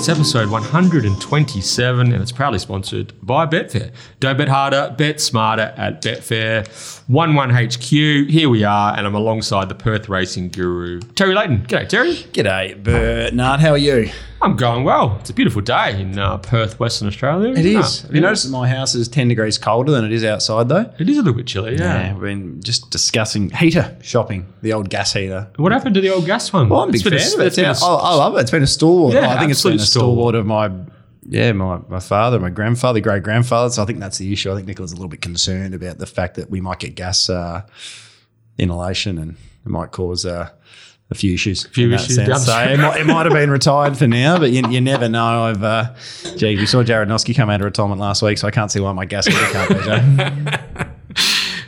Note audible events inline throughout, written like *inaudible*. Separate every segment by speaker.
Speaker 1: It's episode 127 and it's proudly sponsored by Betfair. Don't bet harder, bet smarter at Betfair. 11HQ. Here we are, and I'm alongside the Perth racing guru, Terry Layton. G'day, Terry.
Speaker 2: G'day, Bernard. How are you?
Speaker 1: I'm going well. It's a beautiful day in uh, Perth, Western Australia.
Speaker 2: It is. Have you noticed that my house is 10 degrees colder than it is outside, though?
Speaker 1: It is a little bit chilly, yeah.
Speaker 2: we've been just discussing heater shopping, the old gas heater.
Speaker 1: What happened to the old gas one?
Speaker 2: Well, I'm a big fan of it.
Speaker 1: it's been a-
Speaker 2: It's- I, love it. It's been a stalwart.
Speaker 1: Yeah,
Speaker 2: I think it's been a
Speaker 1: stalwart
Speaker 2: of my, yeah, my, my father, my grandfather, great grandfather. So I think that's the issue. I think Nicola's a little bit concerned about the fact that we might get gas uh, inhalation and it might cause uh, a few issues. A few
Speaker 1: issues
Speaker 2: So it might, it might have been retired for now, but you, you never know. I've, uh, gee, we saw Jarrad Noske come out of retirement last week, so I can't see why my gas heater can't be. *laughs*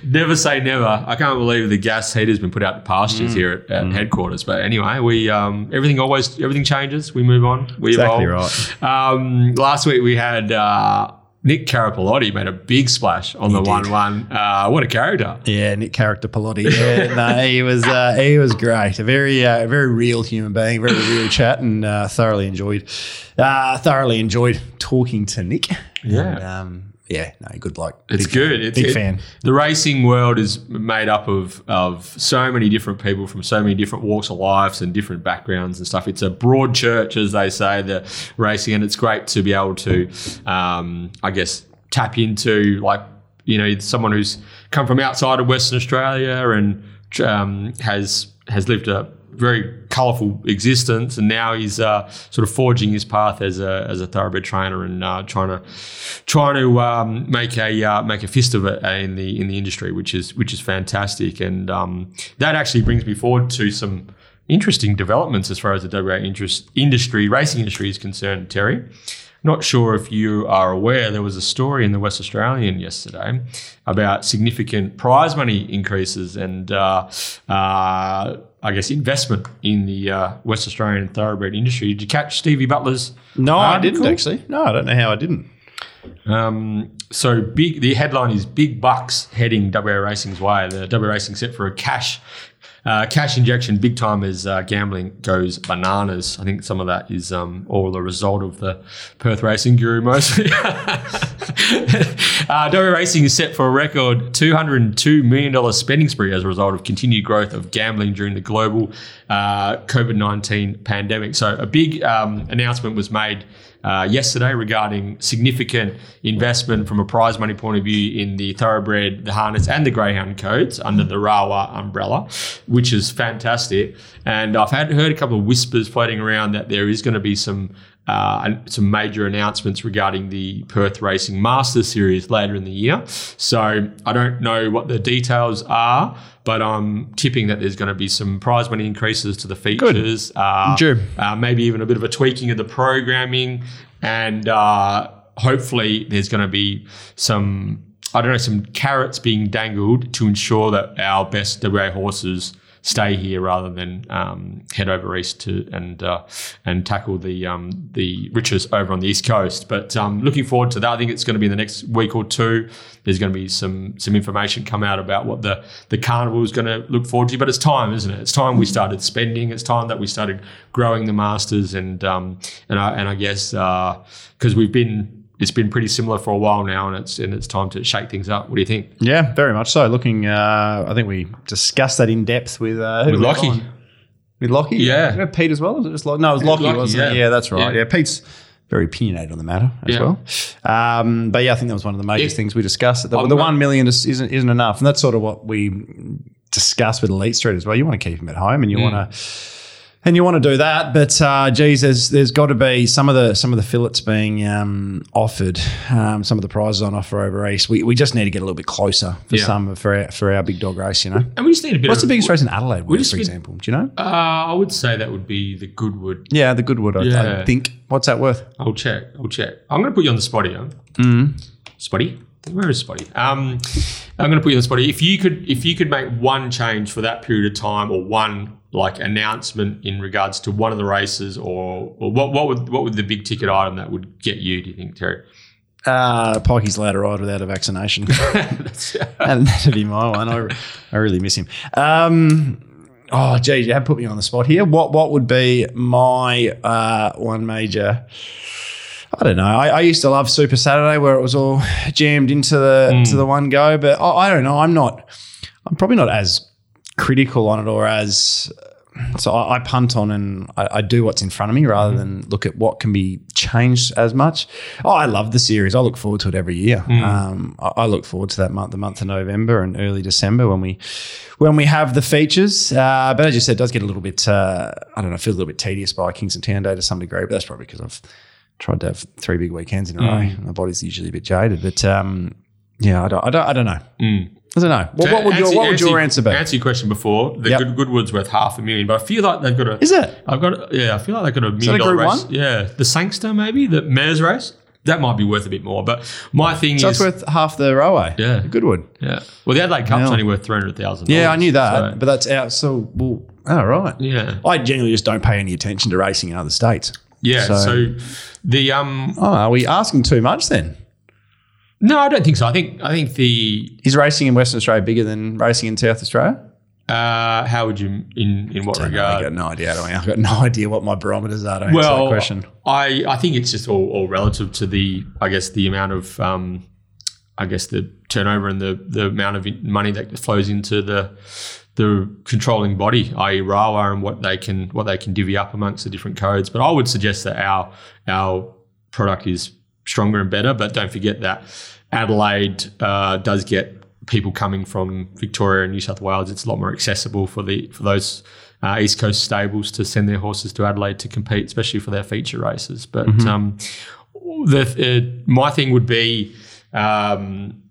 Speaker 1: Never say never. I can't believe the gas heater's been put out to pastures here at, at headquarters. But anyway, we um, everything always everything changes. We move on. We
Speaker 2: Exactly
Speaker 1: evolve. Um, last week we had uh, Nick Carapalotti made a big splash on the
Speaker 2: did.
Speaker 1: one-one. Uh, what a character!
Speaker 2: Yeah, Nick character. Yeah, *laughs* no, he was uh, he was great. A very uh, very real human being, very real *laughs* chat, and uh, thoroughly enjoyed uh, thoroughly enjoyed talking to Nick.
Speaker 1: Yeah.
Speaker 2: And, um, yeah, no, good bloke.
Speaker 1: It's
Speaker 2: Big
Speaker 1: good. It's
Speaker 2: big
Speaker 1: it-
Speaker 2: fan.
Speaker 1: The racing world is made up of of so many different people from so many different walks of lives and different backgrounds and stuff. It's a broad church, as they say, the racing, and it's great to be able to, um, I guess, tap into like you know someone who's come from outside of Western Australia and um, has has lived a very colourful existence, and now he's uh, sort of forging his path as a as a thoroughbred trainer and uh, trying to trying to um, make a uh, make a fist of it in the in the industry, which is which is fantastic, and um, that actually brings me forward to some interesting developments as far as the WA interest industry racing industry is concerned, Terry. Not sure if you are aware, there was a story in the West Australian yesterday about significant prize money increases and, uh, uh, I guess, investment in the uh, West Australian thoroughbred industry. Did you catch Stevie Butler's?
Speaker 2: No, I didn't actually. No, I don't know how I didn't.
Speaker 1: Um, so big. The headline is "Big Bucks Heading WA Racing's Way." The WA Racing set for a cash uh, cash injection, big time as uh, gambling goes bananas. I think some of that is um, all the result of the Perth Racing Guru mostly. *laughs* uh, Racing is set for a record $202 million spending spree as a result of continued growth of gambling during the global uh, COVID 19 pandemic. So, a big um, announcement was made uh, yesterday regarding significant investment from a prize money point of view in the thoroughbred, the harness, and the greyhound codes under the Rawa umbrella, which is fantastic. And I've had heard a couple of whispers floating around that there is going to be some. Uh, some major announcements regarding the Perth Racing Master Series later in the year. So I don't know what the details are, but I'm tipping that there's going to be some prize money increases to the features. Uh, uh, maybe even a bit of a tweaking of the programming, and uh, hopefully there's going to be some I don't know some carrots being dangled to ensure that our best WA horses stay here rather than um, head over east to and uh, and tackle the um, the riches over on the east coast. But um, looking forward to that. I think it's going to be in the next week or two. There's going to be some some information come out about what the the carnival is going to look forward to. But it's time, isn't it? It's time we started spending. It's time that we started growing the masters and um, and I and I guess because we've been. It's been pretty similar for a while now, and it's and it's time to shake things up. What do you think?
Speaker 2: Yeah, very much so. Looking, uh, I think we discussed that in depth with uh,
Speaker 1: With Lockie.
Speaker 2: on? With Lockie,
Speaker 1: Yeah.
Speaker 2: Pete as well. Was it just Lockie? No, it was Lockie,
Speaker 1: Lockie,
Speaker 2: wasn't it?
Speaker 1: yeah.
Speaker 2: Yeah, that's right.
Speaker 1: Yeah.
Speaker 2: Yeah, Pete's very opinionated on the matter as
Speaker 1: Yeah.
Speaker 2: well. Um, but yeah, I think that was one of the major
Speaker 1: Yeah.
Speaker 2: things we discussed. The, the one million is, isn't isn't enough, and that's sort of what we discussed with Elite Street as well. You want to keep him at home, and you
Speaker 1: Mm.
Speaker 2: want to. And you want to do that, but uh, geez, there's there's got to be some of the some of the fillets being um, offered, um, some of the prizes on offer over east. We, we just need to get a little bit closer for
Speaker 1: Yeah.
Speaker 2: some for our, for our big dog race. You know,
Speaker 1: And we just need a bit.
Speaker 2: what's
Speaker 1: of,
Speaker 2: the biggest race in Adelaide,
Speaker 1: we
Speaker 2: for example? Do you know?
Speaker 1: Uh, I would say that would be the Goodwood.
Speaker 2: Yeah, the Goodwood. I,
Speaker 1: Yeah.
Speaker 2: I think. What's that worth?
Speaker 1: I'll check. I'll check. I'm going to put you on the spot here.
Speaker 2: Mm.
Speaker 1: Spotty. Where is Spotty? Um, I'm going to put you on the spot. If you could, if you could make one change for that period of time, or one like announcement in regards to one of the races, or, or what, what would what would the big ticket item that would get you? Do you think, Terry?
Speaker 2: Uh, Pikey's allowed to ride without a vaccination. *laughs* *laughs* And that'd be my one. I, I really miss him. Um, Oh, geez, you have put me on the spot here. What what would be my uh, one major? I don't know. I, I used to love Super Saturday where it was all jammed into the to the one go, but I, I don't know. I'm not. I'm probably not as critical on it or as. So I, I punt on and I, I do what's in front of me rather than look at what can be changed as much. Oh, I love the series. I look forward to it every year. Um, I, I look forward to that month, the month of November and early December when we when we have the features. Uh, but as you said, it does get a little bit. Uh, I don't know. Feels a little bit tedious by Kingston Town Day to some degree, but that's probably because I've tried to have three big weekends in a row. Mm. My body's usually a bit jaded, but um, yeah, I don't, I don't, I don't know. Mm. I don't know. What, what would your What would your answer be?
Speaker 1: Answer your question before. The
Speaker 2: Yep.
Speaker 1: good Goodwood's worth half a million, but I feel like they've got a.
Speaker 2: Is it?
Speaker 1: I've got. A, yeah, I feel like they've got a million dollar race.
Speaker 2: One?
Speaker 1: Yeah, the Sangster maybe the Mares race that might be worth a bit more. But my thing
Speaker 2: So
Speaker 1: is,
Speaker 2: it's worth half the railway. Eh?
Speaker 1: Yeah.
Speaker 2: Goodwood.
Speaker 1: yeah. Well, the Adelaide Cup's
Speaker 2: Yeah.
Speaker 1: only worth three hundred thousand.
Speaker 2: Yeah, I knew that, but that's out. So, well, all right.
Speaker 1: Yeah,
Speaker 2: I genuinely just don't pay any attention to racing in other states.
Speaker 1: Yeah.
Speaker 2: So-
Speaker 1: So, the um,
Speaker 2: Oh, are we asking too much then?
Speaker 1: no, I don't think so. I think I think the
Speaker 2: Is racing in Western Australia bigger than racing in South Australia?
Speaker 1: uh, how would you in in what regard?
Speaker 2: got no idea. I? I've got no idea what my barometers are to answer
Speaker 1: well,
Speaker 2: that question.
Speaker 1: I, I think it's just all, all relative to the I guess the amount of um, I guess the turnover and the the amount of money that flows into the the controlling body, i.e. RAWA, and what they can what they can divvy up amongst the different codes. But I would suggest that our our product is stronger and better. But don't forget that Adelaide uh, does get people coming from Victoria and New South Wales. It's a lot more accessible for the for those uh, East Coast stables to send their horses to Adelaide to compete, especially for their feature races. But um, the uh, my thing would be. Um,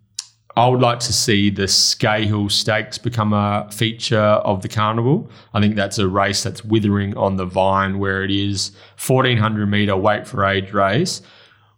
Speaker 1: I would like to see the Scahill Stakes become a feature of the carnival. I think that's a race that's withering on the vine where it is 1400 meter weight for age race.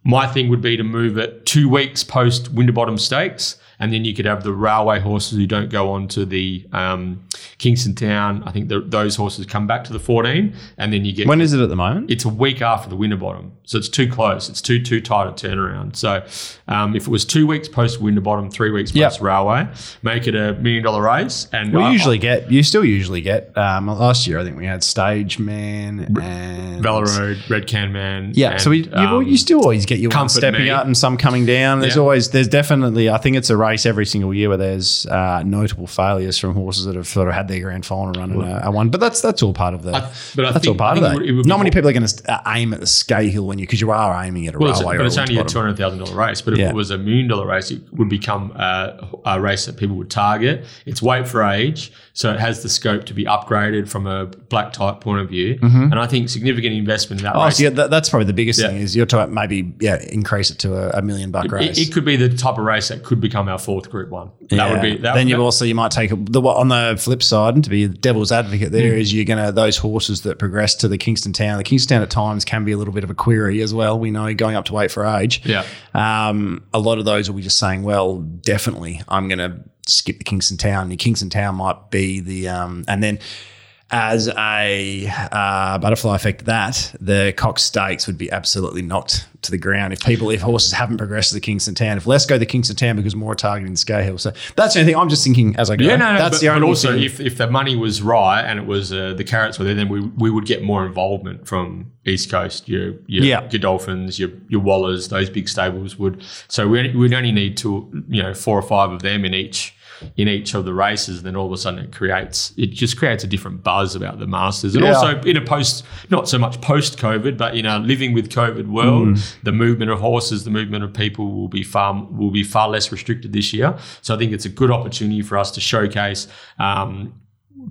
Speaker 1: My thing would be to move it two weeks post Winterbottom Stakes, and then you could have the railway horses who don't go on to the um, Kingston Town. I think the, those horses come back to the 14, and then you get
Speaker 2: When is it at the moment?
Speaker 1: it's a week after the Winterbottom, so it's too close. It's too too tight a turnaround. So um, if it was two weeks post Winterbottom, three weeks
Speaker 2: Yep.
Speaker 1: post Railway, make it a million dollar race. And
Speaker 2: We
Speaker 1: I-
Speaker 2: usually get, you still usually get, um, last year I think we had Stage Man and.
Speaker 1: Road, Red Can Man.
Speaker 2: Yeah,
Speaker 1: and,
Speaker 2: so we, you,
Speaker 1: um,
Speaker 2: you still always get your one stepping
Speaker 1: Me.
Speaker 2: up and some coming down. There's
Speaker 1: Yeah.
Speaker 2: always, there's definitely, I think it's a race every single year where there's uh, notable failures from horses that have sort of had their grand final run and a, a one. But that's that's all part of the.
Speaker 1: I- but I
Speaker 2: that's
Speaker 1: think-
Speaker 2: all part of that.
Speaker 1: it would- it would be
Speaker 2: Not many
Speaker 1: more-
Speaker 2: people are going to uh, aim at the Scahill when you because you are aiming at a
Speaker 1: Well, it's,
Speaker 2: railway.
Speaker 1: but it's only a two hundred thousand dollar race. But if
Speaker 2: Yeah.
Speaker 1: it was a million dollar race, it would become a, a race that people would target. It's weight for age, so it has the scope to be upgraded from a black type point of view. And I think significant investment in that
Speaker 2: Mm-hmm. Oh,
Speaker 1: race.
Speaker 2: so yeah, that, that's probably the biggest
Speaker 1: Yeah.
Speaker 2: thing is you're talking maybe yeah increase it to a, a million buck race.
Speaker 1: It, it could be the type of race that could become our fourth Group One. That would be. That,
Speaker 2: then you also you might take the on the flip side and to be the devil's advocate. There is you're gonna those horses that progress to the Kingston Town. The Kingston Town at times can be a little bit of a query as well. We know going up to wait for age.
Speaker 1: Yeah.
Speaker 2: Um, a lot of those will be just saying, well, definitely I'm gonna skip the Kingston Town. The Kingston Town might be the um, and then. As a uh, butterfly effect, that the Cox Stakes would be absolutely knocked to the ground if people, if horses haven't progressed to the Kingston Town. If less go to Kingston Town because more are targeting Scahill. So that's the only thing I'm just thinking as I go.
Speaker 1: Yeah, no, no,
Speaker 2: that's
Speaker 1: but,
Speaker 2: the only
Speaker 1: but also
Speaker 2: thing.
Speaker 1: if, if the money was right and it was uh, the carrots were there, then we, we would get more involvement from East Coast. Your your
Speaker 2: Yeah.
Speaker 1: Godolphins, your your Wallers, those big stables would. So we we'd only need two, you know, four or five of them in each in each of the races. Then all of a sudden it creates it just creates a different buzz about the Masters, and
Speaker 2: Yeah.
Speaker 1: also in a post not so much post COVID, but in a living with COVID world,
Speaker 2: Mm.
Speaker 1: the movement of horses, the movement of people will be far will be far less restricted this year. So I think it's a good opportunity for us to showcase. Um,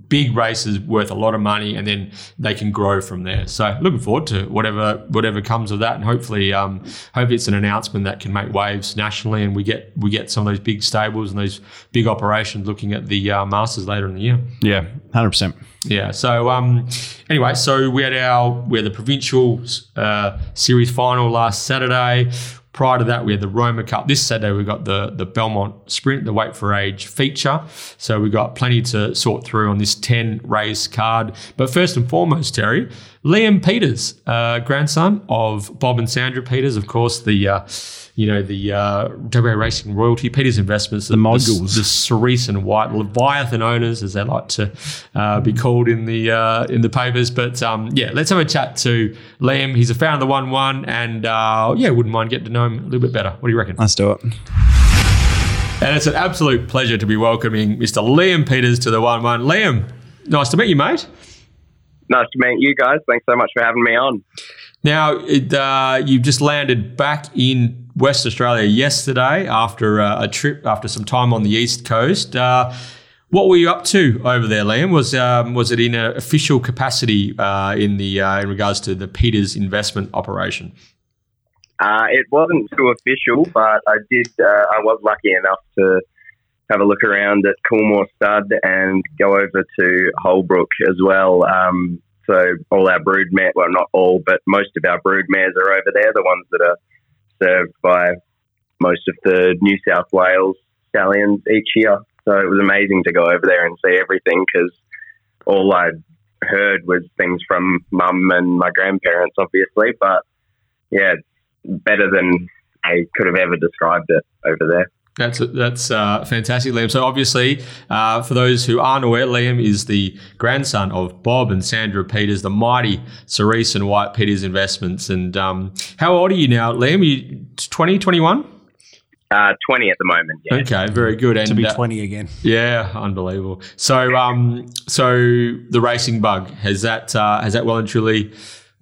Speaker 1: Big races worth a lot of money, and then they can grow from there. So, looking forward to whatever whatever comes of that, and hopefully, um, hopefully it's an announcement that can make waves nationally, and we get we get some of those big stables and those big operations looking at the uh, Masters later in the year.
Speaker 2: yeah, hundred percent.
Speaker 1: Yeah. So um, anyway, so we had our we had the provincial uh, series final last Saturday. Prior to that, we had the Roma Cup. This Saturday, we've got the the Belmont Sprint, the Weight for Age feature. So we've got plenty to sort through on this ten race card. But first and foremost, Terry, Liam Peters, uh, grandson of Bob and Sandra Peters, of course, the uh, you know the uh, WA Racing royalty, Peters Investments, the,
Speaker 2: Moguls.
Speaker 1: the, the Cerise and White Leviathan owners, as they like to uh, be called in the uh, in the papers. But um, yeah, let's have a chat to Liam. He's a founder of the One One, and uh, yeah, wouldn't mind getting to know him a little bit better. What do you reckon?
Speaker 2: Let's do it.
Speaker 1: And it's an absolute pleasure to be welcoming Mr. Liam Peters to the One One. Liam, nice to meet you, mate.
Speaker 3: Nice to meet you guys. Thanks so much for having me on.
Speaker 1: Now, it, uh, you've just landed back in West Australia yesterday after uh, a trip, after some time on the East Coast. Uh, what were you up to over there, Liam? Was um, was it in an official capacity uh, in the uh, in regards to the Peters investment operation?
Speaker 3: Uh, it wasn't too official, but I did. Uh, I was lucky enough to have a look around at Coolmore Stud and go over to Holbrook as well. Um, so all our brood mares, well, not all, but most of our brood mares are over there. The ones that are served by most of the New South Wales stallions each year. So it was amazing to go over there and see everything because all I'd heard was things from mum and my grandparents, obviously. But yeah, better than I could have ever described it over there.
Speaker 1: That's that's uh, fantastic, Liam. So obviously, uh, for those who aren't aware, Liam is the grandson of Bob and Sandra Peters, the mighty Cerise and White Peters Investments. And um, how old are you now, Liam? Are you 20, 21?
Speaker 3: Uh, 20 at the moment, yeah.
Speaker 1: Okay, very good. And
Speaker 2: To be
Speaker 1: uh,
Speaker 2: 20 again.
Speaker 1: yeah, unbelievable. So, um, so the racing bug has that uh, has that well and truly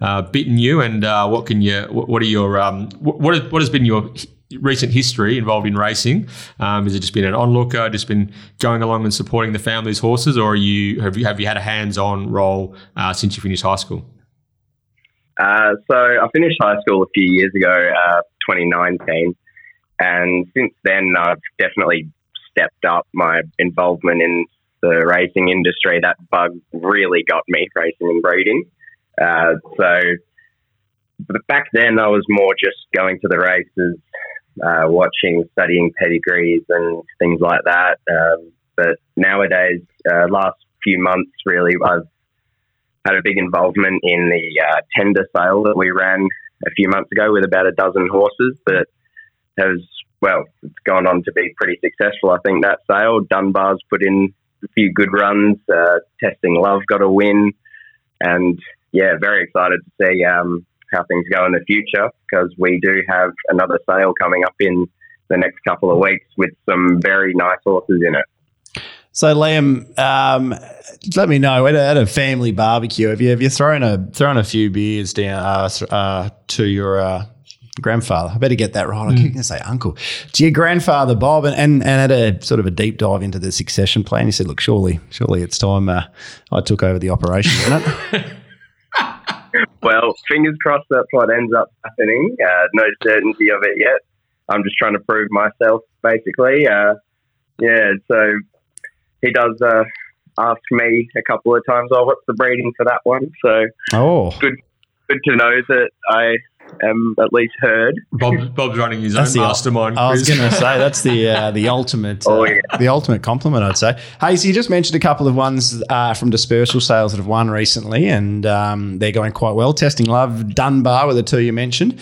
Speaker 1: uh, bitten you? And uh, what can you? What, what are your um, what what has, what has been your h- recent history involved in racing? Um, has it just been an onlooker, just been going along and supporting the family's horses, or you have you have you had a hands on role uh, since you finished high school?
Speaker 3: Uh, so I finished high school a few years ago, uh, 2019, and since then I've definitely stepped up my involvement in the racing industry. That bug really got me racing and breeding. Uh, so back then I was more just going to the races, uh, watching, studying pedigrees and things like that. Um, but nowadays, uh, last few months, really, I've had a big involvement in the uh, tender sale that we ran a few months ago with about a dozen horses that has, well, it's gone on to be pretty successful. I think that sale, Dunbar's put in a few good runs, uh, Testing Love got a win, and yeah, very excited to see um, how things go in the future because we do have another sale coming up in the next couple of weeks with some very nice horses in it.
Speaker 2: So Liam, um, let me know at a, at a family barbecue. Have you have you thrown a thrown a few beers down uh, uh, to your uh, grandfather? I better get that right. I keep going to say uncle to your grandfather Bob, and, and and had a sort of a deep dive into the succession plan. He said, "Look, surely surely it's time uh, I took over the operation." Isn't it? *laughs*
Speaker 3: Well, fingers crossed that's what ends up happening. Uh, no certainty of it yet. I'm just trying to prove myself, basically. Uh, yeah, so he does uh, ask me a couple of times, "Oh, what's the breeding for that one?" So
Speaker 2: oh,
Speaker 3: good good to know that I am at least heard.
Speaker 1: Bob, Bob's running his
Speaker 2: That's
Speaker 1: own
Speaker 2: the-
Speaker 1: mastermind.
Speaker 2: I was going to say *laughs* that's the uh, the ultimate uh,
Speaker 3: Oh, yeah.
Speaker 2: the ultimate compliment, I'd say. Hey, so you just mentioned a couple of ones uh, from dispersal sales that have won recently, and um, they're going quite well. Testing Love, Dunbar were the two you mentioned.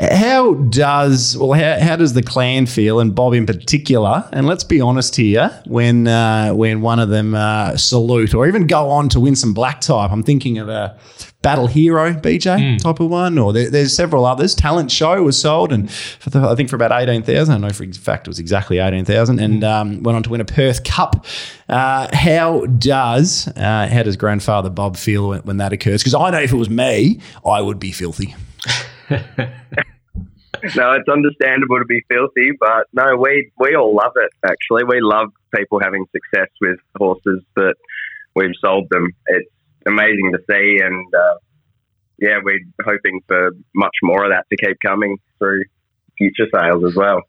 Speaker 2: How does well how, how does the clan feel, and Bob in particular? And let's be honest here, when uh, when one of them uh, salute or even go on to win some black type, I'm thinking of a Battle Hero BJ type of one, or there, there's several others. Talent Show was sold, and for the, I think for about eighteen thousand. I know for a fact it was exactly eighteen thousand, and um, went on to win a Perth Cup. Uh, how does uh, how does grandfather Bob feel when, when that occurs? Because I know if it was me, I would be filthy. *laughs*
Speaker 3: no, it's understandable to be filthy, but no, we we all love it. Actually, we love people having success with horses that we've sold them. It's amazing to see, and uh, yeah, we're hoping for much more of that to keep coming through future sales as well.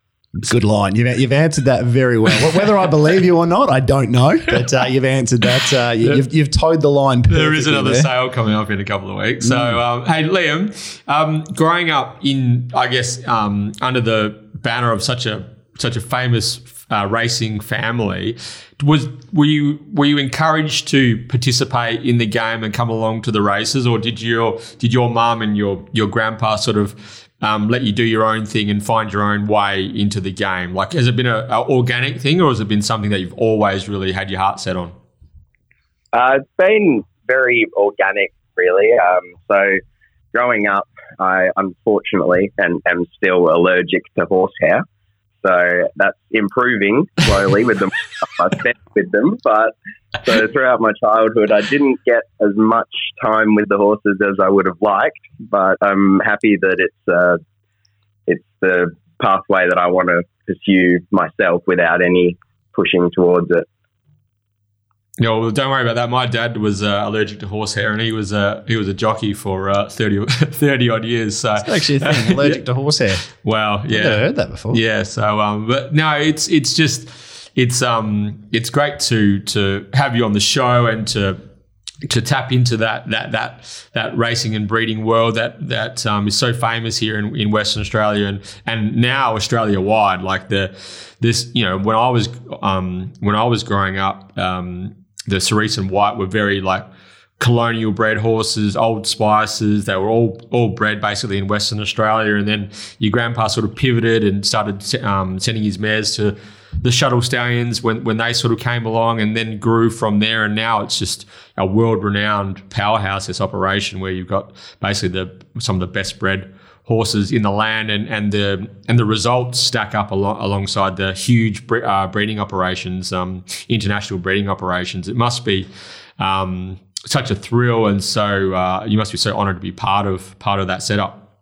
Speaker 2: Good line. You've, you've answered that very well. Whether I believe you or not, I don't know. But uh, you've answered that. Uh, you, you've, you've towed the line
Speaker 1: There is another
Speaker 2: there.
Speaker 1: sale coming up in a couple of weeks. So, um, hey, Liam, um, growing up in, I guess, um, under the banner of such a such a famous uh, racing family, was were you were you encouraged to participate in the game and come along to the races, or did your did your mum and your your grandpa sort of um, let you do your own thing and find your own way into the game? Like, has it been a, a organic thing, or has it been something that you've always really had your heart set on?
Speaker 3: Uh, it's been very organic, really. Um, so, growing up, I unfortunately and am still allergic to horsehair. So that's improving slowly with the more *laughs* I spent with them. But so throughout my childhood, I didn't get as much time with the horses as I would have liked. But I'm happy that it's uh, it's the pathway that I want to pursue myself without any pushing towards it.
Speaker 1: Yeah, well, don't worry about that. My dad was uh, allergic to horsehair, and he was uh, he was a jockey for uh, 30, *laughs* 30 odd years. So
Speaker 2: Actually, a thing. *laughs* Allergic to horsehair.
Speaker 1: wow,
Speaker 2: I've never
Speaker 1: yeah,
Speaker 2: heard that before.
Speaker 1: yeah. So, um, but no, it's it's just it's um it's great to to have you on the show and to to tap into that that that that racing and breeding world that that um, is so famous here in, in Western Australia and and now Australia wide. Like the this you know when I was um, when I was growing up, um, the Cerise and White were very like colonial bred horses, old spices. They were all all bred basically in Western Australia, and then your grandpa sort of pivoted and started um, sending his mares to the shuttle stallions when when they sort of came along, and then grew from there. And now it's just a world renowned powerhouse. This operation where you've got basically the some of the best bred horses in the land, and, and the and the results stack up alo- alongside the huge bre- uh, breeding operations, um, international breeding operations. It must be. Um, such a thrill, and so uh, you must be so honoured to be part of part of that setup.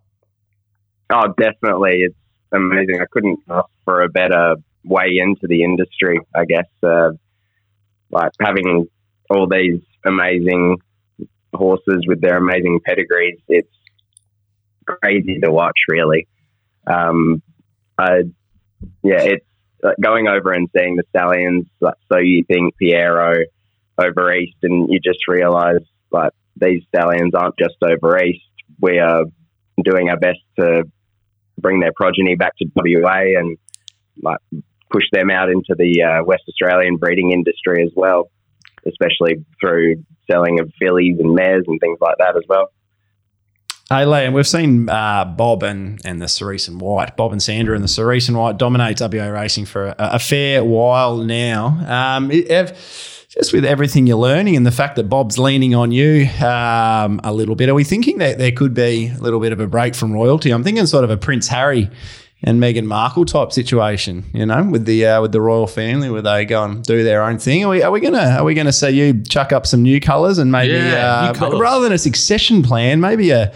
Speaker 3: Oh, definitely. It's amazing. I couldn't ask for a better way into the industry, I guess. Uh, like having all these amazing horses with their amazing pedigrees, it's crazy to watch, really. Um, I, yeah, it's uh, going over and seeing the stallions. Like, so you think Pierro over east, and you just realise like these stallions aren't just over east. We are doing our best to bring their progeny back to WA and like push them out into the uh, West Australian breeding industry as well, especially through selling of fillies and mares and things like that as well.
Speaker 2: Hey, Liam, we've seen uh, Bob and, and the Cerise and White, Bob and Sandra and the Cerise and White dominate WA racing for a, a fair while now. Um, just with everything you're learning and the fact that Bob's leaning on you um, a little bit, are we thinking that there could be a little bit of a break from royalty? I'm thinking sort of a Prince Harry and Meghan Markle type situation, you know, with the uh, with the royal family where they go and do their own thing. Are we are we gonna are we gonna see you chuck up some new colours and maybe
Speaker 1: Yeah,
Speaker 2: uh,
Speaker 1: colours.
Speaker 2: rather than a succession plan, maybe a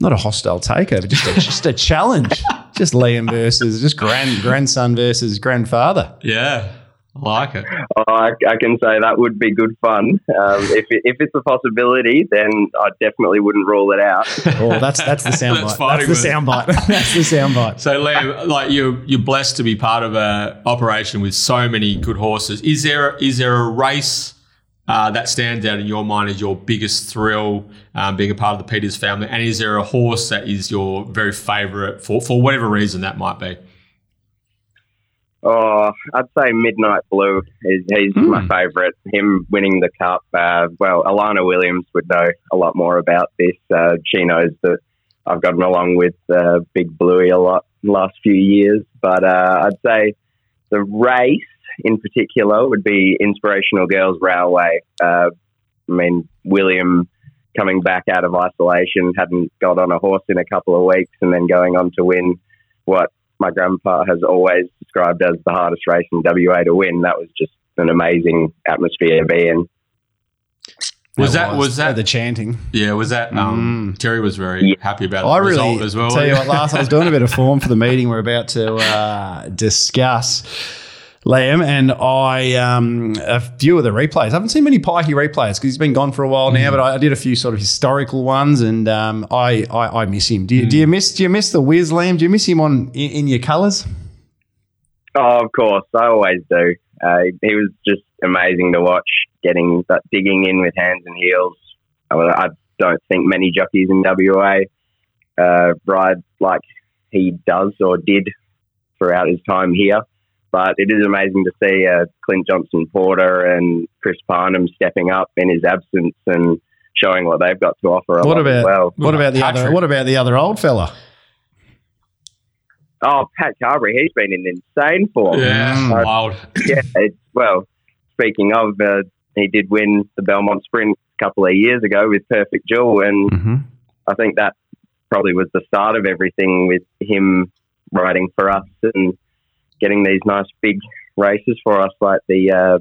Speaker 2: not a hostile takeover, just a, just a challenge. *laughs* Just Liam versus just grand grandson versus grandfather.
Speaker 1: Yeah, like it.
Speaker 3: Oh, I, I can say that would be good fun. Um, if, it, if it's a possibility, then I definitely wouldn't rule it out. *laughs*
Speaker 2: Oh, that's that's the soundbite.
Speaker 1: That's
Speaker 2: That's,
Speaker 1: fighting
Speaker 2: the
Speaker 1: words.
Speaker 2: soundbite. *laughs* that's the soundbite.
Speaker 1: So, Liam, like you're you're blessed to be part of a operation with so many good horses. Is there is there a race uh, that stands out in your mind as your biggest thrill, um, being a part of the Peters family? And is there a horse that is your very favourite for for whatever reason that might be?
Speaker 3: Oh, I'd say Midnight Blue is he's
Speaker 2: Hmm.
Speaker 3: my favourite. Him winning the cup. Uh, well, Alana Williams would know a lot more about this. Uh, she knows that I've gotten along with uh, Big Bluey a lot the last few years. But uh, I'd say the race in particular would be Inspirational Girls Railway. Uh, I mean, William coming back out of isolation, hadn't got on a horse in a couple of weeks, and then going on to win what my grandpa has always described as the hardest race in WA to win. That was just an amazing atmosphere to be in.
Speaker 1: Was that was that
Speaker 2: the chanting?
Speaker 1: yeah? Was that um, Terry was very
Speaker 3: Yeah.
Speaker 1: happy about
Speaker 2: I
Speaker 1: the
Speaker 2: really
Speaker 1: result as well.
Speaker 2: tell you what. Last I was doing a bit of *laughs* form for the meeting we're about to uh, discuss. Liam and I, um, a few of the replays. I haven't seen many Pikey replays because he's been gone for a while
Speaker 1: Mm.
Speaker 2: now. But I, I did a few sort of historical ones, and um, I, I I miss him. Do you,
Speaker 1: Mm.
Speaker 2: do you miss do you miss the Wiz Liam? Do you miss him on in, in your colours?
Speaker 3: Oh, of course, I always do. Uh, he was just amazing to watch, getting that digging in with hands and heels. I, I don't think many jockeys in WA uh, ride like he does or did throughout his time here. But it is amazing to see uh, Clint Johnston-Porter and Chris Parnham stepping up in his absence and showing what they've got to offer.
Speaker 2: What about
Speaker 3: well?
Speaker 2: What about the
Speaker 1: Patrick.
Speaker 2: other? What about the other old fella?
Speaker 3: Oh, Pat Carbery, he's been in insane form.
Speaker 1: Yeah,
Speaker 2: Mm.
Speaker 1: wild.
Speaker 3: yeah, it's, well, speaking of, uh, he did win the Belmont Sprint a couple of years ago with Perfect Jewel, and
Speaker 2: Mm-hmm.
Speaker 3: I think that probably was the start of everything with him riding for us and getting these nice big races for us, like the uh,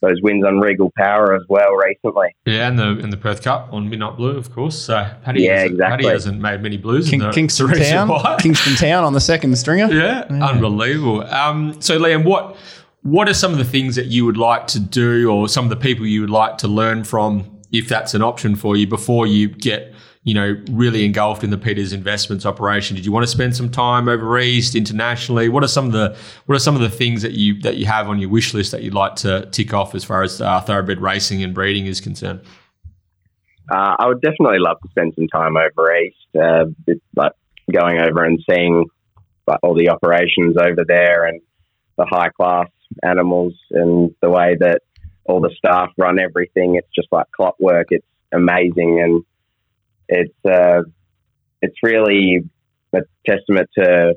Speaker 3: those wins on Regal Power as well recently.
Speaker 1: Yeah, and the and the Perth Cup on Midnight Blue, of course. So Paddy,
Speaker 3: Yeah,
Speaker 1: hasn't, Paddy hasn't made many blues.
Speaker 2: King,
Speaker 1: in the
Speaker 2: Kingston
Speaker 1: recent
Speaker 2: Town, *laughs*
Speaker 1: while.
Speaker 2: Kingston Town on the second stringer.
Speaker 1: Yeah, unbelievable. Um, so, Liam, what what are some of the things that you would like to do, or some of the people you would like to learn from, if that's an option for you, before you get you know really engulfed in the Peters Investments operation? Did you want to spend some time over east, internationally? What are some of the what are some of the things that you that you have on your wish list that you'd like to tick off as far as uh, thoroughbred racing and breeding is concerned?
Speaker 3: Uh, I would definitely love to spend some time over east, uh, like going over and seeing all the operations over there and the high class animals and the way that all the staff run everything. It's just like clockwork. It's amazing and it's uh, it's really a testament to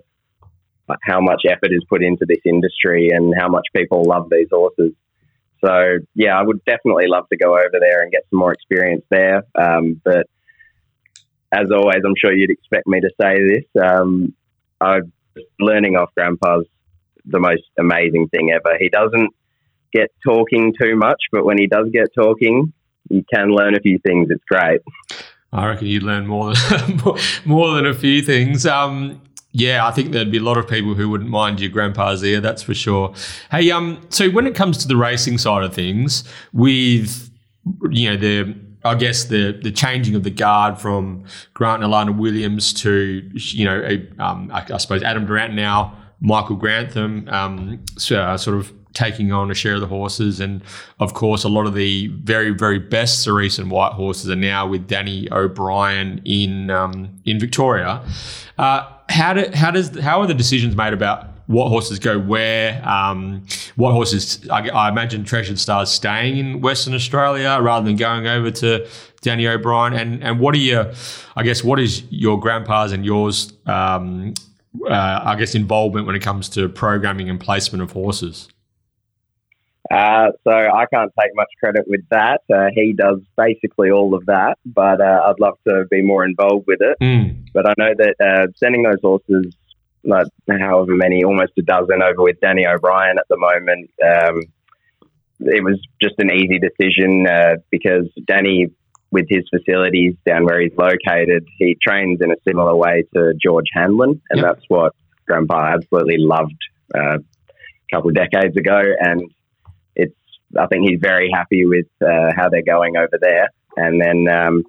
Speaker 3: how much effort is put into this industry and how much people love these horses. So yeah, I would definitely love to go over there and get some more experience there. Um, but as always, I'm sure you'd expect me to say this. Um, I learning off Grandpa's the most amazing thing ever. He doesn't get talking too much, but when he does get talking, you can learn a few things. It's great.
Speaker 1: I reckon you'd learn more than *laughs* more than a few things. Um, yeah, I think there'd be a lot of people who wouldn't mind your grandpa's ear, that's for sure. Hey, um, so when it comes to the racing side of things, with you know the I guess the the changing of the guard from Grant and Alana Williams to you know a, um, I, I suppose Adam Durrant now, Michael Grantham, um, so, uh, sort of taking on a share of the horses, and of course a lot of the very very best Cerise and White horses are now with Danny O'Brien in um, in Victoria. Uh, how do how does how are the decisions made about what horses go where? Um, what horses? I, I imagine Treasured Stars staying in Western Australia rather than going over to Danny O'Brien. And and what are your? I guess what is your grandpa's and yours? Um, uh, I guess involvement when it comes to programming and placement of horses.
Speaker 3: Uh, so I can't take much credit with that. Uh, he does basically all of that, but uh, I'd love to be more involved with it.
Speaker 1: Mm.
Speaker 3: But I know that uh, sending those horses, like however many, almost a dozen over with Danny O'Brien at the moment, um, it was just an easy decision uh, because Danny, with his facilities down where he's located, he trains in a similar way to George Hanlon, and
Speaker 1: Yep.
Speaker 3: that's what Grandpa absolutely loved uh, a couple of decades ago. And I think he's very happy with uh, how they're going over there. And then um,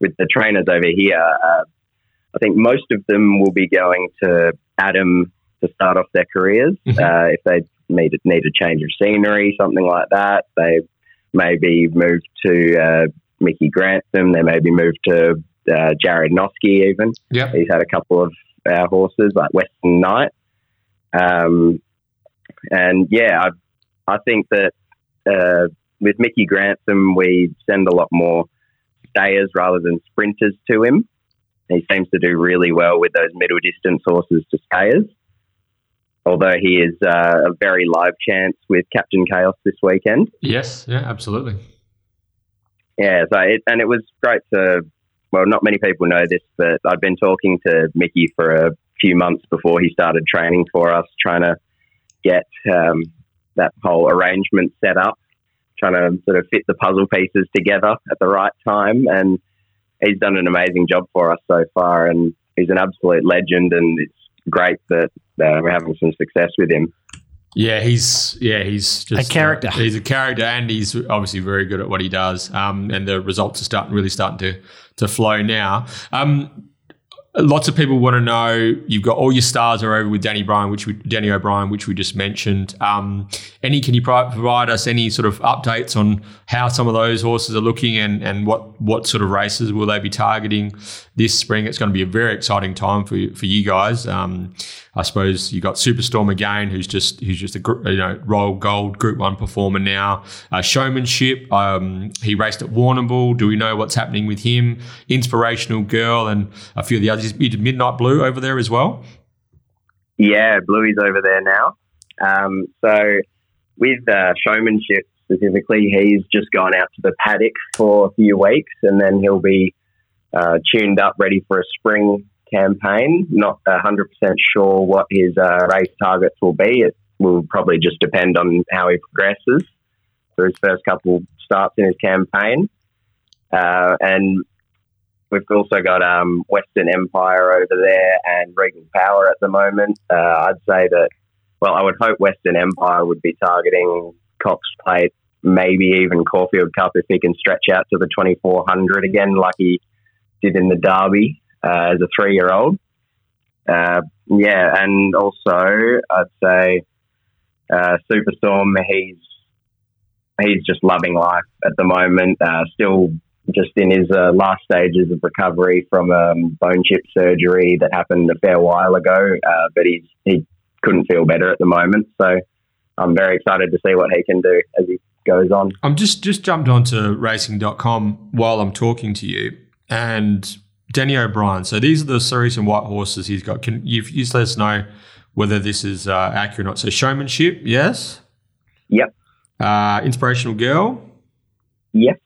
Speaker 3: with the trainers over here, uh, I think most of them will be going to Adam to start off their careers.
Speaker 1: Mhm.
Speaker 3: Uh, if they need, need a change of scenery, something like that, they may be moved to uh, Mickey Grantham. They may be moved to uh, Jarrad Noske even.
Speaker 1: Yep.
Speaker 3: He's had a couple of our horses like Western Knight. Um, and yeah, I, I think that uh, with Mickey Grantham, we send a lot more stayers rather than sprinters to him. He seems to do really well with those middle distance horses to stayers. Although he is uh, a very live chance with Captain Chaos this weekend.
Speaker 1: Yes. Yeah. Absolutely.
Speaker 3: Yeah, so it, and it was great to. Well, not many people know this, but I'd been talking to Mickey for a few months before he started training for us, trying to get um, that whole arrangement set up, trying to sort of fit the puzzle pieces together at the right time. And he's done an amazing job for us so far, and he's an absolute legend. And it's great that uh, we're having some success with him.
Speaker 1: Yeah, he's yeah he's just
Speaker 2: A character.
Speaker 1: he's a character, and he's obviously very good at what he does. Um, and the results are starting really starting to to flow now. Um, lots of people want to know. You've got all your stars are over with Danny Bryan, which we, Danny O'Brien, which we just mentioned. Um, any can you provide us any sort of updates on how some of those horses are looking and and what what sort of races will they be targeting this spring? It's going to be a very exciting time for you, for you guys. Um, I suppose you got Superstorm again, who's just who's just a you know Royal Gold Group One performer now. Uh, showmanship. Um, he raced at Warrnambool. Do we know what's happening with him? Inspirational Girl and a few of the others. You did Midnight Blue over there as well.
Speaker 3: Yeah, Bluey's over there now. Um, so with uh, showmanship specifically, he's just gone out to the paddock for a few weeks, and then he'll be uh, tuned up, ready for a spring campaign. Not 100% sure what his uh, race targets will be. It will probably just depend on how he progresses for his first couple starts in his campaign. Uh, and we've also got um, Western Empire over there and Regal Power at the moment. Uh, I'd say that, well, I would hope Western Empire would be targeting Cox Plate, maybe even Caulfield Cup if he can stretch out to the 2400 again, like he did in the Derby uh, as a three year old. Uh, yeah, and also I'd say uh, Superstorm. He's he's just loving life at the moment. Uh, still just in his uh, last stages of recovery from um, bone chip surgery that happened a fair while ago, uh, but he's he couldn't feel better at the moment. So I'm very excited to see what he can do as he goes on.
Speaker 1: I'm just just jumped onto racing.com while I'm talking to you, and Danny O'Brien. So these are the Cerise and White horses he's got. Can you just let us know whether this is uh, accurate or not? So showmanship, yes.
Speaker 3: Yep.
Speaker 1: Uh, inspirational girl.
Speaker 3: Yep.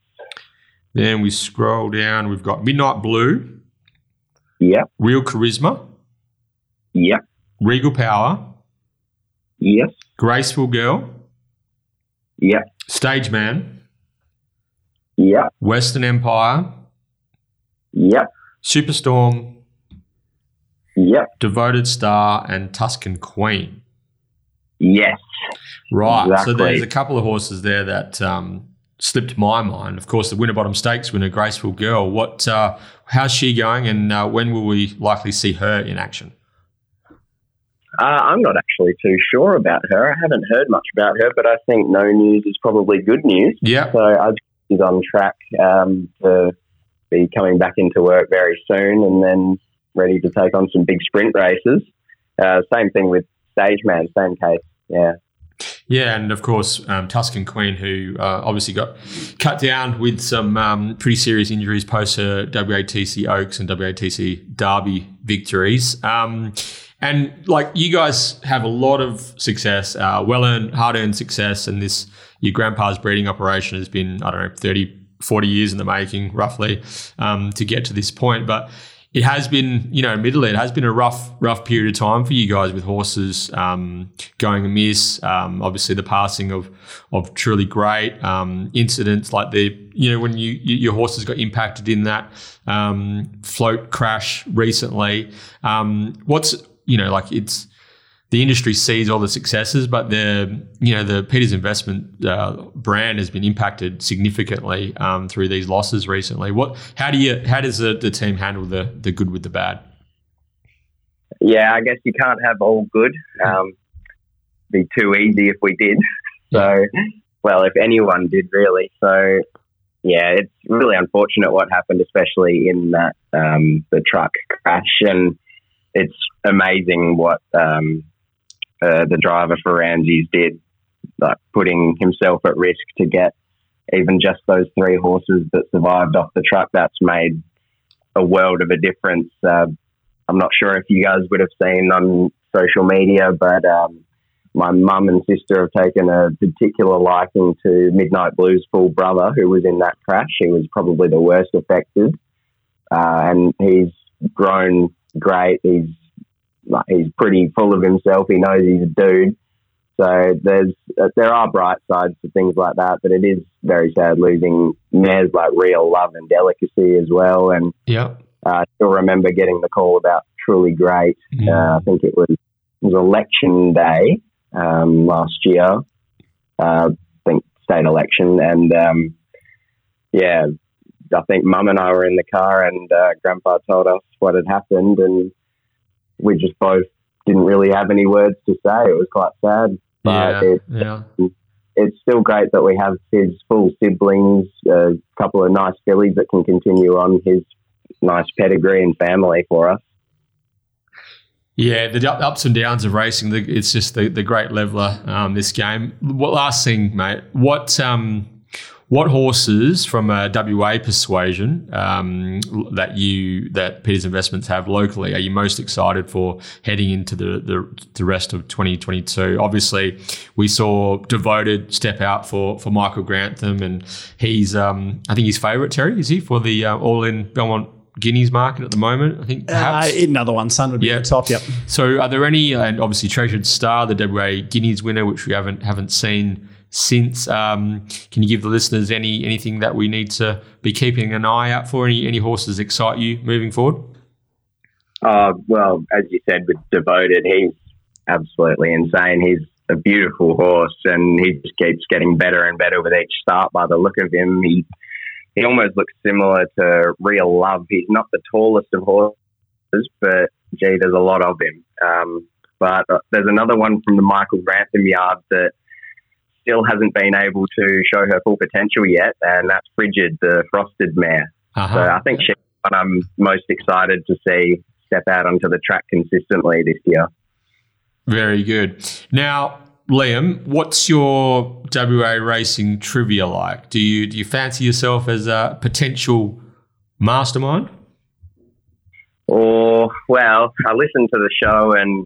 Speaker 1: Then we scroll down. We've got Midnight Blue.
Speaker 3: Yep.
Speaker 1: Real Charisma.
Speaker 3: Yep.
Speaker 1: Regal Power.
Speaker 3: Yes.
Speaker 1: Graceful Girl.
Speaker 3: Yep.
Speaker 1: Stage Man.
Speaker 3: Yep.
Speaker 1: Western Empire.
Speaker 3: Yep.
Speaker 1: Superstorm.
Speaker 3: Yep.
Speaker 1: Devoted Star and Tuscan Queen.
Speaker 3: Yes.
Speaker 1: Right. So there's a couple of horses there that um, slipped my mind. Of course, the Winterbottom Stakes winner, Graceful Girl. What? Uh, how's she going, and uh, when will we likely see her in action?
Speaker 3: Uh, I'm not actually too sure about her. I haven't heard much about her, but I think no news is probably good news.
Speaker 1: Yeah.
Speaker 3: So I think she's on track um, to be coming back into work very soon and then ready to take on some big sprint races. Uh, same thing with Stage Man, same case. Yeah.
Speaker 1: Yeah, and of course, um, Tuscan Queen, who uh, obviously got cut down with some um, pretty serious injuries post her WATC Oaks and WATC Derby victories. Um, and like you guys have a lot of success, uh, well earned, hard earned success, and this your grandpa's breeding operation has been I don't know 30, 40 years in the making, roughly, um, to get to this point. But it has been, you know, admittedly, it has been a rough, rough period of time for you guys with horses um, going amiss. Um, obviously, the passing of of truly great um, incidents like the, you know, when you, you your horses got impacted in that um, float crash recently. Um, what's you know, like it's the industry sees all the successes, but the you know the Peters Investment uh, brand has been impacted significantly um, through these losses recently. What? How do you? How does the, the team handle the the good with the bad?
Speaker 3: Yeah, I guess you can't have all good. Um, be too easy if we did. So, well, if anyone did really. So, yeah, it's really unfortunate what happened, especially in that um, the truck crash, and it's amazing what um, uh, the driver for Ramsey's did, like putting himself at risk to get even just those three horses that survived off the truck. That's made a world of a difference. Uh, I'm not sure if you guys would have seen on social media, but um, my mum and sister have taken a particular liking to Midnight Blues' full brother, who was in that crash. He was probably the worst affected, uh, and he's grown great. He's like, he's pretty full of himself. He knows he's a dude. So there's uh, there are bright sides to things like that, but it is very sad losing mares like Real Love and Delicacy as well. And
Speaker 1: Yeah.
Speaker 3: uh, I still remember getting the call about Truly Great. Uh, I think it was it was election day um, last year. Uh, I think state election, and um, yeah, I think Mum and I were in the car, and uh, Grandpa told us what had happened, and we just both didn't really have any words to say. It was quite sad, but
Speaker 1: yeah,
Speaker 3: it,
Speaker 1: yeah.
Speaker 3: it's still great that we have his full siblings, a couple of nice fillies that can continue on his nice pedigree and family for us.
Speaker 1: Yeah, the ups and downs of racing. It's just the, the great leveler. Um, this game. What last thing, mate? What um, what horses from a WA persuasion um, that you that Peters Investments have locally are you most excited for heading into the the, the rest of 2022? Obviously, we saw Devoted step out for for Michael Grantham, and he's um, I think he's favourite. Terry is he for the uh, All In Belmont Guineas market at the moment? I think perhaps.
Speaker 2: Uh, another one, son would be the top. Yep.
Speaker 1: So, are there any, and obviously Treasured Star, the WA Guineas winner, which we haven't haven't seen since? Um, can you give the listeners any anything that we need to be keeping an eye out for? Any any horses excite you moving forward?
Speaker 3: Uh, well, as you said, with Devoted, he's absolutely insane. He's a beautiful horse, and he just keeps getting better and better with each start. By the look of him, he he almost looks similar to Real Love. He's not the tallest of horses, but gee, there's a lot of him. Um, but uh, there's another one from the Michael Grantham yard that still hasn't been able to show her full potential yet, and that's Frigid, the frosted mare.
Speaker 1: Uh-huh.
Speaker 3: So I think she's what I'm most excited to see step out onto the track consistently this year.
Speaker 1: Very good. Now, Liam, what's your WA racing trivia like? Do you do you fancy yourself as a potential mastermind?
Speaker 3: Or, well, I listen to the show and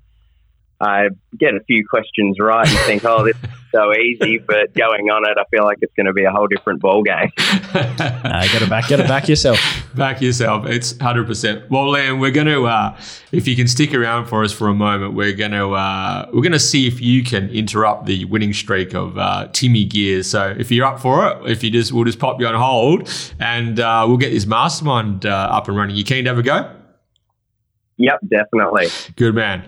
Speaker 3: I get a few questions right and think, oh, this is *laughs* so easy. But going on it, I feel like it's going to be a whole different ball game.
Speaker 2: Uh, *laughs* get it back. Get it back yourself. *laughs*
Speaker 1: Back yourself. It's hundred percent. Well, Liam, we're going to, uh, if you can stick around for us for a moment, we're going to, uh, we're going to see if you can interrupt the winning streak of uh, Timmy Gears. So if you're up for it, if you just, we'll just pop you on hold, and uh, we'll get this mastermind uh, up and running. You keen to have a go?
Speaker 3: Yep, definitely.
Speaker 1: Good man.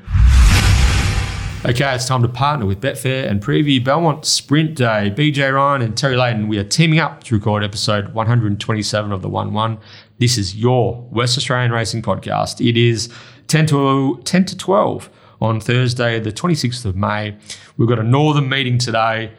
Speaker 1: Okay, it's time to partner with Betfair and preview Belmont Sprint Day. BJ Ryan and Terry Layton, we are teaming up to record episode 127 of the 1 1. This is your West Australian Racing Podcast. It is 10 to, 10 to 12 on Thursday, the 26th of May. We've got a northern meeting today,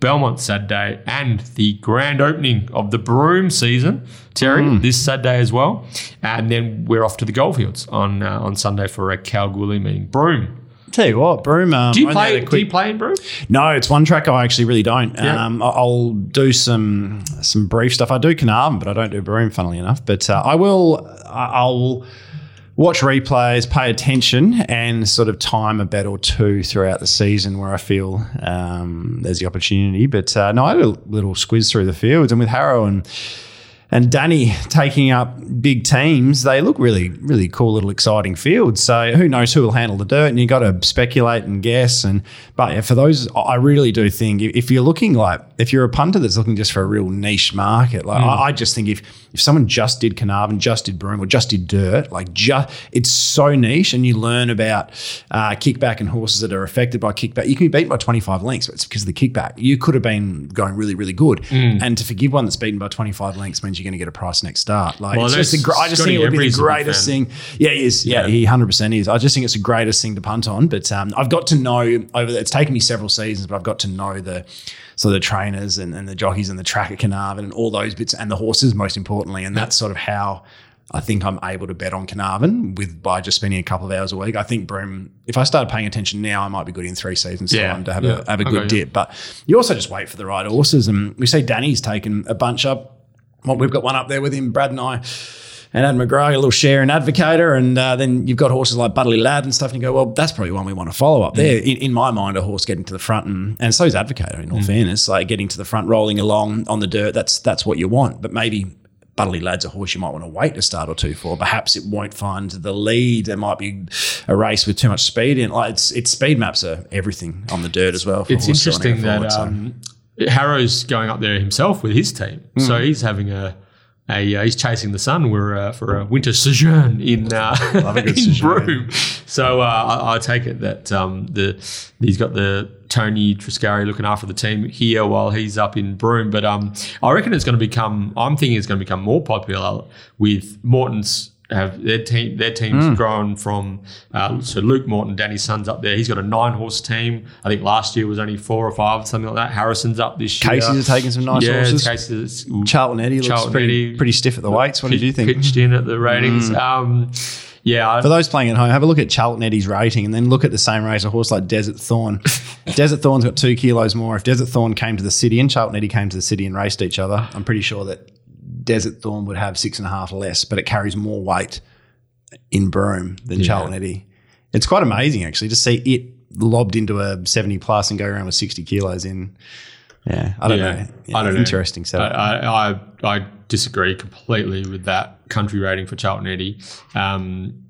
Speaker 1: Belmont Saturday, and the grand opening of the Broome season, Terry, this Saturday as well. And then we're off to the Goldfields on uh, on Sunday for a Kalgoorlie meeting. Broome.
Speaker 2: Tell you what, Broome. Um,
Speaker 1: Do you play?
Speaker 2: a
Speaker 1: Do you play in Broome?
Speaker 2: No, it's one track I actually really don't.
Speaker 1: Yeah.
Speaker 2: Um, I'll do some some brief stuff. I do Carnarvon, but I don't do Broome. funnily enough. But uh, I will. I'll watch replays, pay attention, and sort of time a bet or two throughout the season where I feel um, there's the opportunity. But uh, no, I had a little squiz through the fields, and with Harrow and and Danny taking up big teams, they look really, really cool little exciting fields. So who knows who will handle the dirt, and you got to speculate and guess. And but yeah, for those, I really do think if you're looking like if you're a punter that's looking just for a real niche market, like I, I just think if if someone just did Carnarvon, just did Broome, or just did dirt, like just it's so niche, and you learn about uh, kickback and horses that are affected by kickback. You can be beaten by 25 lengths, but it's because of the kickback. You could have been going really, really good, and to forgive one that's beaten by 25 lengths means you're going to get a price next start. Like
Speaker 1: Well,
Speaker 2: it's just the, I just
Speaker 1: Scotty
Speaker 2: think it would be the greatest thing. Yeah, he is. Yeah,
Speaker 1: Yeah.
Speaker 2: he 100 percent is. I just think it's the greatest thing to punt on. But um, I've got to know over. The, it's taken me several seasons, but I've got to know the so the trainers and, and the jockeys and the track at Carnarvon and all those bits and the horses most importantly, and that's sort of how. I think I'm able to bet on Carnarvon with by just spending a couple of hours a week. I think Broome, if I started paying attention now, I might be good in three seasons
Speaker 1: Yeah,
Speaker 2: time to have
Speaker 1: yeah.
Speaker 2: a have a
Speaker 1: Okay,
Speaker 2: good
Speaker 1: yeah.
Speaker 2: dip. But you also just wait for the right horses, and we see Danny's taken a bunch up. Well, we've got one up there with him, Brad and I, and Adam McGrath, a little share and advocator, and uh, then you've got horses like Butterley Lad and stuff, and you go, well, that's probably one we want to follow up mm. there. In, in my mind, a horse getting to the front, and and so's advocator. In all mm. fairness, like getting to the front, rolling along on the dirt, that's that's what you want. But maybe. Butterley Lad's a horse you might want to wait a start or two for. Perhaps it won't find the lead. There might be a race with too much speed in. Like it's, it's speed maps are everything on the dirt as well.
Speaker 1: It's interesting that
Speaker 2: forward, so.
Speaker 1: Um, Harrow's going up there himself with his team,
Speaker 2: Hmm.
Speaker 1: so he's having a a uh, he's chasing the sun. We're uh, for a winter sojourn in uh,
Speaker 2: Love a good *laughs*
Speaker 1: in
Speaker 2: sojourn.
Speaker 1: Broome. So uh, I, I take it that um, the he's got the Tony Triscari looking after the team here while he's up in Broome. But um, I reckon it's going to become. I'm thinking it's going to become more popular with Morton's. Have their team? Their team's
Speaker 2: Hmm.
Speaker 1: grown from uh, so Luke Morton, Danny's son's up there. He's got a nine horse team. I think last year was only four or five, something like that. Harrison's up this year.
Speaker 2: Casey's are taking some nice
Speaker 1: yeah,
Speaker 2: horses.
Speaker 1: Casey's
Speaker 2: Charlton Eddie looks
Speaker 1: Charlton
Speaker 2: pretty,
Speaker 1: Eddie.
Speaker 2: pretty stiff at the weights. What did you think?
Speaker 1: Pitched in at the ratings. Um, yeah,
Speaker 2: For those playing at home, have a look at Charlton Eddie's rating and then look at the same race, a horse like Desert Thorn. *laughs* Desert Thorn's got two kilos more. If Desert Thorn came to the city and Charlton Eddie came to the city and raced each other, I'm pretty sure that Desert Thorn would have six and a half less, but it carries more weight in Broome than Charlton Eddie. It's quite amazing actually to see it lobbed into a 70 plus and go around with 60 kilos in. Yeah, I don't
Speaker 1: Yeah,
Speaker 2: know.
Speaker 1: I don't know.
Speaker 2: Interesting
Speaker 1: I,
Speaker 2: setup.
Speaker 1: I, I, I disagree completely with that country rating for Charlton Eddie. Um,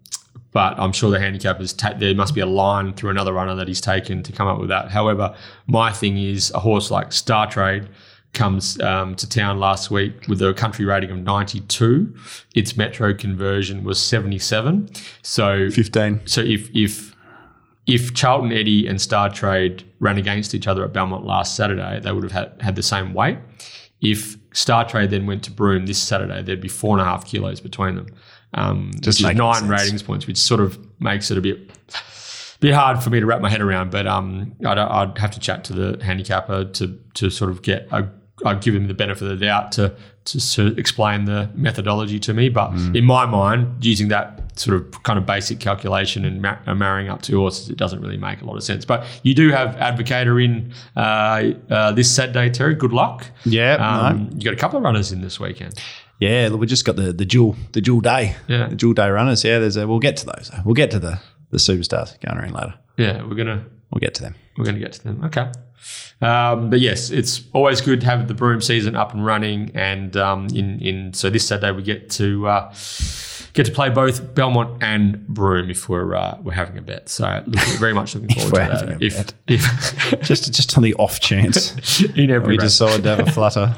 Speaker 1: but I'm sure the handicappers, ta- there must be a line through another runner that he's taken to come up with that. However, my thing is a horse like Star Trade comes um, to town last week with a country rating of 92. Its metro conversion was 77. So
Speaker 2: 15.
Speaker 1: so if if if Charlton Eddie and Star Trade ran against each other at Belmont last Saturday, they would have had, had the same weight. If Star Trade then went to Broome this Saturday, there'd be four and a half kilos between them. Um,
Speaker 2: Just
Speaker 1: nine
Speaker 2: sense.
Speaker 1: ratings points, which sort of makes it a bit bit hard for me to wrap my head around. But um, I'd, I'd have to chat to the handicapper to to sort of get a. I'd give him the benefit of the doubt to to of explain the methodology to me. But
Speaker 2: Mm.
Speaker 1: in my mind, using that sort of kind of basic calculation and ma- uh, marrying up two horses, it doesn't really make a lot of sense. But you do have Advocator in uh, uh, this Saturday, Terry. Good luck.
Speaker 2: Yeah, no.
Speaker 1: Um, You got a couple of runners in this weekend.
Speaker 2: Yeah, we just got the the dual the dual day.
Speaker 1: Yeah.
Speaker 2: The dual day runners. Yeah, there's a we'll get to those. We'll get to the the superstars going around later.
Speaker 1: Yeah, we're gonna
Speaker 2: We'll get to them.
Speaker 1: We're going to get to them. Okay. Um, but yes, it's always good to have the Broome season up and running, and um, in in so this Saturday we get to uh, get to play both Belmont and Broome if we're uh, we're having a bet. So looking, very much looking *laughs* forward to that.
Speaker 2: a
Speaker 1: If, if *laughs*
Speaker 2: Just just on the off chance *laughs*
Speaker 1: in every
Speaker 2: we decide to have a flutter.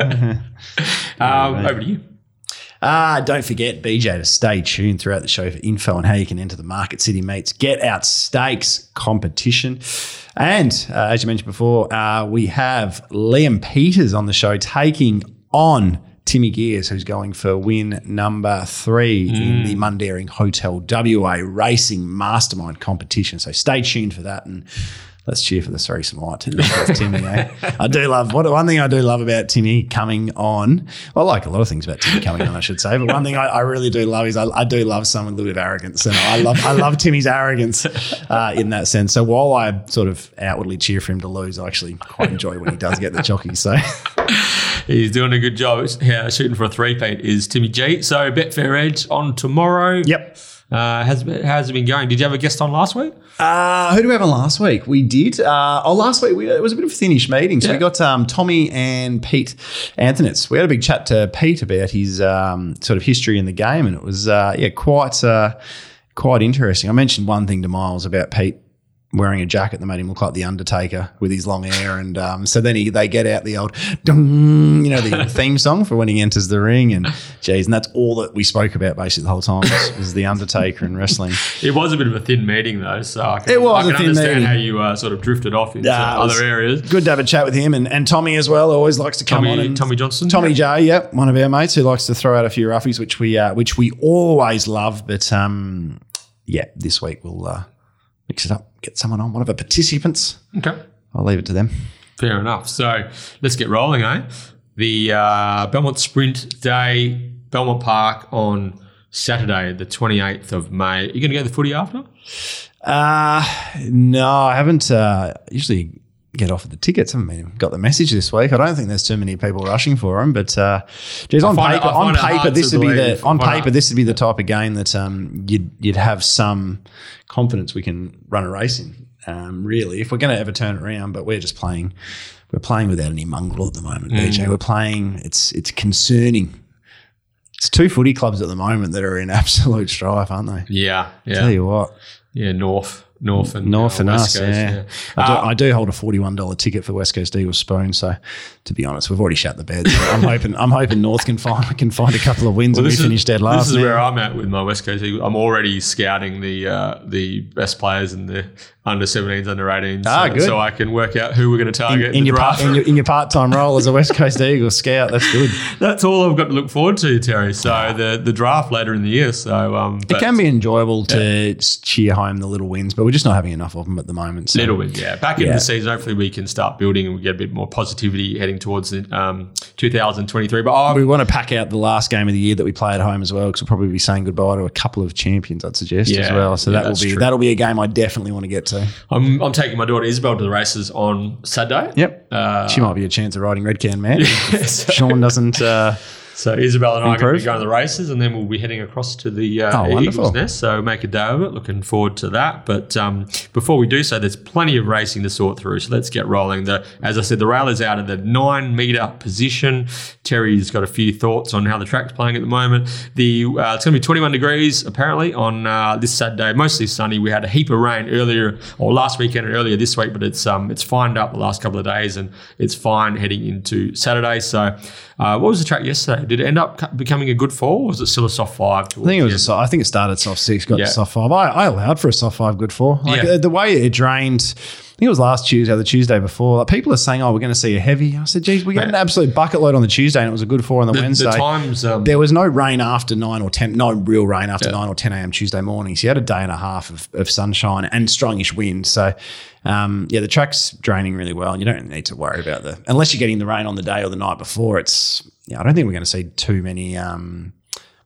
Speaker 1: um, over to you.
Speaker 2: Ah, don't forget, BJ, to stay tuned throughout the show for info on how you can enter the Market City Meets Get Out Stakes competition. And uh, as you mentioned before, uh, we have Liam Peters on the show taking on Timmy Gears, who's going for win number three in the Mundaring Hotel WA Racing Mastermind competition. So stay tuned for that and let's cheer for the to lift Timmy. Eh? I do love what one thing I do love about Timmy coming on. Well, I like a lot of things about Timmy coming on, I should say. But one thing I, I really do love is I, I do love someone with a little bit of arrogance, and I love I love Timmy's arrogance uh, in that sense. So while I sort of outwardly cheer for him to lose, I actually quite enjoy when he does get the jockey. So
Speaker 1: He's doing a good job. Yeah, shooting for a three-peat is Timmy G. So Betfair Edge on tomorrow.
Speaker 2: yep.
Speaker 1: Uh, has how's it been going? Did you have a guest on last week?
Speaker 2: Uh, who do we have on last week? We did. Uh, oh, last week we, it was a bit of a thinnish meeting. So we got um, Tommy and Pete Anthonitz. We had a big chat to Pete about his um, sort of history in the game, and it was uh, yeah quite uh, quite interesting. I mentioned one thing to Miles about Pete wearing a jacket that made him look like the Undertaker with his long hair, and um, so then he they get out the old dung, you know the *laughs* theme song for when he enters the ring, and geez, and that's all that we spoke about basically the whole time was, was the Undertaker and wrestling. *laughs*
Speaker 1: It was a bit of a thin meeting though, so I can,
Speaker 2: It was
Speaker 1: I
Speaker 2: a
Speaker 1: can
Speaker 2: thin
Speaker 1: understand
Speaker 2: meeting.
Speaker 1: how you uh, sort of drifted off into
Speaker 2: Yeah,
Speaker 1: other areas.
Speaker 2: good to have a chat with him and, and Tommy as well. Always likes to come on
Speaker 1: Tommy,
Speaker 2: and
Speaker 1: Tommy Johnson.
Speaker 2: Tommy J, yep, one of our mates who likes to throw out a few roughies, which we uh, which we always love. But um, yeah, this week we'll uh, mix it up, get someone on, one of our participants.
Speaker 1: Okay,
Speaker 2: I'll leave it to them.
Speaker 1: fair enough. So let's get rolling, eh? The uh, Belmont Sprint Day, Belmont Park on Saturday, the twenty eighth of May. you going to go to the footy after?
Speaker 2: Uh, no, I haven't. Uh, usually get offered the tickets. I haven't been- got the message this week. I don't think there's too many people rushing for them. But uh, geez, on
Speaker 1: find it-
Speaker 2: paper, on paper, this would be the on paper this would be the type of game that um, you'd you'd have some confidence we can run a race in. Um, really, if we're going to ever turn it around, but we're just playing. We're playing without any mongrel at the moment,
Speaker 1: Mm.
Speaker 2: BJ. We're playing. It's it's concerning. It's two footy clubs at the moment that are in *laughs* absolute strife, aren't they?
Speaker 1: Yeah,
Speaker 2: Tell you what.
Speaker 1: Yeah, North, North and
Speaker 2: North
Speaker 1: uh,
Speaker 2: and
Speaker 1: West
Speaker 2: us,
Speaker 1: Coast,
Speaker 2: yeah. I, do,
Speaker 1: Uh,
Speaker 2: I do hold a forty-one dollar ticket for West Coast Eagles spoon. So, to be honest, we've already shut the bed. So I'm hoping I'm hoping North can find can find a couple of wins and we finish dead last.
Speaker 1: This is
Speaker 2: now.
Speaker 1: where I'm at with my West Coast Eagles. I'm already scouting the uh, the best players in the under 17s, under 18s,
Speaker 2: Ah,
Speaker 1: so,
Speaker 2: good.
Speaker 1: so I can work out who we're going to target
Speaker 2: in
Speaker 1: in
Speaker 2: your, part in your, in your part time role as a West Coast Eagles scout. That's good. *laughs*
Speaker 1: That's all I've got to look forward to, Terry. So the the draft later in the year. So um,
Speaker 2: It can be enjoyable to cheer home the little wins, but we're just not having enough of them at the moment. So.
Speaker 1: Little bit, yeah. Back in
Speaker 2: Yeah.
Speaker 1: the season, hopefully we can start building and we get a bit more positivity heading towards um, 2023. But I'm,
Speaker 2: We want to pack out the last game of the year that we play at home as well, because we'll probably be saying goodbye to a couple of champions. I'd suggest as well. So
Speaker 1: yeah,
Speaker 2: that will be
Speaker 1: true.
Speaker 2: that'll be a game I definitely want to get to.
Speaker 1: I'm, I'm taking my daughter Isabel to the races on Saturday.
Speaker 2: Yep,
Speaker 1: Uh,
Speaker 2: she might be a chance of riding Red Can Man. *laughs*
Speaker 1: so,
Speaker 2: Sean doesn't. Uh,
Speaker 1: so Isabel and I are going to be going to the races, and then we'll be heading across to the uh,
Speaker 2: Oh.
Speaker 1: Eagles Nest. So make a day of it. Looking forward to that. But um, before we do so, there's plenty of racing to sort through. So let's get rolling. The as I said, the rail is out of the nine meter position. Terry's got a few thoughts on how the track's playing at the moment. The uh, it's going to be 21 degrees apparently on uh, this Saturday. Mostly sunny. We had a heap of rain earlier or last weekend and earlier this week, but it's um it's fined up the last couple of days and it's fine heading into Saturday. So. Uh, what was the track yesterday? Did it end up becoming a good fall, or was it still a soft five?
Speaker 2: I think it was. A, so- I think it started soft six, got
Speaker 1: Yeah.
Speaker 2: to soft five. I, I allowed for a soft five, good four. Like
Speaker 1: Yeah.
Speaker 2: uh, the way it drained. I think it was last Tuesday, or the Tuesday before. Like people are saying, "Oh, we're going to see a heavy." I said, "Geez, we got an absolute bucket load on the Tuesday, and it was a good four on the,
Speaker 1: the,
Speaker 2: Wednesday."
Speaker 1: the times. Um,
Speaker 2: There was no rain after nine or ten, no real rain after nine or ten a.m. Tuesday morning. So you had a day and a half of, of sunshine and strongish wind. So um, yeah, the track's draining really well, and you don't need to worry about the unless you're getting the rain on the day or the night before. It's yeah, I don't think we're going to see too many. Um,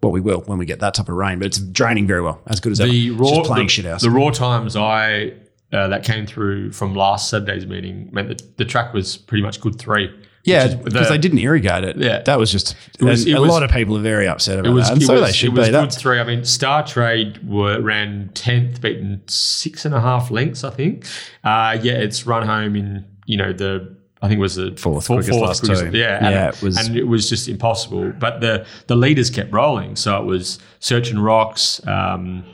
Speaker 2: well, we will when we get that type of rain, but it's draining very well, as good as ever.
Speaker 1: the
Speaker 2: It's
Speaker 1: raw
Speaker 2: just playing
Speaker 1: the,
Speaker 2: shit out.
Speaker 1: the raw times I uh, that came through from last Saturday's meeting meant that the track was pretty much good three.
Speaker 2: yeah, because
Speaker 1: the-
Speaker 2: they didn't irrigate it.
Speaker 1: Yeah.
Speaker 2: that was just.
Speaker 1: was- it
Speaker 2: a
Speaker 1: was-
Speaker 2: lot of people are very upset about
Speaker 1: It was,
Speaker 2: that, and
Speaker 1: it
Speaker 2: so
Speaker 1: was,
Speaker 2: they should
Speaker 1: it was
Speaker 2: be.
Speaker 1: good
Speaker 2: That's
Speaker 1: three. I mean, Star Trade were, ran tenth, beaten six and a half lengths. I think. Uh, yeah, it's run home in you know the. I think it was the
Speaker 2: Fourth
Speaker 1: fourth,
Speaker 2: quickest last two.
Speaker 1: Yeah, and,
Speaker 2: Yeah, it was-
Speaker 1: and it was just impossible. But the the leaders kept rolling, so it was Search and Rocks. Um,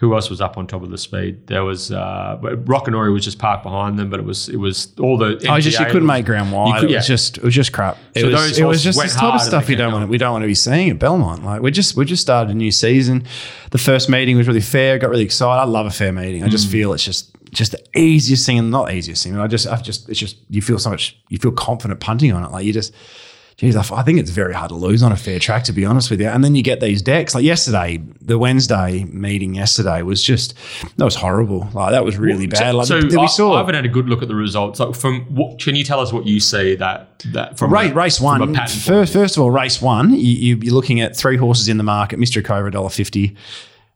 Speaker 1: who else was up on top of the speed? There was uh, Rockanori was just parked behind them, but it was it was all the.
Speaker 2: I just you couldn't make ground wide.
Speaker 1: could-
Speaker 2: it was just it was just crap. It
Speaker 1: So
Speaker 2: was it was just
Speaker 1: went
Speaker 2: this type of stuff
Speaker 1: they
Speaker 2: we don't want we don't want to be seeing at Belmont. Like we just we just started a new season. The first meeting was really fair. Got really excited. I love a fair meeting. I
Speaker 1: Mm.
Speaker 2: just feel it's just just the easiest thing and not easiest thing. I just I've just it's just you feel so much you feel confident punting on it. Like you just. Geez, I think it's very hard to lose on a fair track, to be honest with you. And then you get these decks. Like yesterday, the Wednesday meeting yesterday was just that was horrible. Like that was really bad. Like
Speaker 1: so
Speaker 2: we
Speaker 1: I,
Speaker 2: saw
Speaker 1: I haven't had a good look at the results. Like from what, can you tell us what you see that that from
Speaker 2: Race,
Speaker 1: a-
Speaker 2: race one. First, first of all, race one, you, you're looking at three horses in the market. Mr. Cobra, $1.50.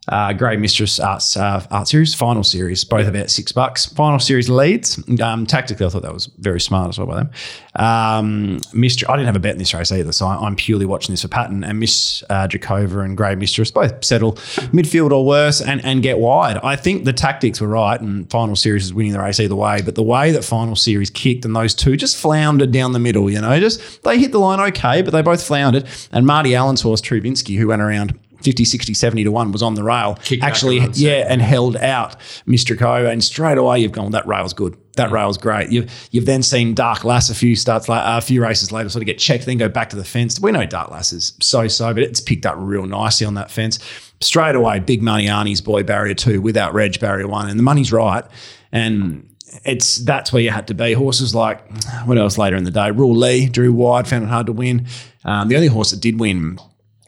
Speaker 2: Uh, Grey Mistress Arts uh, Art Series, final series, both about six bucks. Final series leads. Um, tactically, I thought that was very smart as well by them. Um, Mr. I didn't have a bet in this race either, so I, I'm purely watching this for pattern. And Miss uh, Dracova and Grey Mistress both settle midfield or worse and, and get wide. I think the tactics were right, and final series is winning the race either way. But the way that final series kicked and those two just floundered down the middle, you know, just they hit the line okay, but they both floundered. And Marty Allen's horse, Trubinsky, who went around 50, 60, 70 to 1 was on the rail.
Speaker 1: Kicked
Speaker 2: Actually, yeah, and held out Mr. Co. And straight away you've gone, that rail's good. That rail's great. You've you've then seen Dark Lass a few starts like a few races later sort of get checked, then go back to the fence. We know Dark Lass is so so, but it's picked up real nicely on that fence. Straight away, big money Arnie's boy barrier two without Reg barrier one, and the money's right. And it's that's where you had to be. Horses like what else later in the day? Rule Lee drew wide, found it hard to win. Um, the only horse that did win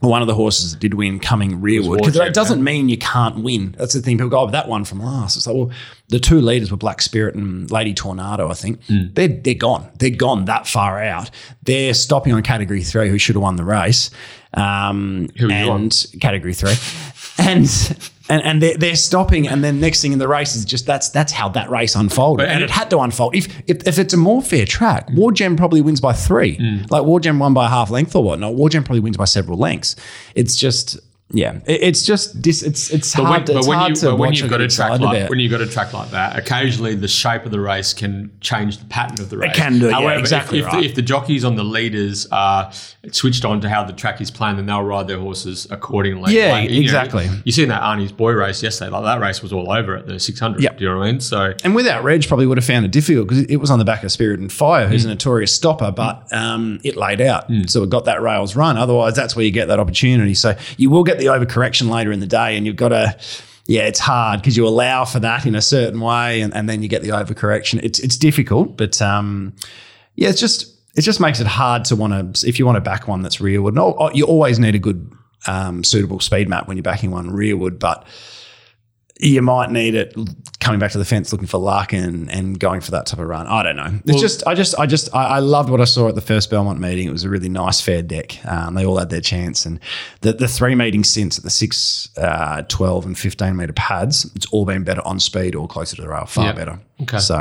Speaker 2: one of the horses that did win coming rearward. Because that doesn't mean you can't win. That's the thing. People go, oh, that one from last. It's like, well, the two leaders were Black Spirit and Lady Tornado, I think. They're, they're gone. They're gone that far out. They're stopping on category three, who should have won the race. Um,
Speaker 1: Who
Speaker 2: and category three. *laughs* And and, and they're, they're stopping, and then next thing in the race is just that's that's how that race unfolded, and it had to unfold. If if, if it's a more fair track, War Gem probably wins by three.
Speaker 1: Mm.
Speaker 2: Like War Gem won by a half length or whatnot. War Gem probably wins by several lengths. It's just yeah, it, it's just dis, it's it's
Speaker 1: But
Speaker 2: hard,
Speaker 1: when,
Speaker 2: it's
Speaker 1: but when,
Speaker 2: hard
Speaker 1: you,
Speaker 2: to
Speaker 1: but when you've got a track like when you've got a track like that, occasionally the shape of the race can change the pattern of the race.
Speaker 2: It can do, yeah,
Speaker 1: However, if-
Speaker 2: exactly
Speaker 1: if,
Speaker 2: right.
Speaker 1: the, if the jockeys on the leaders are switched on to how the track is planned, then they'll ride their horses accordingly.
Speaker 2: Yeah,
Speaker 1: you know,
Speaker 2: exactly.
Speaker 1: you seen that Arnie's boy race yesterday? Like that race was all over at the 600.
Speaker 2: Yep.
Speaker 1: Do you know what I mean? So
Speaker 2: And without Reg, probably would have found it difficult because it was on the back of Spirit and Fire,
Speaker 1: Mm.
Speaker 2: who's a notorious stopper, but um, it laid out. So it got that rails run. Otherwise, that's where you get that opportunity. So you will get the overcorrection later in the day, and you've got to. Yeah, it's hard because you allow for that in a certain way, and, and then you get the overcorrection. It's it's difficult, but um, yeah, it's just it just makes it hard to want to if you want to back one that's rearward. No, you always need a good um, suitable speed map when you're backing one rearward, but you might need it coming back to the fence looking for Larkin and going for that type of run. I don't know. It's
Speaker 1: Well-
Speaker 2: just I just I just I, I loved what I saw at the first Belmont meeting. It was a really nice fair deck. Um, they all had their chance and the the three meetings since at the 6, uh, 12 and 15 meter pads, it's all been better on speed or closer to the rail, far
Speaker 1: Yeah.
Speaker 2: better.
Speaker 1: Okay.
Speaker 2: So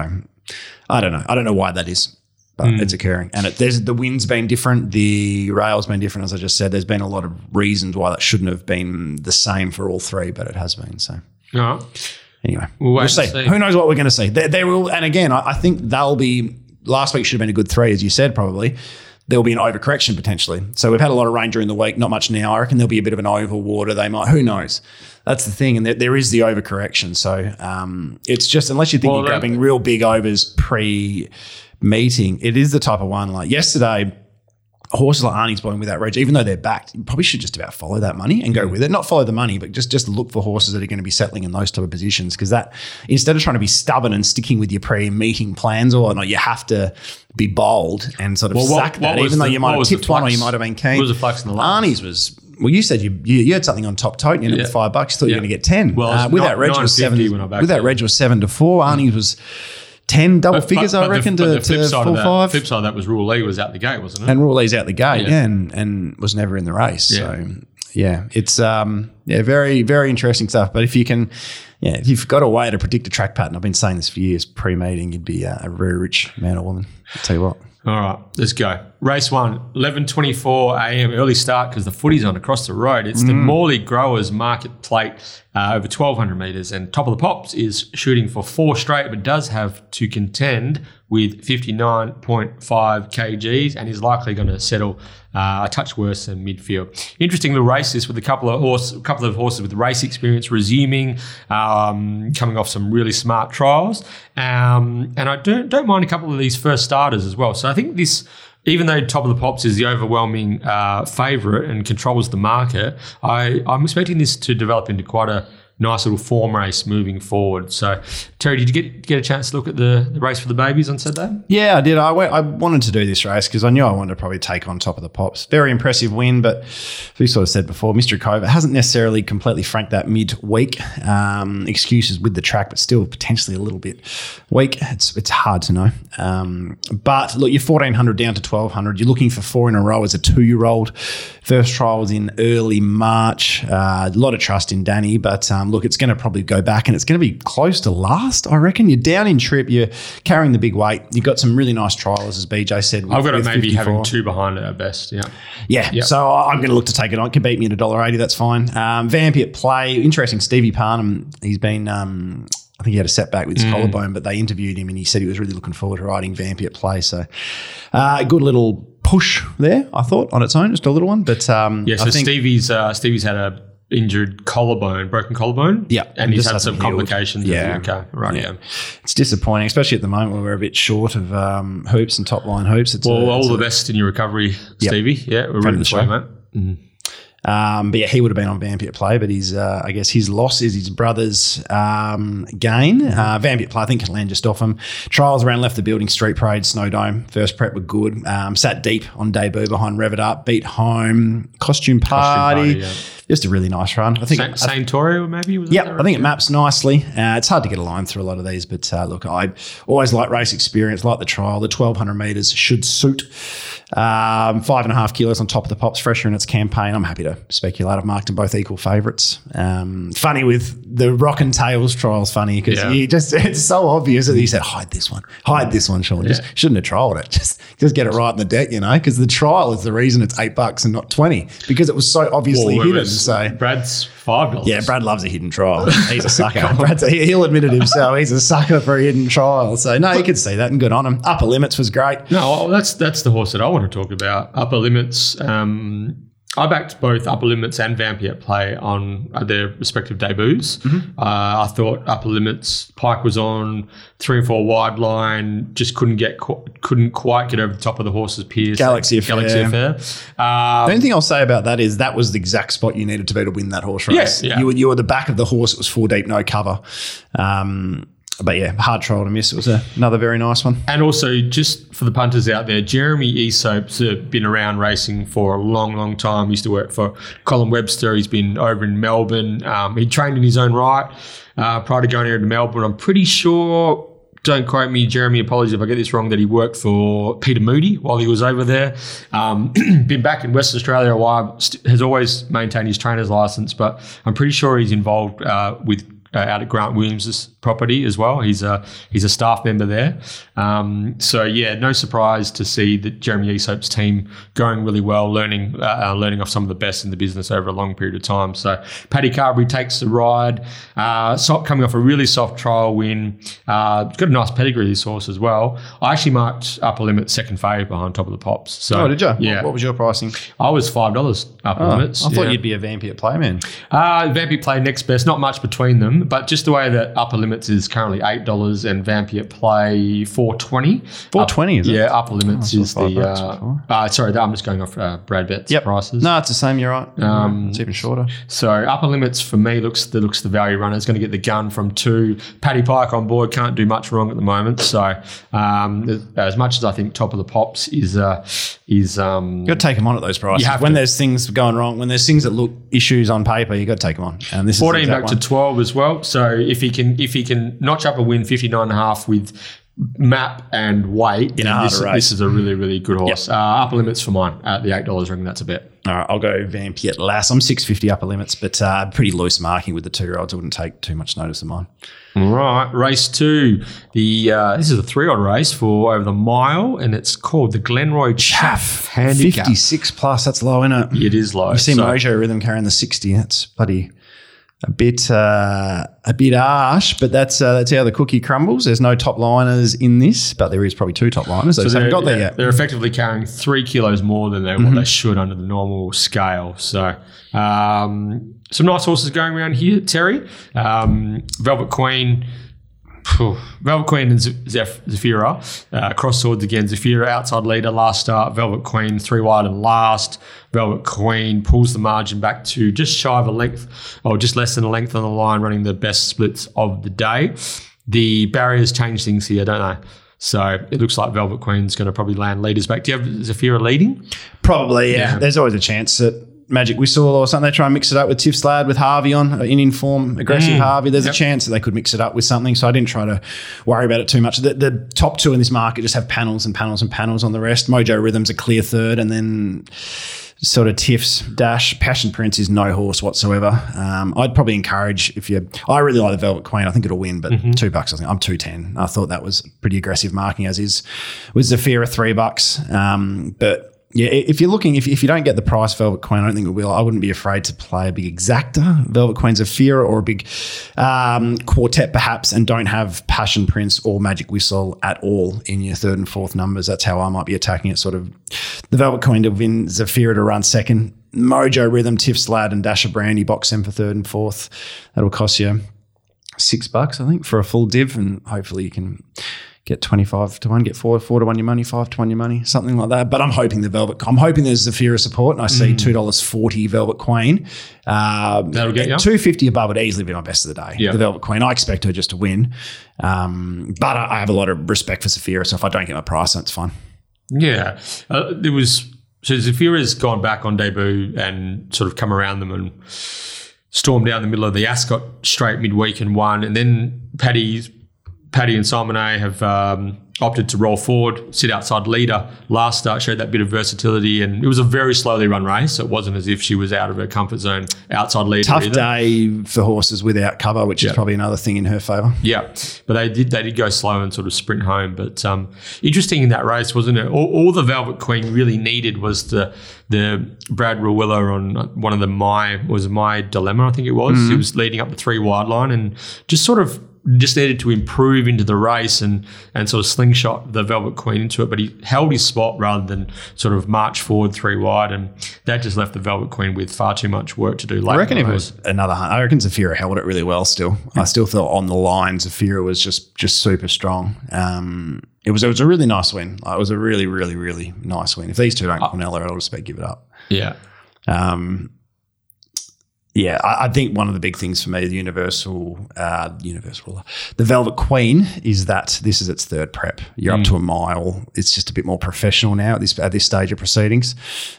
Speaker 2: I don't know. I don't know why that is. But
Speaker 1: Hmm.
Speaker 2: it's occurring, and it, there's the wind's been different, the rail's been different. As I just said, there's been a lot of reasons why that shouldn't have been the same for all three, but it has been. So
Speaker 1: all right.
Speaker 2: Anyway,
Speaker 1: We'll
Speaker 2: we'll, see.
Speaker 1: see.
Speaker 2: Who knows what we're going to see? They, they will, and again, I, I think they'll be. Last week should have been a good three, as you said. Probably there will be an overcorrection potentially. So we've had a lot of rain during the week, not much now. I reckon there'll be a bit of an over water. They might. Who knows? That's the thing, and there, there is the overcorrection. So um, it's just unless you think
Speaker 1: Well,
Speaker 2: you're grabbing real big overs pre meeting, it is the type of one like yesterday horses like Arnie's blowing with that reg, even though they're backed, you probably should just about follow that money and go with it. Not follow the money, but just just look for horses that are going to be settling in those type of positions. Because that instead of trying to be stubborn and sticking with your pre-meeting plans or not, you have to be bold and sort of
Speaker 1: Well,
Speaker 2: sack
Speaker 1: what
Speaker 2: that, even though
Speaker 1: the-
Speaker 2: you might have tipped one or you might have been keen.
Speaker 1: What was the flux in the last?
Speaker 2: Arnie's was. Well, you said you you, you had something on top tote and you ended
Speaker 1: Yeah.
Speaker 2: with five bucks. You thought you were going to get ten.
Speaker 1: Well,
Speaker 2: uh, with
Speaker 1: not-
Speaker 2: that reg was seven.
Speaker 1: when I backed
Speaker 2: With that reg was seven to four. Arnie's was ten double
Speaker 1: But-
Speaker 2: figures,
Speaker 1: but-
Speaker 2: I
Speaker 1: the-
Speaker 2: reckon,
Speaker 1: but
Speaker 2: to,
Speaker 1: the
Speaker 2: to four
Speaker 1: that,
Speaker 2: five.
Speaker 1: Flip side of that was Rule Lee was out the gate, wasn't it?
Speaker 2: and Rawley's out the gate,
Speaker 1: Yeah.
Speaker 2: yeah, and, and was never in the race.
Speaker 1: Yeah.
Speaker 2: So yeah, it's um yeah very very interesting stuff. But if you can, yeah, if you've got a way to predict a track pattern, I've been saying this for years. Pre-meeting, you'd be uh, a very rich man or woman. I'll tell you what.
Speaker 1: All right, let's go. Race one, 11.24 a.m. early start because the footy's on across the road. It's the Morley Growers Market Plate uh, over 1,200 metres and Top of the Pops is shooting for four straight but does have to contend with 59.5 kgs and is likely going to settle uh, a touch worse than midfield. Interesting little race this with a couple of horse, couple of horses with race experience resuming, um, coming off some really smart trials, um, and I don't don't mind a couple of these first starters as well. So I think this. Even though Top of the Pops is the overwhelming uh, favourite and controls the market, I, I'm expecting this to develop into quite a nice little form race moving forward. So, Terry, did you get get a chance to look at the, the race for the babies on Saturday?
Speaker 2: Yeah, I did. I, went, I wanted to do this race because I knew I wanted to probably take on top of the pops. Very impressive win, but we sort of said before, Mr. Cove hasn't necessarily completely franked that midweek. Um, excuses with the track, but still potentially a little bit weak. It's it's hard to know. Um, but look, you're 1400 down to 1200. You're looking for four in a row as a two year old. First trial was in early March. Uh, a lot of trust in Danny, but um, look, it's going to probably go back and it's going to be close to last, I reckon. You're down in trip, you're carrying the big weight. You've got some really nice trials, as BJ said. with-
Speaker 1: I've got it maybe
Speaker 2: 54.
Speaker 1: having two behind at best. Yeah.
Speaker 2: Yeah,
Speaker 1: Yep.
Speaker 2: so I'm going to look to take it on. It can beat me at $1.80, that's fine. Um, Vampy at play. Interesting, Stevie Parnham, he's been. Um, I think he had a setback with his
Speaker 1: Mm.
Speaker 2: collarbone, but they interviewed him and he said he was really looking forward to riding Vampy at play. So, uh, a good little push there, I thought, on its own, just a little one. But um,
Speaker 1: Yeah, so
Speaker 2: I think
Speaker 1: Stevie's uh, Stevie's had a injured collarbone, broken collarbone.
Speaker 2: Yeah,
Speaker 1: and he's had some
Speaker 2: healed.
Speaker 1: complications.
Speaker 2: Yeah.
Speaker 1: okay, right. Yeah.
Speaker 2: it's disappointing, especially at the moment where we're a bit short of um, hoops and top line hoops. It's
Speaker 1: Well,
Speaker 2: a,
Speaker 1: all the
Speaker 2: a-
Speaker 1: best in your recovery, Stevie. Yeah, we're rooting
Speaker 2: the
Speaker 1: for you, mate.
Speaker 2: Um, but yeah, he would have been on Vampy at play, but his, uh, I guess his loss is his brother's um, gain. Uh, Vampy at play, I think, can land just off him. Trials around left the building, Street Parade, Snow Dome. First prep were good. Um, sat deep on debut behind Rev It Up, beat home, Costume Party.
Speaker 1: Party, yeah.
Speaker 2: Just a really nice run. I think.
Speaker 1: Saint, Saint Torio, maybe? Was
Speaker 2: Yep, I think it maps nicely. Uh, it's hard to get a line through a lot of these, but uh, look, I always like race experience, like the trial. The 1200 metres should suit. Um, five and a half kilos on top of the pops, fresher in its campaign. I'm happy to speculate. I've marked them both equal favourites. Um, funny with the Rock and Tails trials, funny because
Speaker 1: Yeah.
Speaker 2: you just *laughs* it's so obvious that you said hide this one, hide this one, Sean. Just shouldn't have trialled it. *laughs* Just just get it right in the deck, you know, because the trial is the reason it's eight bucks and not twenty because it was so obviously
Speaker 1: Well,
Speaker 2: hidden. So
Speaker 1: Brad's five dollars.
Speaker 2: yeah, Brad loves a hidden trial. He's a *laughs* sucker. Brad's he'll admit it himself. He's a sucker for a hidden trial. So no, you can see that and good on him. Upper limits was great.
Speaker 1: No, that's that's the horse that I want to talk about. Upper limits. Um, I backed both Upper Limits and Vampy at play on uh, their respective debuts.
Speaker 2: Mm-hmm.
Speaker 1: Uh, I thought Upper Limits Pike was on three and four wide line, just couldn't get qu- couldn't quite get over the top of the horse's peers.
Speaker 2: Galaxy Affair.
Speaker 1: Galaxy Affair. Um,
Speaker 2: The only thing I'll say about that is that was the exact spot you needed to be to win that horse race.
Speaker 1: Yeah, yeah.
Speaker 2: You, were, you were the back of the horse. It was four deep, no cover. Um, but yeah, hard trial to miss. It was a, another very nice one.
Speaker 1: And also, just for the punters out there, Jeremy Aesop's uh, been around racing for a long, long time. He used to work for Colin Webster. He's been over in Melbourne. Um, he trained in his own right uh, prior to going here to Melbourne. I'm pretty sure. Don't quote me, Jeremy. Apologies if I get this wrong. That he worked for Peter Moody while he was over there. Um, *clears throat* been back in Western Australia a while. St- has always maintained his trainer's license, but I'm pretty sure he's involved uh, with uh, out at Grant Williams' property as well. He's a he's a staff member there. Um, so yeah, no surprise to see that Jeremy Aesop's team going really well, learning uh, learning off some of the best in the business over a long period of time. So Paddy Carbery takes the ride, uh, coming off a really soft trial win. Uh, got a nice pedigree this horse as well. I actually marked upper limit second favourite behind top of the pops. So
Speaker 2: Oh, did you?
Speaker 1: Yeah,
Speaker 2: What, was your pricing?
Speaker 1: I was five dollars upper limits.
Speaker 2: I thought
Speaker 1: yeah.
Speaker 2: you'd be a Vampy at play, man.
Speaker 1: Uh, Vampy play next best, not much between them, but just the way that upper limits is currently eight dollars and Vampy at play four twenty.
Speaker 2: Four twenty, is it?
Speaker 1: Yeah, upper limits
Speaker 2: Oh,
Speaker 1: is the. Uh, uh, sorry, I'm just going off uh, Brad Betts
Speaker 2: Yep.
Speaker 1: prices.
Speaker 2: No, it's the same. You're right.
Speaker 1: Um,
Speaker 2: it's even shorter.
Speaker 1: So upper limits for me looks the looks the value runner is going to get the gun from two. Paddy Pike on board can't do much wrong at the moment. So um, as much as I think top of the pops is uh, is um,
Speaker 2: You got to take them on at those prices. When
Speaker 1: to.
Speaker 2: there's things going wrong, when there's things that look issues on paper, you got to take them on. And this
Speaker 1: 14
Speaker 2: is the
Speaker 1: back
Speaker 2: exact
Speaker 1: to 12 as well. So if he can if he can notch up a win 59 and a half with map and weight,
Speaker 2: In a
Speaker 1: then this,
Speaker 2: harder race.
Speaker 1: this is a really, really good horse. Uh, upper limits for mine at the $8 ring. That's a bet.
Speaker 2: All right, I'll go Vampy at last. I'm 650 upper limits, but uh, pretty loose marking with the two year olds. I wouldn't take too much notice of mine.
Speaker 1: All right, race two. The uh, this is a three-odd race for over the mile, and it's called the Glenroy Chaff Handicap.
Speaker 2: 56 plus, that's low, isn't it?
Speaker 1: It is low.
Speaker 2: You see
Speaker 1: So-
Speaker 2: Mojo Rhythm carrying the 60. That's bloody a bit uh, a bit harsh, but that's uh, that's how the cookie crumbles. There's no top liners in this, but there is probably two top liners. They just haven't got there
Speaker 1: yeah,
Speaker 2: yet.
Speaker 1: They're effectively carrying three kilos more than they, what they should under the normal scale. So, um, some nice horses going around here, Terry. Um, Velvet Queen. Velvet Queen and Zafira. Uh, cross swords again. Zafira outside leader last start. Velvet Queen three wide and last. Velvet Queen pulls the margin back to just shy of a length, or just less than a length on the line, running the best splits of the day. The barriers change things here, don't they? So it looks like Velvet Queen's going to probably land leaders back. Do you have Zafira leading?
Speaker 2: Probably, yeah.
Speaker 1: Yeah.
Speaker 2: There's always a chance that Magic Whistle or something, they try and mix it up with Tiff's Lad with Harvey on, uh, in inform, aggressive Harvey. There's
Speaker 1: Yep.
Speaker 2: a chance that they could mix it up with something. So I didn't try to worry about it too much. The, the top two in this market just have panels and panels and panels on the rest. Mojo Rhythm's a clear third, and then sort of Tiff's dash. Passion Prince is no horse whatsoever. Um, I'd probably encourage if you. I really like the Velvet Queen. I think it'll win, but two bucks. I think I'm two ten. I thought that was pretty aggressive marking as is. With Zafira three bucks, um, but. Yeah, if you're looking, if, if you don't get the price Velvet Queen, I don't think it will. I wouldn't be afraid to play a big exacta, Velvet Queen's of Fear, or a big um, quartet perhaps, and don't have Passion Prince or Magic Whistle at all in your third and fourth numbers. That's how I might be attacking it. Sort of the Velvet Queen to win, Zafira to run second, Mojo Rhythm, Tiff's Lad, and Dasher Brandy box them for third and fourth. That'll cost you six bucks, I think, for a full div, and hopefully you can get 25 to 1, get 4, 4 to 1 your money, 5 to 1 your money, something like that. But I'm hoping the Velvet, I'm hoping there's Zafira support, and I see $2.40 Velvet Queen. Um,
Speaker 1: That'll get you.
Speaker 2: 250 above would easily be my best of the day.
Speaker 1: Yeah.
Speaker 2: The Velvet Queen. I expect her just to win. Um, but I I have a lot of respect for Zafira, so if I don't get my price, that's fine.
Speaker 1: Yeah, uh, there was so Zafira's gone back on debut and sort of come around them and stormed down the middle of the Ascot straight midweek and won, and then Paddy's Paddy and Simon A have um, opted to roll forward, sit outside leader. Last start showed that bit of versatility, and it was a very slowly run race. So it wasn't as if she was out of her comfort zone outside leader.
Speaker 2: Tough
Speaker 1: either.
Speaker 2: day for horses without cover, which
Speaker 1: Yeah.
Speaker 2: is probably another thing in her favour.
Speaker 1: Yeah, but they did they did go slow and sort of sprint home. But um, interesting in that race, wasn't it? All, all the Velvet Queen really needed was the the Brad Rawiller on one of the my was my dilemma I think it was. He was leading up the three wide line and just sort of just needed to improve into the race and and sort of slingshot the Velvet Queen into it. But he held his spot rather than sort of march forward three wide, and that just left the Velvet Queen with far too much work to do. Late
Speaker 2: I reckon
Speaker 1: in
Speaker 2: if
Speaker 1: the
Speaker 2: it was another I reckon Zafira held it really well still. I still thought on the line, Zafira was just just super strong. Um, it was it was a really nice win. Like, it was a really, really, really nice win. If these two don't Cornell, I'll just about give it up.
Speaker 1: yeah.
Speaker 2: Um, yeah, I, I think one of the big things for me, the Universal, uh, Universal, the Velvet Queen, is that this is its third prep. You're up to a mile. It's just a bit more professional now at this at this stage of proceedings.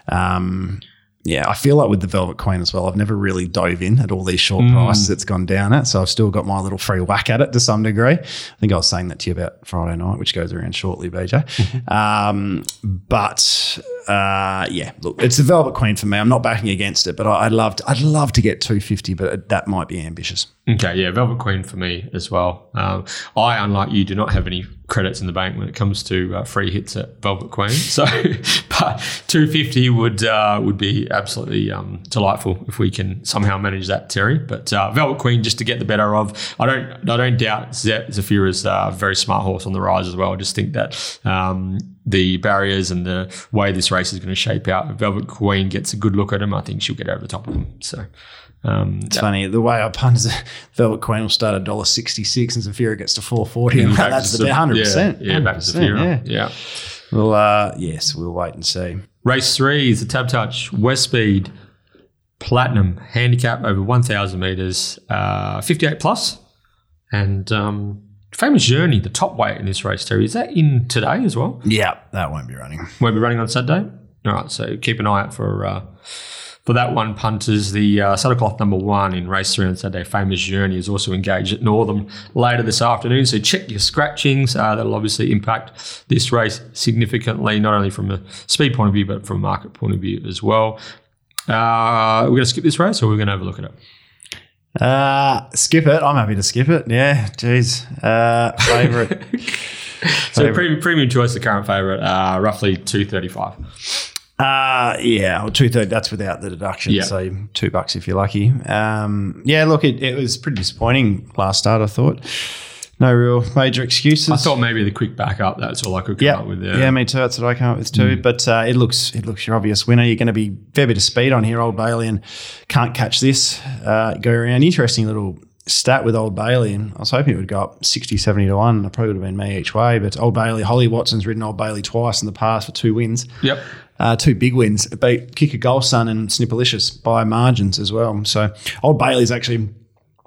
Speaker 2: Um, yeah, I feel like with the Velvet Queen as well, I've never really dove in at all these short prices it's gone down at. So I've still got my little free whack at it to some degree. I think I was saying that to you about Friday night, which goes around shortly, BJ. *laughs* um, but uh, yeah, look, it's the Velvet Queen for me. I'm not backing against it, but I, I'd love to, I'd love to get 250, but that might be ambitious.
Speaker 1: Okay, yeah, Velvet Queen for me as well. Um, I, unlike you, do not have any credits in the bank when it comes to uh, free hits at Velvet Queen. So, *laughs* but two fifty would uh, would be absolutely um, delightful if we can somehow manage that, Terry. But uh, Velvet Queen, just to get the better of, I don't I don't doubt Ze- Zafira's a very smart horse on the rise as well. I just think that. Um, the barriers and the way this race is going to shape out. Velvet Queen gets a good look at him, I think she'll get over the top of him. So, um,
Speaker 2: It's funny the way I punt is *laughs* Velvet Queen will start at dollar sixty six and Zafira gets to four forty. and
Speaker 1: back
Speaker 2: That's the hundred percent.
Speaker 1: Yeah, yeah, back to Zafira. Yeah.
Speaker 2: Well, uh, yes, we'll wait and see.
Speaker 1: Race three is the Tab Touch West Speed Platinum handicap over 1,000 meters, uh, 58 plus, and um, famous journey, the top weight in this race. Terry, is that in today as well?
Speaker 2: Yeah, that won't be running.
Speaker 1: Won't be running on Saturday. All right, so keep an eye out for uh, for that one. Punters, the uh, saddle cloth number one in race three on Saturday, famous journey, is also engaged at Northam later this afternoon. So check your scratchings. Uh, that'll obviously impact this race significantly, not only from a speed point of view, but from a market point of view as well. Uh, we're going to skip this race, or we're going to have a look at it.
Speaker 2: Uh, skip it. I'm happy to skip it. Yeah, jeez. Uh, favorite. *laughs*
Speaker 1: So premium, premium choice, the current favourite, uh, roughly two thirty five.
Speaker 2: Uh, yeah, well, two third. That's without the deduction.
Speaker 1: Yeah.
Speaker 2: So two bucks if you're lucky. Um, yeah, look, it, it was pretty disappointing last start. I thought no real major excuses.
Speaker 1: I thought maybe the quick backup. That's all I could come
Speaker 2: yeah,
Speaker 1: up with there.
Speaker 2: yeah, me too. That's what I came up with too. But uh, it looks it looks your obvious winner. You're going to be fair bit of speed on here, Old Bailey, and can't catch this. Uh, go around. Interesting little stat with Old Bailey, and I was hoping it would go up 60, 70 to one. It probably would have been me each way. But Old Bailey, Holly Watson's ridden Old Bailey twice in the past for two wins.
Speaker 1: Yep.
Speaker 2: Uh, two big wins, beat Kicker Golson and Snipperlicious by margins as well. So Old Bailey's actually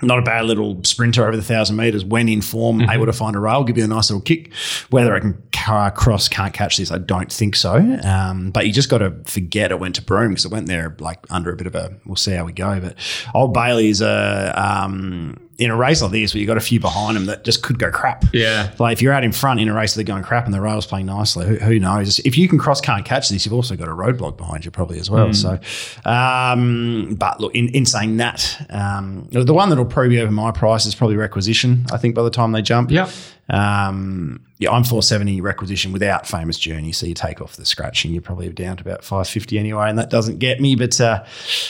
Speaker 2: not a bad little sprinter over the thousand meters when in form,
Speaker 1: Mm-hmm.
Speaker 2: able to find a rail, give you a nice little kick. Whether I can car cross, can't catch this, I don't think so. Um, but you just got to forget it went to Broome because it went there like under a bit of a. We'll see how we go. But Old Bailey's a um, in a race like this where you've got a few behind him that just could go crap.
Speaker 1: Yeah.
Speaker 2: Like if you're out in front in a race, they're going crap and the rail's playing nicely. Who, who knows? If you can cross, can't catch this, you've also got a roadblock behind you probably as well. So, um, but look, in, in saying that, um, the one that'll probably be over my price is probably requisition. I think by the time they jump,
Speaker 1: Yep.
Speaker 2: Um, yeah, I'm 470 requisition without famous journey. So you take off the scratching, you're probably down to about 550 anyway, and that doesn't get me. But uh,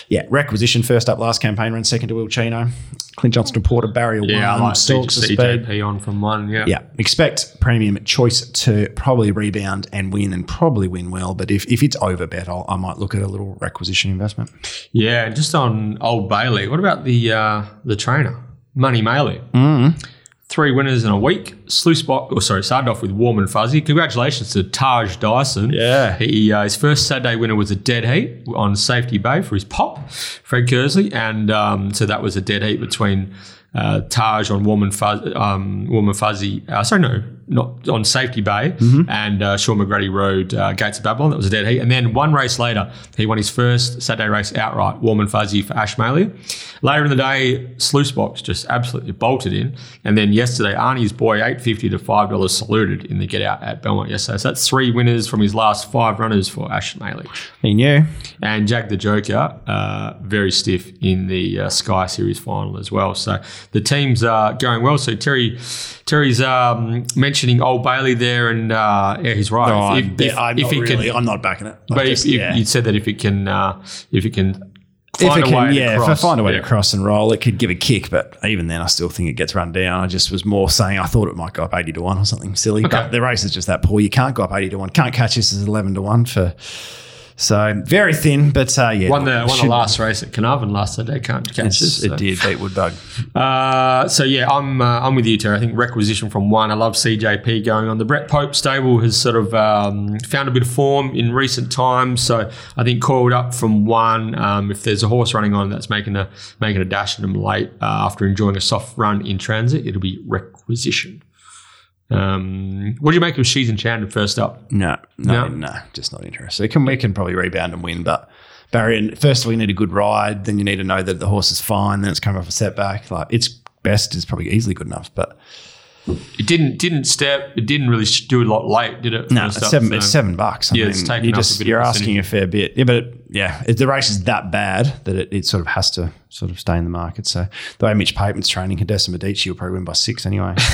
Speaker 2: yeah, requisition first up last campaign, run, second to Will Chino. Clint Johnston Porter, barrier
Speaker 1: Yeah,
Speaker 2: one,
Speaker 1: like
Speaker 2: stalks of speed.
Speaker 1: CJP on from one. Yeah.
Speaker 2: Yeah, expect premium choice to probably rebound and win, and probably win well. But if, if it's over bet, I'll, I might look at a little requisition investment.
Speaker 1: Yeah, just on Old Bailey, what about the uh, the trainer, Money Maley? Three winners in a week. Spot, or sorry, started off with Warm and Fuzzy. Congratulations to Taj Dyson.
Speaker 2: Yeah.
Speaker 1: He, uh, his first Saturday winner was a dead heat on Safety Bay for his pop, Fred Kersley. And um, so that was a dead heat between uh, Taj on Warm and, Fuzz, um, Warm and Fuzzy. Uh, sorry, no, not on Safety Bay and uh, Shaun McGruddy rode uh, Gates of Babylon. That was a dead heat. And then one race later, he won his first Saturday race outright, Warm and Fuzzy for Ash. Later in the day, Sluice Box just absolutely bolted in. And then yesterday. Arnie's boy, eight fifty to five dollars saluted in the get out at Belmont yesterday. So that's three winners from his last five runners for Maley.
Speaker 2: He knew.
Speaker 1: And Jack the Joker, uh, very stiff in the uh, Sky Series final as well. So the teams are going well. So Terry, Terry's um, mentioning Old Bailey there, and uh, yeah, he's right.
Speaker 2: No,
Speaker 1: If-
Speaker 2: I'm,
Speaker 1: if-
Speaker 2: I'm
Speaker 1: if
Speaker 2: not
Speaker 1: he can-
Speaker 2: really. I'm not backing it. I
Speaker 1: but
Speaker 2: just-
Speaker 1: if,
Speaker 2: yeah.
Speaker 1: you said that if it can, uh, if it can
Speaker 2: if it can, yeah, if I find a way
Speaker 1: yeah.
Speaker 2: to cross and roll, it could give a kick. But even then, I still think it gets run down. I just was more saying I thought it might go up eighty to one or something silly.
Speaker 1: Okay.
Speaker 2: But the race is just that poor. You can't go up eighty to one. Can't catch this as eleven to one for. So very thin, but uh, yeah,
Speaker 1: Won the won the last race at Carnarvon last Saturday. Can't catch this.
Speaker 2: it
Speaker 1: so.
Speaker 2: did beat Woodbug.
Speaker 1: Uh, so yeah, I'm uh, I'm with you, Terry. I think requisition from one. I love CJP going on. The Brett Pope stable has sort of um, found a bit of form in recent times. So I think coiled up from one. Um, if there's a horse running on that's making a making a dash at them late uh, after enjoying a soft run in transit, it'll be requisition. Um, what do you make of She's Enchanted first up?
Speaker 2: No, no,
Speaker 1: No?
Speaker 2: no, just not interested. It can we can probably rebound and win, but Barry, first of all, you need a good ride. Then you need to know that the horse is fine. Then it's coming off a setback. Like its best is probably easily good enough, but
Speaker 1: It didn't didn't step. It didn't really do a lot late, did it?
Speaker 2: no, it's
Speaker 1: up?
Speaker 2: seven.
Speaker 1: So-
Speaker 2: It's seven bucks. I
Speaker 1: Yeah,
Speaker 2: mean,
Speaker 1: it's taken
Speaker 2: you
Speaker 1: up
Speaker 2: just,
Speaker 1: a bit.
Speaker 2: You're asking a fair bit. Yeah, but it, yeah, it, the race is that bad that it, it sort of has to sort of stay in the market. So the way Mitch Pateman's training, Cadessa Medici will probably win by six anyway. *laughs*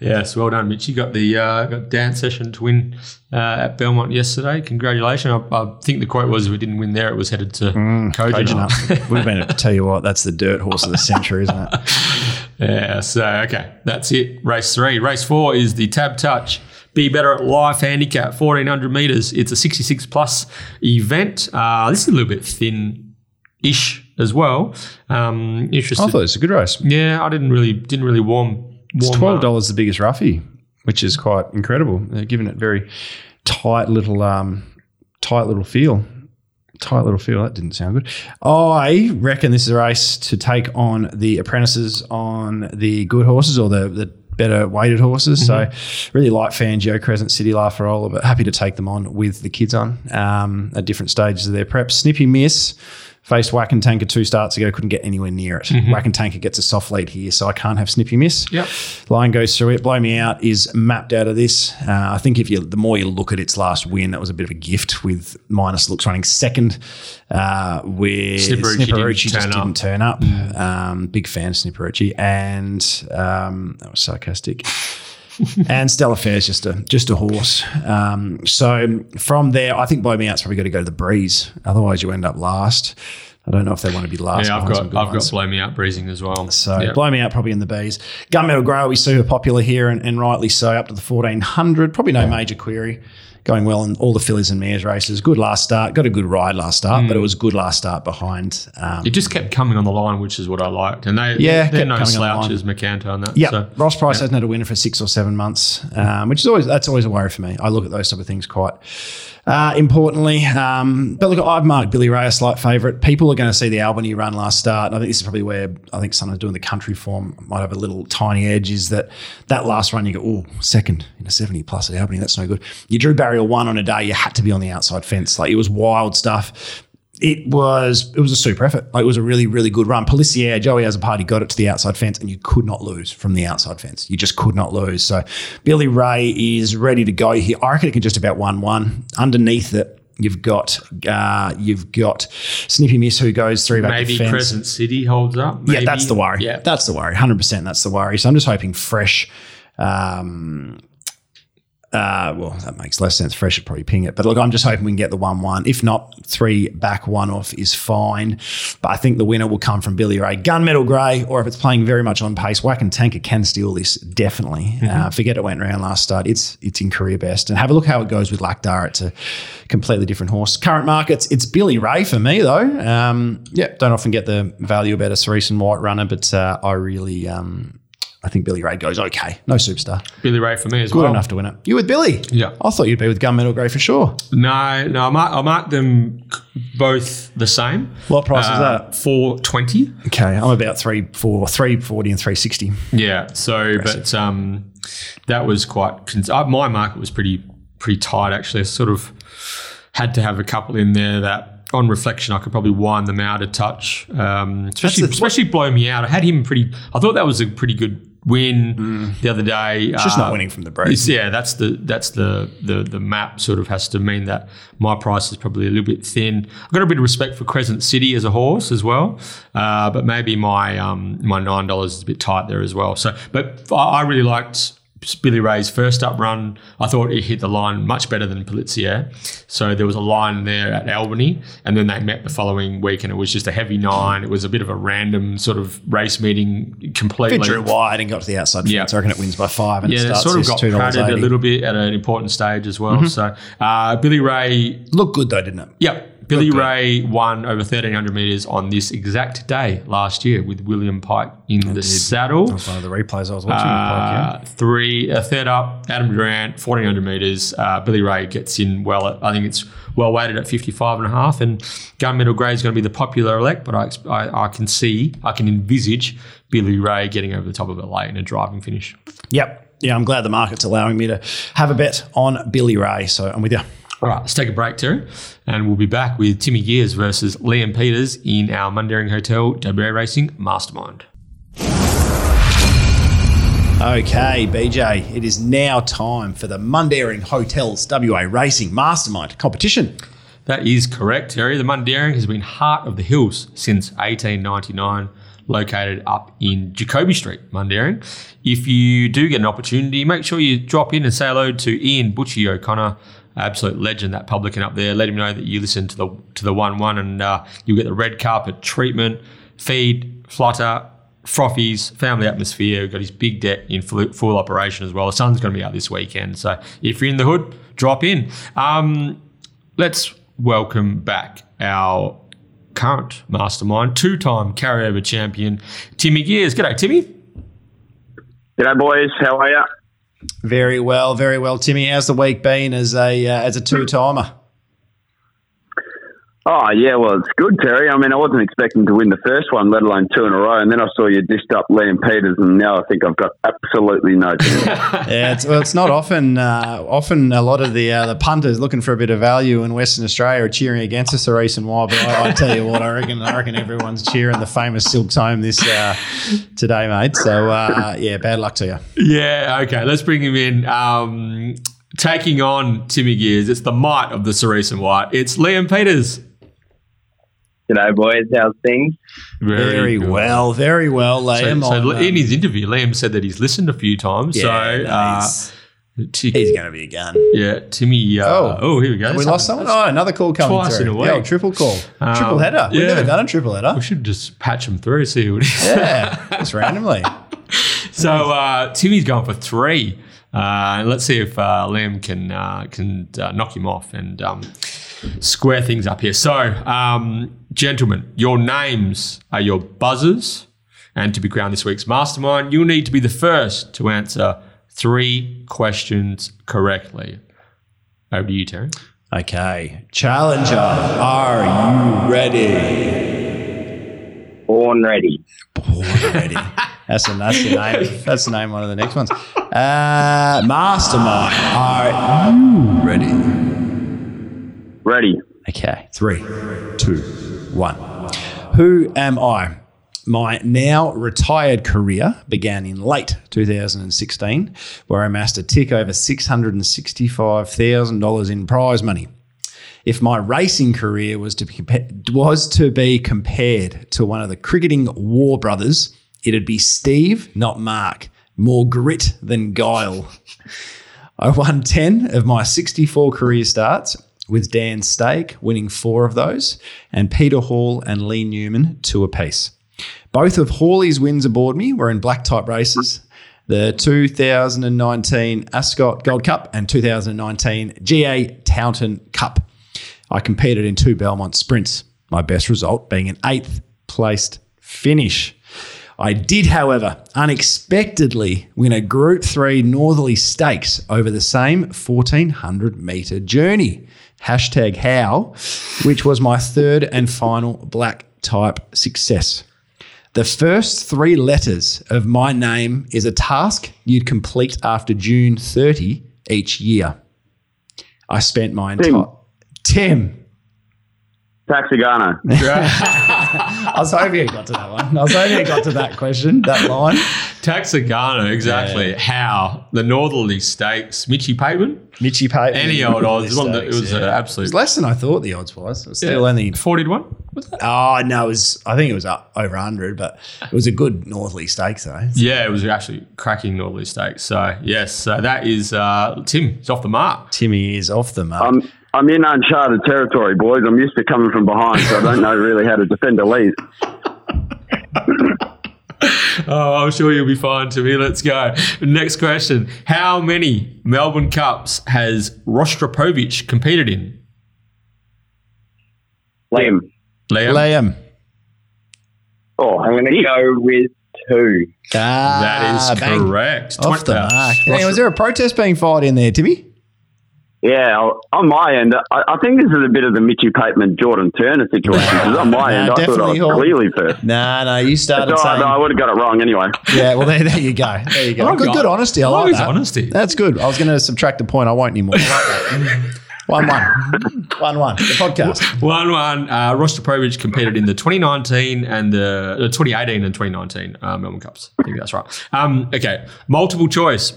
Speaker 1: Yes, well done, Mitch. You got the uh, got dance session to win uh, at Belmont yesterday. Congratulations! I, I think the quote was, "If we didn't win there, it was headed to
Speaker 2: Cogent
Speaker 1: Cogent."
Speaker 2: up. Would have been. Tell you what, that's the dirt horse of the century, isn't it? *laughs*
Speaker 1: yeah. So okay, that's it. Race three. Race four is the TABtouch. Be better at life handicap, fourteen hundred meters. It's a sixty-six plus event. Uh, this is a little bit thin-ish as well. Um, interested.
Speaker 2: I thought it was a good race.
Speaker 1: yeah, I didn't really didn't really warm.
Speaker 2: It's twelve dollars the biggest roughie, which is quite incredible. They're giving it very tight little, um, tight little feel. Tight little feel. That didn't sound good. I reckon this is a race to take on the apprentices on the good horses or the the better weighted horses. So really like Fangio, Crescent City, La Farola, but happy to take them on with the kids on um, at different stages of their prep. Snippy Miss faced Whack and Tanker two starts ago, couldn't get anywhere near it. Whack and Tanker gets a soft lead here, so I can't have Snippy Miss.
Speaker 1: Yep.
Speaker 2: Line goes through it. Blow me out is mapped out of this. Uh, I think if you the more you look at its last win, that was a bit of a gift with minus looks running second, uh, where
Speaker 1: Snipperucci didn't
Speaker 2: just
Speaker 1: turn up.
Speaker 2: didn't turn up. Um, big fan of Snipperucci, and um, that was sarcastic. And Stella Fair's just a just a horse. Um, so from there, I think Blow Me Out's probably got to go to the breeze. Otherwise, you end up last. I don't know if they want to be last.
Speaker 1: Yeah, I've got I've
Speaker 2: ones.
Speaker 1: got blow me out breezing as well.
Speaker 2: So
Speaker 1: Yeah.
Speaker 2: blow me out probably in the bees. Gunmetal Grey will be super popular here and, and rightly so, up to the 1400. Probably no major query. Going well in all the fillies and mares races. Good last start. Got a good ride last start, but it was good last start behind. Um,
Speaker 1: It just kept coming on the line, which is what I liked. And they,
Speaker 2: Yeah,
Speaker 1: they're no slouches, McCanto and that.
Speaker 2: yeah,
Speaker 1: So,
Speaker 2: Ross Price hasn't had a winner for six or seven months, um, which is always that's always a worry for me. I look at those type of things quite uh, importantly. Um, but look, I've marked Billy Ray a slight favourite. People are going to see the Albany run last start, and I think this is probably where I think someone doing the country form might have a little tiny edge. Is that that last run you go, oh, second in a seventy plus at Albany, that's no good. You drew barrier one on a day, you had to be on the outside fence. Like it was wild stuff it was it was a super effort. Like it was a really really good run. Polissier, Joey Azzopardi got it to the outside fence, and you could not lose from the outside fence. You just could not lose. So Billy Ray is ready to go here. I reckon it can just about one one. Underneath it, you've got uh, you've got Snippy Miss who goes through back
Speaker 1: maybe. Crescent City holds up.
Speaker 2: Yeah, that's the worry.
Speaker 1: Yeah.
Speaker 2: That's the worry. 100% that's the worry. So I'm just hoping fresh. Um, uh, well, that makes less sense. Fresh should probably ping it. But look, I'm just hoping we can get the 1 1. If not, three back, one off is fine. But I think the winner will come from Billy Ray. Gunmetal Grey, or if it's playing very much on pace, Whack and Tanker can steal this, definitely. Uh, forget it went round last start. It's it's in career best. And have a look how it goes with Laqdar. It's a completely different horse. Current markets, it's Billy Ray for me, though. Um, yeah, don't often get the value about a Cerise and White runner, but uh, I really. Um, I think Billy Ray goes okay. No superstar.
Speaker 1: Billy Ray for me as
Speaker 2: Good
Speaker 1: well.
Speaker 2: enough to win it. You with Billy?
Speaker 1: Yeah.
Speaker 2: I thought you'd be with Gunmetal Grey for sure.
Speaker 1: No, no, I mark, I mark them both the same.
Speaker 2: What price is that?
Speaker 1: Four twenty.
Speaker 2: Okay, I'm about three, four, three forty and three sixty.
Speaker 1: Yeah. So, but um, that was quite. Cons- uh, my market was pretty pretty tight actually. I sort of had to have a couple in there that on reflection, I could probably wind them out a touch, um, especially
Speaker 2: the-
Speaker 1: especially blow me out. I had him pretty. I thought that was a pretty good win the other day.
Speaker 2: It's just
Speaker 1: Uh,
Speaker 2: not winning from the breeze.
Speaker 1: yeah, that's the that's the, the the map sort of has to mean that my price is probably a little bit thin. I've got a bit of respect for Crescent City as a horse as well, uh, but maybe my um, my nine dollars is a bit tight there as well. So, but I I really liked Billy Ray's first up run. I thought he hit the line much better than Polizia. So there was a line there at Albany, and then they met the following week, and it was just a heavy nine. It was a bit of a random sort of race meeting completely.
Speaker 2: Drew wide and got to the outside
Speaker 1: Yeah.
Speaker 2: fence, I reckon it wins by five and
Speaker 1: Yeah, it
Speaker 2: starts
Speaker 1: sort of got
Speaker 2: $2.80.
Speaker 1: padded a little bit at an important stage as
Speaker 2: Mm-hmm.
Speaker 1: well. So uh, Billy Ray,
Speaker 2: Looked good though, didn't it?
Speaker 1: yep, Billy
Speaker 2: good.
Speaker 1: Ray won over 1300 meters on this exact day last year with William Pike in the saddle.
Speaker 2: That was one of the replays I was watching. with Pike, yeah.
Speaker 1: Uh, three, uh, third up, Adam Durrant, 1400 meters. Uh, Billy Ray gets in well at, I think it's well weighted at 55 and a half. And Gunmetal Grey is going to be the popular elect, but I, I, I can see, I can envisage Billy Ray getting over the top of it late in a driving finish.
Speaker 2: Yep. Yeah, I'm glad the market's allowing me to have a bet on Billy Ray. So I'm with you.
Speaker 1: All right, let's take a break, Terry, and we'll be back with Timmy Gears versus Liam Peters in our Mundaring Hotel WA Racing Mastermind.
Speaker 2: Okay, BJ, it is now time for the Mundaring Hotels WA Racing Mastermind competition.
Speaker 1: That is correct, Terry. The Mundaring has been heart of the hills since 1899, located up in Jacoby Street, Mundaring. If you do get an opportunity, make sure you drop in and say hello to Ian Butchie O'Connor, absolute legend, that publican up there. Let him know that you listen to the to the one one, and uh, you'll get the red carpet treatment, feed, flutter. Frothies, family atmosphere. We've got his big deck in full, full operation as well. The sun's going to be out this weekend. So if you're in the hood, drop in. Um, let's welcome back our current mastermind, two-time carryover champion, Timmy Gears. G'day, Timmy.
Speaker 4: G'day, boys. How are you?
Speaker 2: Very well, very well, Timmy. How's the week been as a uh, as a two timer?
Speaker 4: Oh, yeah, well, it's good, Terry. I mean, I wasn't expecting to win the first one, let alone two in a row. And then I saw you dished up Liam Peters, and now I think I've got absolutely no *laughs* chance.
Speaker 2: Yeah, it's, well, it's not often. Uh, often, a lot of the uh, the punters looking for a bit of value in Western Australia are cheering against us the recent while. But I, I tell you what, I reckon I reckon everyone's cheering the famous Silks home this uh, today, mate. So uh, yeah, bad luck to you.
Speaker 1: Yeah, okay, let's bring him in. Um, taking on Timmy Gears, it's the might of the Cerise and White. It's Liam Peters.
Speaker 3: G'day, boys. How's things?
Speaker 2: Very,
Speaker 1: good.
Speaker 2: well, very well, Liam.
Speaker 1: so
Speaker 2: on, um,
Speaker 1: in his interview, Liam said that he's listened a few times.
Speaker 2: yeah,
Speaker 1: so,
Speaker 2: no,
Speaker 1: uh,
Speaker 2: he's,
Speaker 1: Ti-
Speaker 2: he's going to be a gun.
Speaker 1: yeah, Timmy. Uh,
Speaker 2: Oh.
Speaker 1: oh, here we go.
Speaker 2: Have we lost someone? Oh, another call coming
Speaker 1: Twice
Speaker 2: through.
Speaker 1: in a week.
Speaker 2: Yeah, triple call,
Speaker 1: Um,
Speaker 2: triple header. We've
Speaker 1: yeah.
Speaker 2: never done a triple header.
Speaker 1: We should just patch him through, see who it is.
Speaker 2: Yeah, just randomly. *laughs*
Speaker 1: So uh, Timmy's going for three. Uh, and let's see if uh, Liam can uh, can uh, knock him off and um, square things up here. So, um, gentlemen, your names are your buzzers, and to be crowned this week's mastermind, you'll need to be the first to answer three questions correctly. Over to you, Terry.
Speaker 2: Okay, challenger, are you ready?
Speaker 3: Born ready.
Speaker 2: Born ready. *laughs* That's the, that's the name. That's the name. of One of the next ones. Uh, mastermind, are you ready?
Speaker 4: Ready.
Speaker 2: Okay, three, two, one. Who am I? My now retired career began in late 2016, where I amassed a tick over $665,000 in prize money. If my racing career was to be was to be compared to one of the cricketing war brothers, it'd be Steve, not Mark. More grit than guile. I won 10 of my 64 career starts, with Dan Staeck winning four of those, and Peter Hall and Lee Newman two apiece. Both of Hawley's wins aboard me were in black type races. The 2019 Ascot Gold Cup and 2019 GA Taunton Cup. I competed in two Belmont sprints, my best result being an eighth placed finish. I did, however, unexpectedly win a Group 3 Northerly Stakes over the same 1400 metre journey. Hashtag how, which was my third and final black type success. The first three letters of my name is a task you'd complete after June 30 each year. I spent my entire. Tim.
Speaker 4: Taxigano. *laughs*
Speaker 2: I was hoping he got to that one. I was hoping he got to that question, that line.
Speaker 1: Taxigano, exactly. How? The Northerly Stakes, Mitchy Payman?
Speaker 2: Mitchy Pateman.
Speaker 1: Any old odds. One that- It was
Speaker 2: yeah.
Speaker 1: an
Speaker 2: It
Speaker 1: absolute.
Speaker 2: was less than I thought the odds was. It was still
Speaker 1: Yeah.
Speaker 2: only
Speaker 1: 40 to 1? Was that?
Speaker 2: Oh no, it was. I think it was up over hundred, but it was a good Northerly Stakes though.
Speaker 1: Yeah, it was actually cracking Northerly Stakes. So, yes, so that is uh, Tim. It's off the mark.
Speaker 2: Timmy is off the mark.
Speaker 4: I'm I'm in uncharted territory, boys. I'm used to coming from behind, so I don't know really how to defend a lead. *laughs*
Speaker 1: Oh, I'm sure you'll be fine, Timmy. Let's go. Next question. How many Melbourne Cups has Rostropovich competed in?
Speaker 3: Liam,
Speaker 1: Liam?
Speaker 2: Liam.
Speaker 4: Oh,
Speaker 3: I'm going to go with two.
Speaker 2: Ah,
Speaker 1: that is
Speaker 2: bang.
Speaker 1: correct.
Speaker 2: Off the
Speaker 1: Twen- uh,
Speaker 2: mark.
Speaker 1: Rostro-
Speaker 2: Hey, was there a protest being filed in there, Timmy?
Speaker 4: Yeah, on my end, I, I think this is a bit of the Mitchy Pateman Jordan Turner situation. 'cause on my *laughs*
Speaker 2: No,
Speaker 4: end, I thought I
Speaker 2: definitely,
Speaker 4: was
Speaker 2: Hall.
Speaker 4: clearly first. *laughs*
Speaker 2: No, no, you started
Speaker 4: It's
Speaker 2: saying.
Speaker 4: though, I would have got it wrong anyway. *laughs*
Speaker 2: Yeah, well, there, there you go. There you go.
Speaker 1: Oh,
Speaker 2: good,
Speaker 1: God.
Speaker 2: good honesty. I
Speaker 1: I
Speaker 2: like
Speaker 1: like
Speaker 2: that.
Speaker 1: honesty.
Speaker 2: That's good. I was going to subtract a point. I won't anymore. I like that. one, one. One, one. The podcast.
Speaker 1: 1 1. Uh, Rostropovich competed in the 2019 and the, the 2018 and 2019 uh, Melbourne Cups. I think that's right. Um, okay. Multiple choice.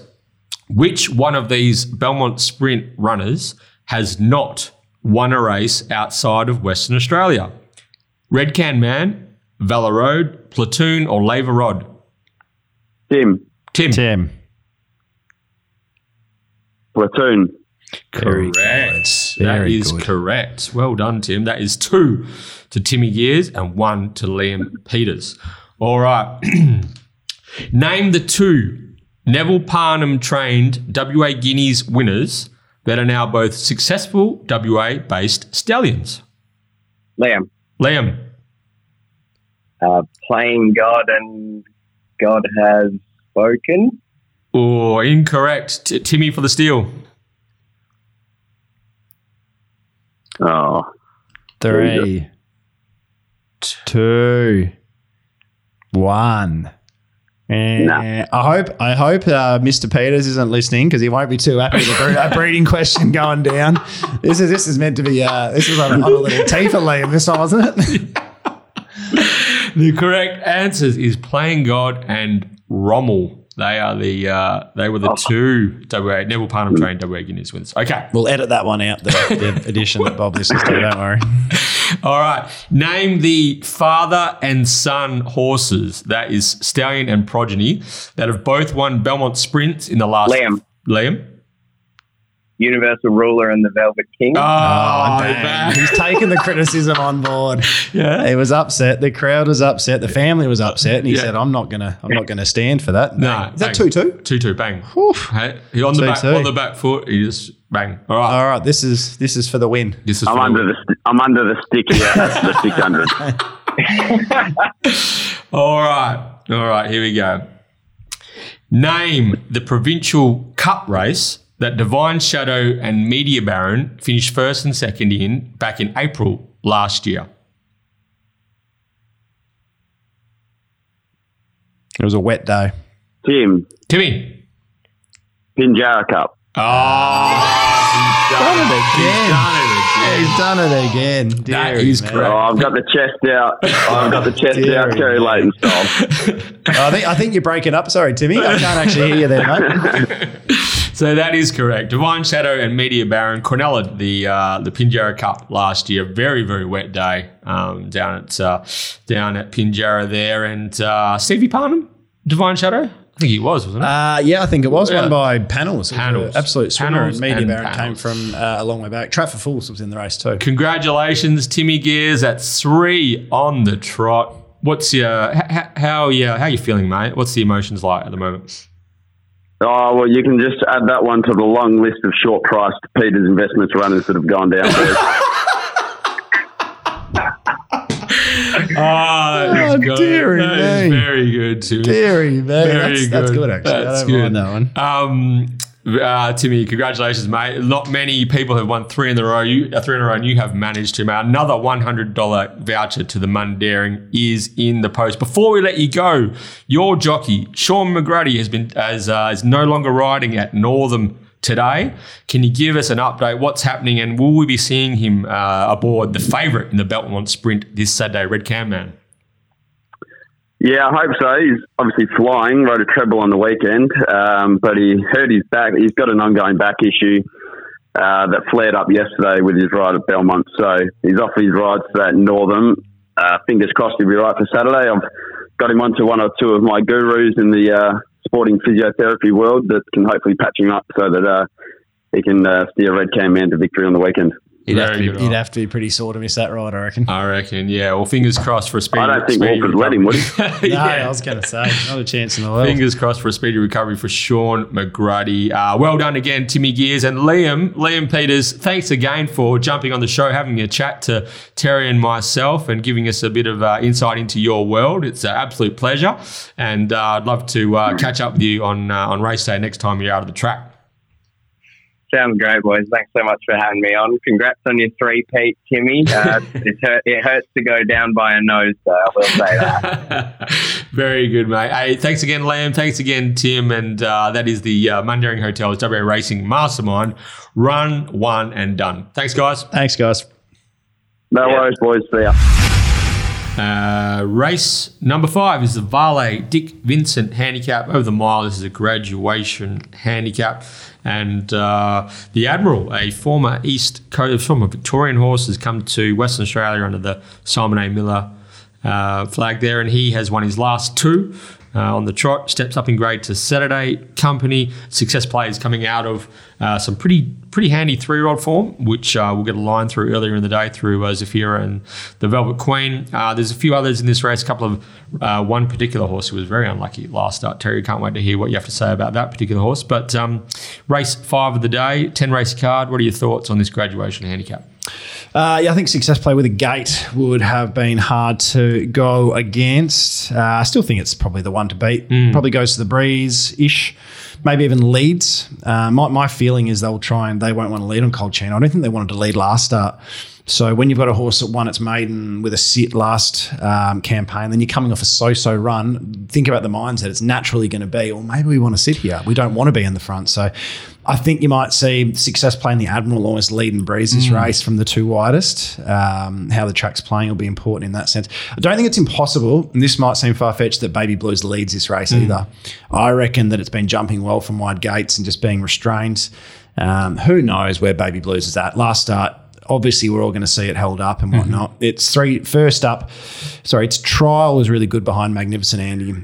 Speaker 1: Which one of these Belmont sprint runners has not won a race outside of Western Australia? Red Can Man, Valor Road, Platoon, or Laver Rod?
Speaker 4: Tim,
Speaker 1: Tim.
Speaker 2: Tim.
Speaker 4: platoon.
Speaker 1: Correct.
Speaker 2: good.
Speaker 1: That
Speaker 2: Very
Speaker 1: is
Speaker 2: good.
Speaker 1: correct. Well done, Tim. That is two to Timmy Gears and one to Liam Peters. All right. *clears throat* Name the two Neville Parnham trained WA Guineas winners that are now both successful WA based stallions.
Speaker 3: Liam,
Speaker 1: Liam.
Speaker 3: uh, playing God and God has spoken.
Speaker 1: Or incorrect. T- Timmy for the steal.
Speaker 4: Oh,
Speaker 2: Three, two, one. And
Speaker 4: Nah.
Speaker 2: I hope I hope uh, Mr. Peters isn't listening because he won't be too happy with a breeding question going down. This is this is meant to be uh, this was on a, on a little tea for Liam this time, wasn't it?
Speaker 1: The correct answers is Playing God and Rommel. They are the uh, they were the two WA Neville Parnham trained WA Guineas winners. Okay.
Speaker 2: we'll edit that one out, the, the edition that Bob listens to. Don't worry. *laughs*
Speaker 1: All right. Name the father and son horses. That is Stallion and Progeny that have both won Belmont Sprints in the last.
Speaker 3: Liam,
Speaker 1: Liam.
Speaker 3: Universal Ruler and the Velvet King.
Speaker 1: Oh,
Speaker 2: Oh, dang. He's taken the criticism on board. *laughs*
Speaker 1: Yeah.
Speaker 2: He was upset. The crowd was upset. The family was upset, and he
Speaker 1: Yeah.
Speaker 2: said, "I'm not gonna. I'm not gonna stand for that."
Speaker 1: No,
Speaker 2: is that
Speaker 1: bang.
Speaker 2: two two?
Speaker 1: Two two bang.
Speaker 2: Whew.
Speaker 1: Hey, he on the back
Speaker 2: 2-2.
Speaker 1: on the back foot. He just bang. All right.
Speaker 2: All right, this is this is for the win.
Speaker 1: this is
Speaker 4: I'm
Speaker 1: for
Speaker 4: under the st- I'm under the stick here. That's *laughs* the 600. *laughs*
Speaker 1: All right. All right. Here we go. Name the provincial cup race that Divine Shadow and Media Baron finished first and second in back in April last year.
Speaker 2: It was a wet day.
Speaker 4: Tim,
Speaker 1: Timmy.
Speaker 4: Pinjarra Cup.
Speaker 1: Oh, He's
Speaker 2: Done it again.
Speaker 1: done it
Speaker 2: He's done it again.
Speaker 1: That
Speaker 2: Deary
Speaker 1: is
Speaker 2: me.
Speaker 1: correct.
Speaker 4: Oh, I've got the chest out. I've got the chest
Speaker 2: Deary
Speaker 4: out, Kerry
Speaker 2: me.
Speaker 4: Layton style.
Speaker 2: I think I think you're breaking up. Sorry, Timmy. I can't actually hear you there, mate. *laughs*
Speaker 1: So that is correct. Divine Shadow and Media Baron Cornella the uh, the Pinjarra Cup last year. Very very wet day um, down at uh, down at Pinjarra there, and uh, Stevie Parnham, Divine Shadow. I think he was, wasn't it?
Speaker 2: Uh, yeah, I think it was
Speaker 1: Yeah.
Speaker 2: won by panels.
Speaker 1: Panels.
Speaker 2: absolute swimmer.
Speaker 1: Panels
Speaker 2: and Media
Speaker 1: and
Speaker 2: Baron came from uh, a long way back. Traffic Fools was in the race too.
Speaker 1: Congratulations, Timmy Gears at three on the trot. What's your h- how yeah how you feeling, mate? What's the emotions like at the moment?
Speaker 4: Oh, well, you can just add that one to the long list of short priced Peters Investments runners that have gone down there. *laughs*
Speaker 1: Ah,
Speaker 2: Oh, dearie
Speaker 1: That is
Speaker 2: me.
Speaker 1: very good, Timmy.
Speaker 2: Deary me.
Speaker 1: Very
Speaker 2: That's, that's good, actually.
Speaker 1: That's
Speaker 2: I don't
Speaker 1: good.
Speaker 2: mind that one.
Speaker 1: Um, uh, Timmy, congratulations, mate. Not many people have won three in the row. You uh, three in a row, and you have managed to. Mate. Another one hundred dollar voucher to the Mundaring is in the post. Before we let you go, your jockey Shaun McGruddy has been as uh, is no longer riding at Northam today. Can you give us an update? What's happening, and will we be seeing him uh, aboard the favourite in the Belmont Sprint this Saturday, Red Can Man?
Speaker 4: Yeah, I hope so. He's obviously flying, rode a treble on the weekend, um, but he hurt his back. He's got an ongoing back issue uh, that flared up yesterday with his ride at Belmont. So he's off his rides to that Northam. Uh, fingers crossed he'll be right for Saturday. I've got him onto one or two of my gurus in the uh, sporting physiotherapy world that can hopefully patch him up so that uh, he can uh, steer Red Can Man to victory on the weekend.
Speaker 2: He'd, have to, be, he'd have to be pretty sore to miss that ride, I reckon.
Speaker 1: I reckon, yeah. Well, fingers crossed for a speedy.
Speaker 4: I don't think
Speaker 1: speedy
Speaker 4: Wolf would let him, would he? *laughs*
Speaker 2: No, *laughs*
Speaker 1: yeah.
Speaker 2: I was going to say, not a chance in the world.
Speaker 1: Fingers crossed for a speedy recovery for Shaun McGruddy. Uh, well done again, Timmy Gears and Liam. Liam Peters, thanks again for jumping on the show, having a chat to Terry and myself, and giving us a bit of uh, insight into your world. It's an absolute pleasure, and uh, I'd love to uh, catch up with you on uh, on race day next time you're out of the track.
Speaker 3: Sounds great, boys. Thanks so much for having me on. Congrats on your three, Pete, Timmy. Uh, *laughs* it, hurt, it hurts to go down by a nose, though. I will say that. *laughs*
Speaker 1: Very good, mate. Hey, thanks again, Liam. Thanks again, Tim. And uh, that is the uh, Mundaring Hotels WA Racing Mastermind. Run, one, and done. Thanks, guys.
Speaker 2: Thanks, guys.
Speaker 4: No
Speaker 3: Yeah.
Speaker 4: worries, boys. See ya.
Speaker 1: Uh, race number five is the Vale Dick Vincent handicap over the mile. This is a graduation handicap. And uh, the Admiral, a former East Coast, former Victorian horse, has come to Western Australia under the Simon A. Miller uh, flag there. And he has won his last two uh, on the trot, steps up in grade to Saturday Company. Success players coming out of uh, some pretty pretty handy three year old form, which uh, we'll get a line through earlier in the day through uh, Zafira and the Velvet Queen. Uh, there's a few others in this race, a couple of uh, one particular horse who was very unlucky last start. Terry, can't wait to hear what you have to say about that particular horse. But um, race five of the day, 10 race card. What are your thoughts on this graduation handicap?
Speaker 2: Uh, yeah, I think success play with a gate would have been hard to go against. Uh, I still think it's probably the one to beat. Probably goes to the breeze ish, maybe even leads. Uh, my, my feeling is they'll try and they won't want to lead on Cold Chain. I don't think they wanted to lead last start. So when you've got a horse that won its maiden with a sit last um, campaign, then you're coming off a so-so run. Think about the mindset. It's naturally going to be, well, maybe we want to sit here. We don't want to be in the front. So I think you might see success playing the Admiral almost lead and breeze this race from the two widest. Um, how the track's playing will be important in that sense. I don't think it's impossible, and this might seem far fetched, that Baby Blues leads this race either. I reckon that it's been jumping well from wide gates and just being restrained. Um, who knows where Baby Blues is at? Last start, obviously we're all going to see it held up and whatnot. It's three first up. Sorry, its trial was really good behind Magnificent Andy.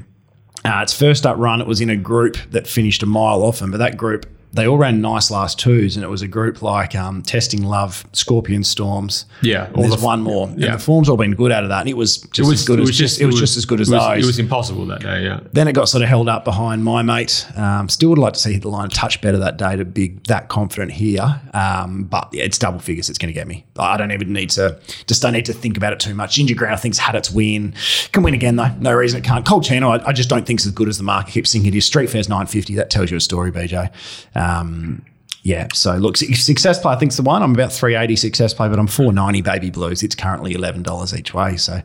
Speaker 2: Uh, its first up run, it was in a group that finished a mile off him, but that group they all ran nice last twos, and it was a group like um, Testing Love, Scorpion Storms.
Speaker 1: Yeah,
Speaker 2: and there's
Speaker 1: the-
Speaker 2: one more.
Speaker 1: yeah.
Speaker 2: And the form's all been good out of that, and it was just as good as just, it was just as good as
Speaker 1: it was,
Speaker 2: those.
Speaker 1: It was impossible that day, yeah.
Speaker 2: Then it got sort of held up behind my mate. Um, still would like to see hit the line a touch better that day to be that confident here. Um, but yeah, it's double figures. It's going to get me. I don't even need to, just don't need to think about it too much. Ginger Ground, I think's had its win. Can win again though. No reason it can't. Cold Channel, I, I just don't think it's as good as the market keeps thinking it is. Street Fair's 950. That tells you a story, BJ. Um, yeah, so look, success play. I think's the one. I'm about 380 success play, but I'm 490 baby blues. It's currently eleven dollars each way, so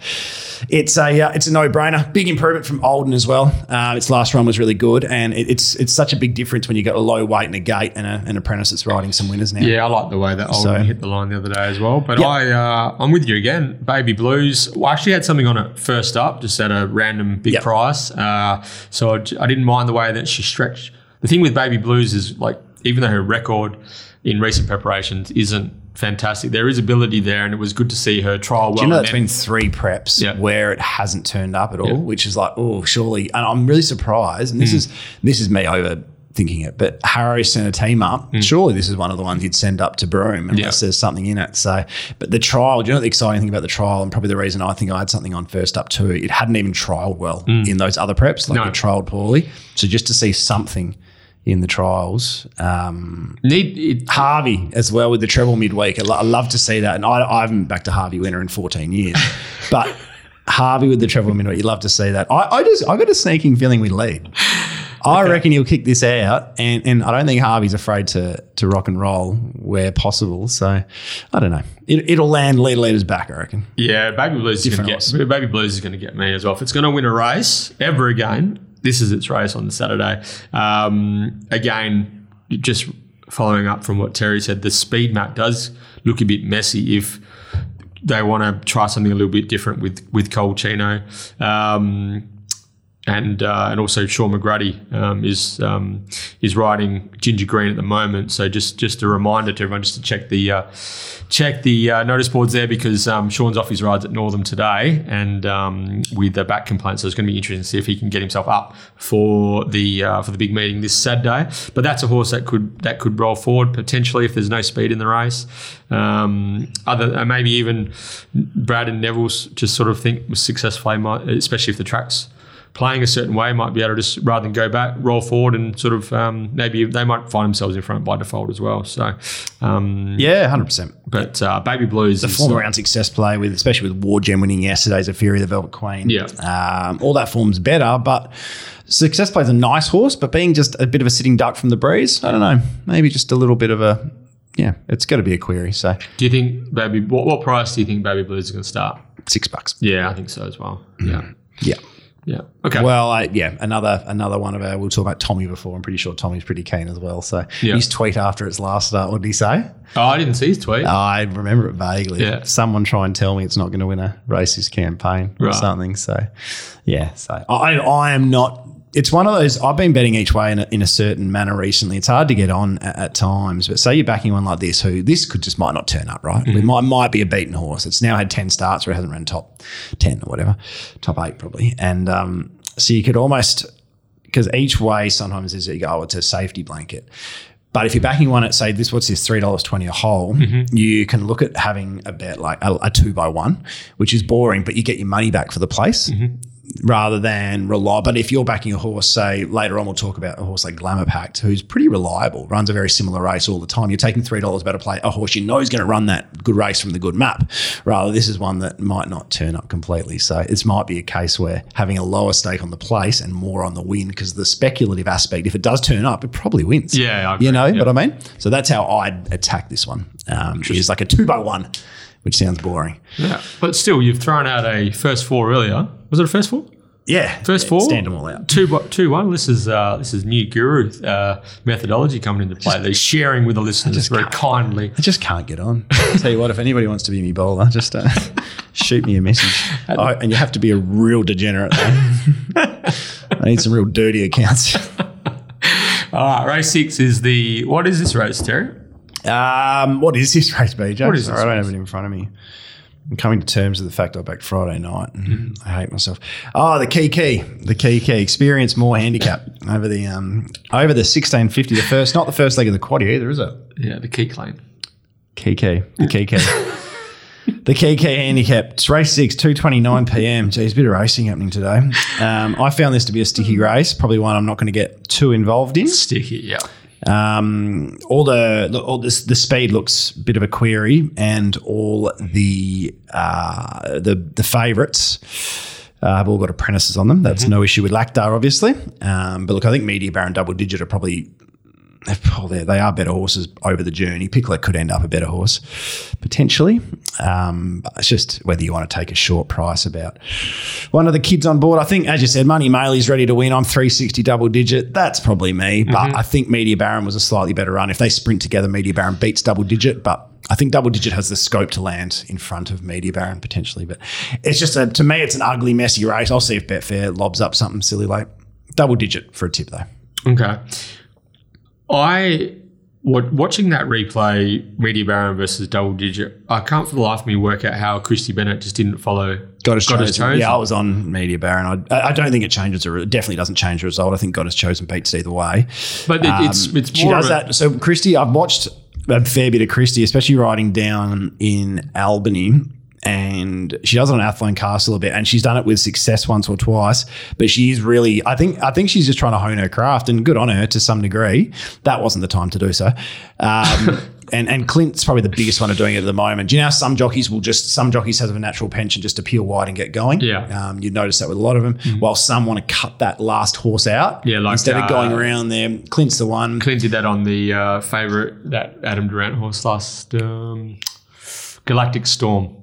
Speaker 2: it's a uh, it's a no brainer. Big improvement from Olden as well. Uh, its last run was really good, and it, it's it's such a big difference when you got a low weight and a gate and a, an apprentice that's riding some winners now.
Speaker 1: Yeah, I like the way that Olden
Speaker 2: So-
Speaker 1: hit the line the other day as well. But
Speaker 2: Yep.
Speaker 1: I, uh, I'm with you again. Baby Blues. Well, I actually had something on it first up, just at a random big
Speaker 2: Yep.
Speaker 1: price. Uh, so I didn't mind the way that she stretched. The thing with Baby Blues is like, even though her record in recent preparations isn't fantastic, there is ability there, and it was good to see her trial well.
Speaker 2: Do you know
Speaker 1: then-
Speaker 2: been three preps
Speaker 1: Yeah.
Speaker 2: where it hasn't turned up at all,
Speaker 1: Yeah.
Speaker 2: which is like, oh, surely. And I'm really surprised. And this hmm. is this is me overthinking it, but Harrow sent a team up. Hmm. Surely this is one of the ones you'd send up to Broome unless
Speaker 1: Yeah.
Speaker 2: there's something in it. So, but the trial. Do you know the exciting thing about the trial, and probably the reason I think I had something on first up too? It hadn't even trialed well hmm. in those other preps, like
Speaker 1: No.
Speaker 2: it trialed poorly. So just to see something in the trials. Um,
Speaker 1: Need it,
Speaker 2: Harvey as well with the treble midweek. I, lo- I love to see that. And I, I haven't backed a Harvey winner in 14 years, *laughs* but Harvey with the treble midweek, you love to see that. I, I just, I got a sneaking feeling we lead. I reckon he'll kick this out, and, and I don't think Harvey's afraid to to rock and roll where possible. So I don't know. It, it'll land leader leaders back. I reckon.
Speaker 1: Yeah, Baby Blues is going to get Baby Blues is going to get me as well. If it's going to win a race ever again, this is its race on the Saturday. Um, again, just following up from what Terry said, the speed map does look a bit messy if they want to try something a little bit different with with Colchino. Um, and uh, and also Shaun McGruddy um, is um, is riding Ginger Green at the moment. So just just a reminder to everyone just to check the uh, check the uh, notice boards there because um, Shaun's off his rides at Northam today and um, with the back complaint. So it's going to be interesting to see if he can get himself up for the uh, for the big meeting this Saturday. But that's a horse that could that could roll forward potentially if there's no speed in the race. Um, other uh, maybe even Brad and Neville's just sort of think successfully, especially if the tracks playing a certain way might be able to just rather than go back, roll forward, and sort of um, maybe they might find themselves in front by default as well. So, um,
Speaker 2: Yeah, hundred percent.
Speaker 1: but uh, Baby Blues
Speaker 2: The form
Speaker 1: uh,
Speaker 2: around success play with, especially with War Gem winning yesterday's a Fury of the Velvet Queen.
Speaker 1: Yeah.
Speaker 2: um, all that form's better, but success play's a nice horse, but being just a bit of a sitting duck from the breeze, I don't know, maybe just a little bit of a yeah, it's got to be a query. So
Speaker 1: Do you think Baby? What, what price do you think Baby Blues is going to start?
Speaker 2: six bucks.
Speaker 1: Yeah, I think so as well. Yeah,
Speaker 2: Yeah.
Speaker 1: Yeah. Okay.
Speaker 2: Well, I, yeah, another another one of our. We'll talk about Tommy before. I'm pretty sure Tommy's pretty keen as well. So
Speaker 1: Yeah.
Speaker 2: his tweet after its last start, what did he say?
Speaker 1: oh, I didn't see his tweet.
Speaker 2: I remember it vaguely.
Speaker 1: Yeah.
Speaker 2: Someone try and tell me it's not going to win a racist campaign or something. So, yeah. So I, I am not. It's one of those. I've been betting each way in a, in a certain manner recently. It's hard to get on at, at times. But say you're backing one like this, who this could just might not turn up, right? It mm. might might be a beaten horse. It's now had ten starts where it hasn't run top ten or whatever, top eight probably. And um, so you could almost because each way sometimes is you go, oh, it's a safety blanket. But if you're backing one at say this, what's this three dollars twenty a hole, mm-hmm. you can look at having a bet like a, a two by one, which is boring, but you get your money back for the place mm-hmm. Rather than rely. But if you're backing a horse, say later on, we'll talk about a horse like Glamour Pact, who's pretty reliable, runs a very similar race all the time. You're taking three dollars about better play a horse you know is going to run that good race from the good map. Rather, this is one that might not turn up completely. So this might be a case where having a lower stake on the place and more on the win, because the speculative aspect, if it does turn up, it probably wins.
Speaker 1: Yeah,
Speaker 2: you know
Speaker 1: Yeah.
Speaker 2: what I mean. So that's how I'd attack this one. Um, is like a two by one, which sounds boring.
Speaker 1: yeah, but still, you've thrown out a first four earlier. Was it a first four?
Speaker 2: Yeah,
Speaker 1: First four,
Speaker 2: stand them all out.
Speaker 1: Two, two, one. This is uh, this is new guru uh, methodology coming into play. They're sharing with the listeners very kindly.
Speaker 2: I just can't get on. tell you what, if anybody wants to be me bowler, just uh, *laughs* shoot me a message. *laughs* Oh, and you have to be a real degenerate. *laughs* I need some real dirty accounts.
Speaker 1: All right, race six is the what is this race, Terry?
Speaker 2: Um, what is this *laughs* race, BJ?
Speaker 1: What is
Speaker 2: Sorry,
Speaker 1: this
Speaker 2: I don't
Speaker 1: race?
Speaker 2: have it in front of me. I'm coming to terms with the fact I backed Friday night. and I hate myself. Oh, the key key, the key key. Experience more handicap over the um over the 1650. The first, not the first leg of the quaddy either, is it?
Speaker 1: Yeah, the key claim.
Speaker 2: KK, the KK. *laughs* the KK handicap. It's race six, 2.29 p.m. Geez, a bit of racing happening today. Um, I found this to be a sticky race, probably one I'm not going to get too involved in.
Speaker 1: Sticky, yeah.
Speaker 2: Um, all the all this the speed looks a bit of a query, and all the uh, the the favourites. Uh, have all got apprentices on them. That's no issue with Laqdar, obviously. Um, but look, I think Media Baron Double Digit are probably oh, they are better horses over the journey. Pickler could end up a better horse potentially. Um, but it's just whether you want to take a short price about one of the kids on board. I think, as you said, Money Maley's ready to win. I'm 360 double digit. That's probably me. But I think Media Baron was a slightly better run. If they sprint together, Media Baron beats double digit. But I think double digit has the scope to land in front of Media Baron potentially. But it's just a to me, it's an ugly, messy race. I'll see if Betfair lobs up something silly late. Double digit for a tip though.
Speaker 1: Okay. I wa- watching that replay, Media Baron versus Double Digit. I can't for the life of me work out how Christy Bennett just didn't follow.
Speaker 2: God has
Speaker 1: God has
Speaker 2: chosen. Yeah, I was on Media Baron. I, I don't think it changes. The, it definitely doesn't change the result. I think God has chosen beats either way.
Speaker 1: But it, it's
Speaker 2: Um,
Speaker 1: it's
Speaker 2: she
Speaker 1: more
Speaker 2: does that. So Christy, I've watched a fair bit of Christy, especially riding down in Albany. And she does it on Athlone Castle a bit, and she's done it with success once or twice. But she is really, I think, I think she's just trying to hone her craft, and good on her to some degree. That wasn't the time to do so. Um, *laughs* and and Clint's probably the biggest one of doing it at the moment. Do you know some jockeys will just some jockeys have a natural penchant just to peel wide and get going?
Speaker 1: Yeah.
Speaker 2: um, you'd notice that with a lot of them. While some want to cut that last horse out,
Speaker 1: Yeah, like,
Speaker 2: instead of going
Speaker 1: uh,
Speaker 2: around there, Clint's the one.
Speaker 1: Clint did that on the uh, favorite that Adam Durrant horse last um, Galactic Storm.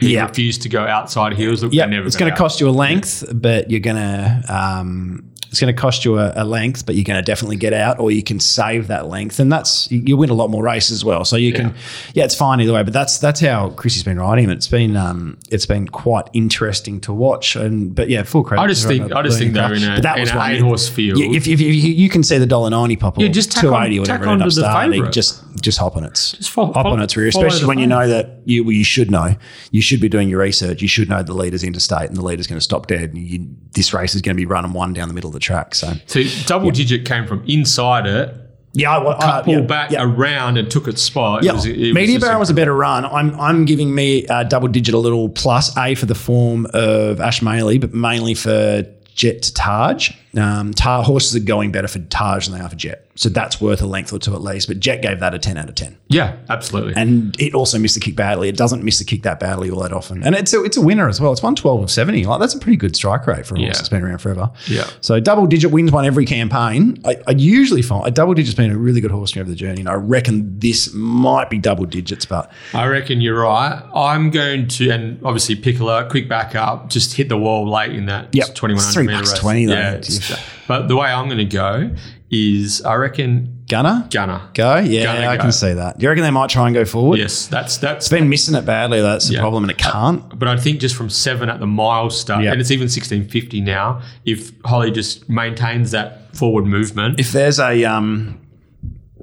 Speaker 1: He
Speaker 2: Yeah.
Speaker 1: refused to go outside heels.
Speaker 2: Yeah,
Speaker 1: never
Speaker 2: it's going to cost you a length, but you're going to um, It's going to cost you a, a length, but you're going to definitely get out, or you can save that length, and that's you, you win a lot more races as well. So you can, yeah, it's fine either way. But that's that's how Chrissy's been riding him. It's been um, it's been quite interesting to watch. And but yeah, full credit.
Speaker 1: I just think I just think in a,
Speaker 2: But that
Speaker 1: in
Speaker 2: was
Speaker 1: an eight horse field.
Speaker 2: Yeah, if, if, you you can see the dollar ninety pop
Speaker 1: up,
Speaker 2: Yeah,
Speaker 1: just tack
Speaker 2: two
Speaker 1: on-
Speaker 2: or
Speaker 1: tack
Speaker 2: whatever ended up
Speaker 1: the
Speaker 2: starting, just just hop on its
Speaker 1: Just follow-
Speaker 2: hop on
Speaker 1: follow-
Speaker 2: its rear,
Speaker 1: follow
Speaker 2: especially
Speaker 1: the
Speaker 2: when you know that you well, you should know you should be doing your research. You should know the leader's interstate and the leader's going to stop dead. And you, this race is going to be running one down the middle of the track. So
Speaker 1: so double digit came from inside it,
Speaker 2: yeah, I, I,
Speaker 1: cut, pulled
Speaker 2: yeah,
Speaker 1: back
Speaker 2: yeah.
Speaker 1: around and took its spot. It
Speaker 2: Yeah,
Speaker 1: was- it
Speaker 2: Media
Speaker 1: just
Speaker 2: Baron was a better run. I'm I'm giving me uh, double digit a little plus A for the form of Ash Maley, but mainly for Jet to Taj. Um, Tar horses are going better for Taj than they are for Jet, so that's worth a length or two at least. But Jet gave that a ten out of ten,
Speaker 1: yeah, absolutely.
Speaker 2: and it also missed the kick badly. It doesn't miss the kick that badly all that often, and it's a, it's a winner as well. It's one twelve of seventy. Like that's a pretty good strike rate for a
Speaker 1: Yeah.
Speaker 2: horse that's been around forever.
Speaker 1: Yeah.
Speaker 2: So double digit wins one every campaign. I, I usually find a double digit's been a really good horse over the journey, and I reckon this might be double digits, but.
Speaker 1: I reckon you're right. I'm going to, and obviously Piccolo, quick back up, just hit the wall late in that
Speaker 2: Yep.
Speaker 1: 2100
Speaker 2: It's three
Speaker 1: meter race.
Speaker 2: 20 though.
Speaker 1: Yeah, it's- but the way I'm going to go is I reckon
Speaker 2: Gunner?
Speaker 1: Gunner.
Speaker 2: Go? Yeah,
Speaker 1: Gunner
Speaker 2: I
Speaker 1: go.
Speaker 2: can see that. Do you reckon they might try and go forward?
Speaker 1: Yes, that's that's.
Speaker 2: It's been missing it badly. That's the
Speaker 1: Yeah.
Speaker 2: problem, and it can't.
Speaker 1: But I think just from seven at the mile start,
Speaker 2: Yeah.
Speaker 1: and it's even 1650 now. If Holly just maintains that forward movement,
Speaker 2: If there's a um,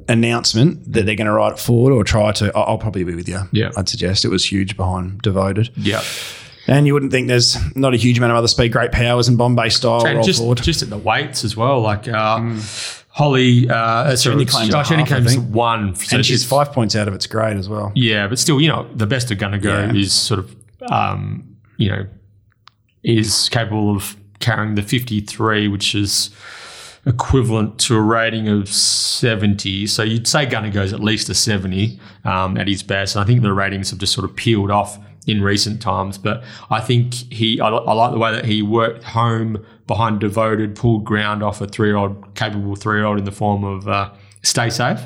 Speaker 2: announcement that they're going to ride it forward or try to, I'll probably be with you.
Speaker 1: Yeah.
Speaker 2: I'd suggest it was huge behind Devoted.
Speaker 1: yeah,
Speaker 2: And you wouldn't think there's not a huge amount of other speed, great powers and Bombay style
Speaker 1: and
Speaker 2: roll
Speaker 1: just
Speaker 2: forward.
Speaker 1: just at the weights as well. Like uh, Holly, uh, so
Speaker 2: only claims
Speaker 1: oh, she only
Speaker 2: half,
Speaker 1: claims one. So
Speaker 2: and she's
Speaker 1: it's-
Speaker 2: five points out of its grade as well.
Speaker 1: Yeah, but still, you know, the best are going to go
Speaker 2: Yeah.
Speaker 1: is sort of, um, you know, is capable of carrying the 53, which is equivalent to a rating of 70. So you'd say Gunner goes at least a 70 um, at his best. And I think the ratings have just sort of peeled off in recent times. But I think he, I, I like the way that he worked home behind Devoted, pulled ground off a three year old, capable three year old in the form of uh, Stay Safe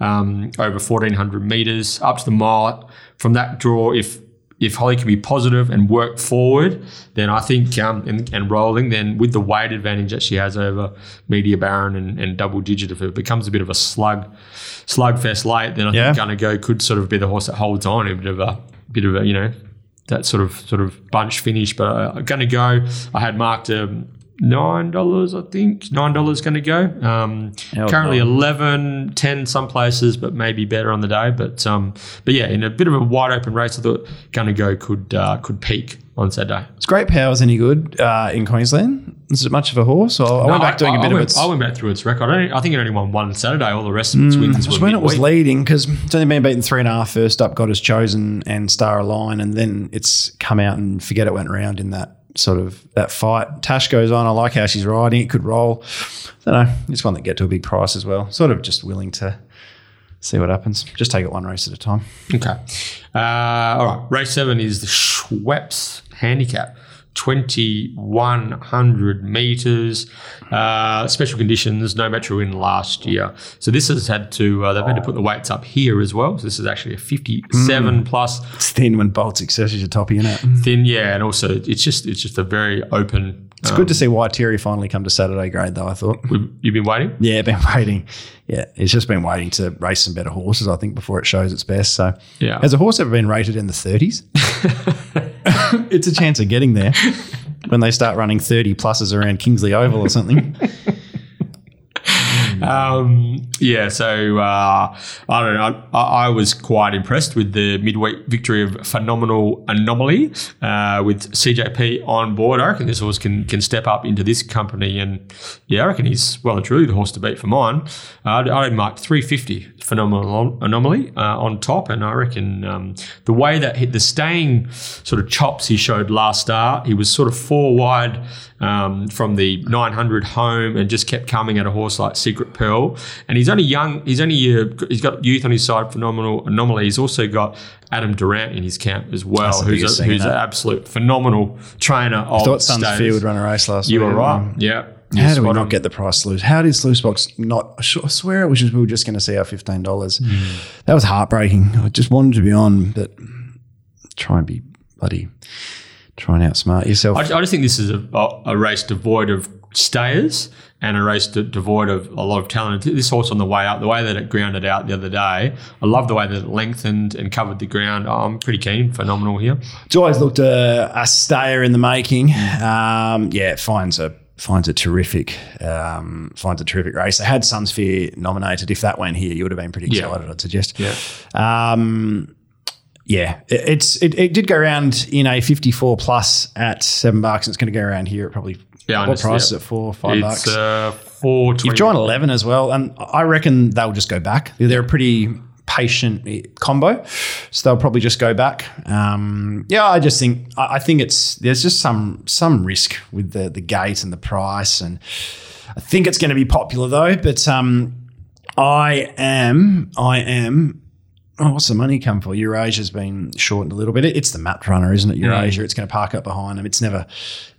Speaker 1: um, over 1400 meters up to the mile. From that draw, if if Holly can be positive and work forward, then I think um, and, and rolling, then with the weight advantage that she has over Media Baron and, and Double Digit, if it becomes a bit of a slug slugfest late, then I
Speaker 2: Yeah.
Speaker 1: think Gonna Go could sort of be the horse that holds on a bit of a bit of a you know that sort of sort of bunch finish. But I'm Gonna Go, I had marked um, nine dollars, I think nine dollars going to go. Um, currently
Speaker 2: no.
Speaker 1: 11, 10 some places, but maybe better on the day. But um, but yeah, in a bit of a wide open race, I thought Gonna Go could uh, could peak on Saturday.
Speaker 2: Is Great Powers any good uh, in Queensland? Is it much of a horse? Or I went back doing a bit
Speaker 1: I
Speaker 2: of
Speaker 1: went,
Speaker 2: its.
Speaker 1: I went back through its record. I, don't- I think it only won one Saturday. All the rest of its wins
Speaker 2: was
Speaker 1: were
Speaker 2: when it was
Speaker 1: midweek.
Speaker 2: leading because it's only been beaten three and a half first up, got us chosen and Star Align, and then it's come out and forget it went round in that sort of that fight. Tash goes on. I like how she's riding. It could roll. I don't know. It's one that get to a big price as well. Sort of just willing to see what happens. Just take it one race at a time.
Speaker 1: Okay. Uh, all right. Race seven is the Schweppes handicap. 2100 meters, uh, special conditions, no metro in last year. So this has had to, uh, they've had to put the weights up here as well. So this is actually a 57 plus
Speaker 2: It's thin when Success is your toppy, isn't it? *laughs*
Speaker 1: thin, yeah. And also it's just, it's just a very open.
Speaker 2: It's good to see White Terry finally come to Saturday grade, though. I thought.
Speaker 1: You've been waiting?
Speaker 2: Yeah, been *laughs* waiting. Yeah, it's just been waiting to race some better horses, I think, before it shows its best. So,
Speaker 1: Yeah.
Speaker 2: has a horse ever been rated in the 30s? *laughs* it's a chance of getting there when they start running 30 pluses around Kingsley Oval or something. *laughs*
Speaker 1: Um, yeah, so uh, I don't know. I, I was quite impressed with the midweek victory of Phenomenal Anomaly uh, with CJP on board. I reckon this horse can can step up into this company, and yeah, I reckon he's well and truly the horse to beat for mine. Uh, I marked 350 Phenomenal Anomaly uh, on top, and I reckon um, the way that he, the staying sort of chops he showed last start, he was sort of four wide um, from the 900 home and just kept coming at a horse like Secret Pearl. And he's only young. He's only uh, he's got youth on his side. Phenomenal anomaly. He's also got Adam Durrant in his camp as well, who's a, who's an absolute phenomenal trainer. Of
Speaker 2: Thought Suns. Field would run a race last
Speaker 1: year.
Speaker 2: You
Speaker 1: were right. Yeah.
Speaker 2: How do we not
Speaker 1: on.
Speaker 2: get the price loose? How did Sluice Box not? I swear it was just we were just going to see our fifteen dollars.
Speaker 1: Hmm.
Speaker 2: That was heartbreaking. I just wanted to be on, but try and be bloody, try and outsmart yourself.
Speaker 1: I, I just think this is a, a race devoid of stayers and a race de- devoid of a lot of talent. This horse on the way up, the way that it grounded out the other day, I love the way that it lengthened and covered the ground. I'm pretty keen, phenomenal here.
Speaker 2: It's always looked a, a stayer in the making. Um, yeah, it finds a finds a terrific um, finds a terrific race. They had Sunsphere nominated. If that went here, you would have been pretty
Speaker 1: Yeah.
Speaker 2: excited. I'd suggest.
Speaker 1: Yeah.
Speaker 2: Um, yeah, it, it's it, it did go around in a 54 plus at seven bucks. and It's going to go around here at probably
Speaker 1: Yeah,
Speaker 2: what
Speaker 1: understand,
Speaker 2: price is it for? Five
Speaker 1: It's
Speaker 2: bucks.
Speaker 1: uh, four
Speaker 2: You've joined 11 as well, and I reckon they'll just go back. They're a pretty patient eh, combo, so they'll probably just go back. Um, yeah, I just think I, I think it's there's just some some risk with the the gate and the price, and I think it's going to be popular though. But um, I am I am. Oh, what's the money come for? Eurasia's been shortened a little bit. It- It's the map runner, isn't it? Eurasia. It's going to park up behind them. It's never.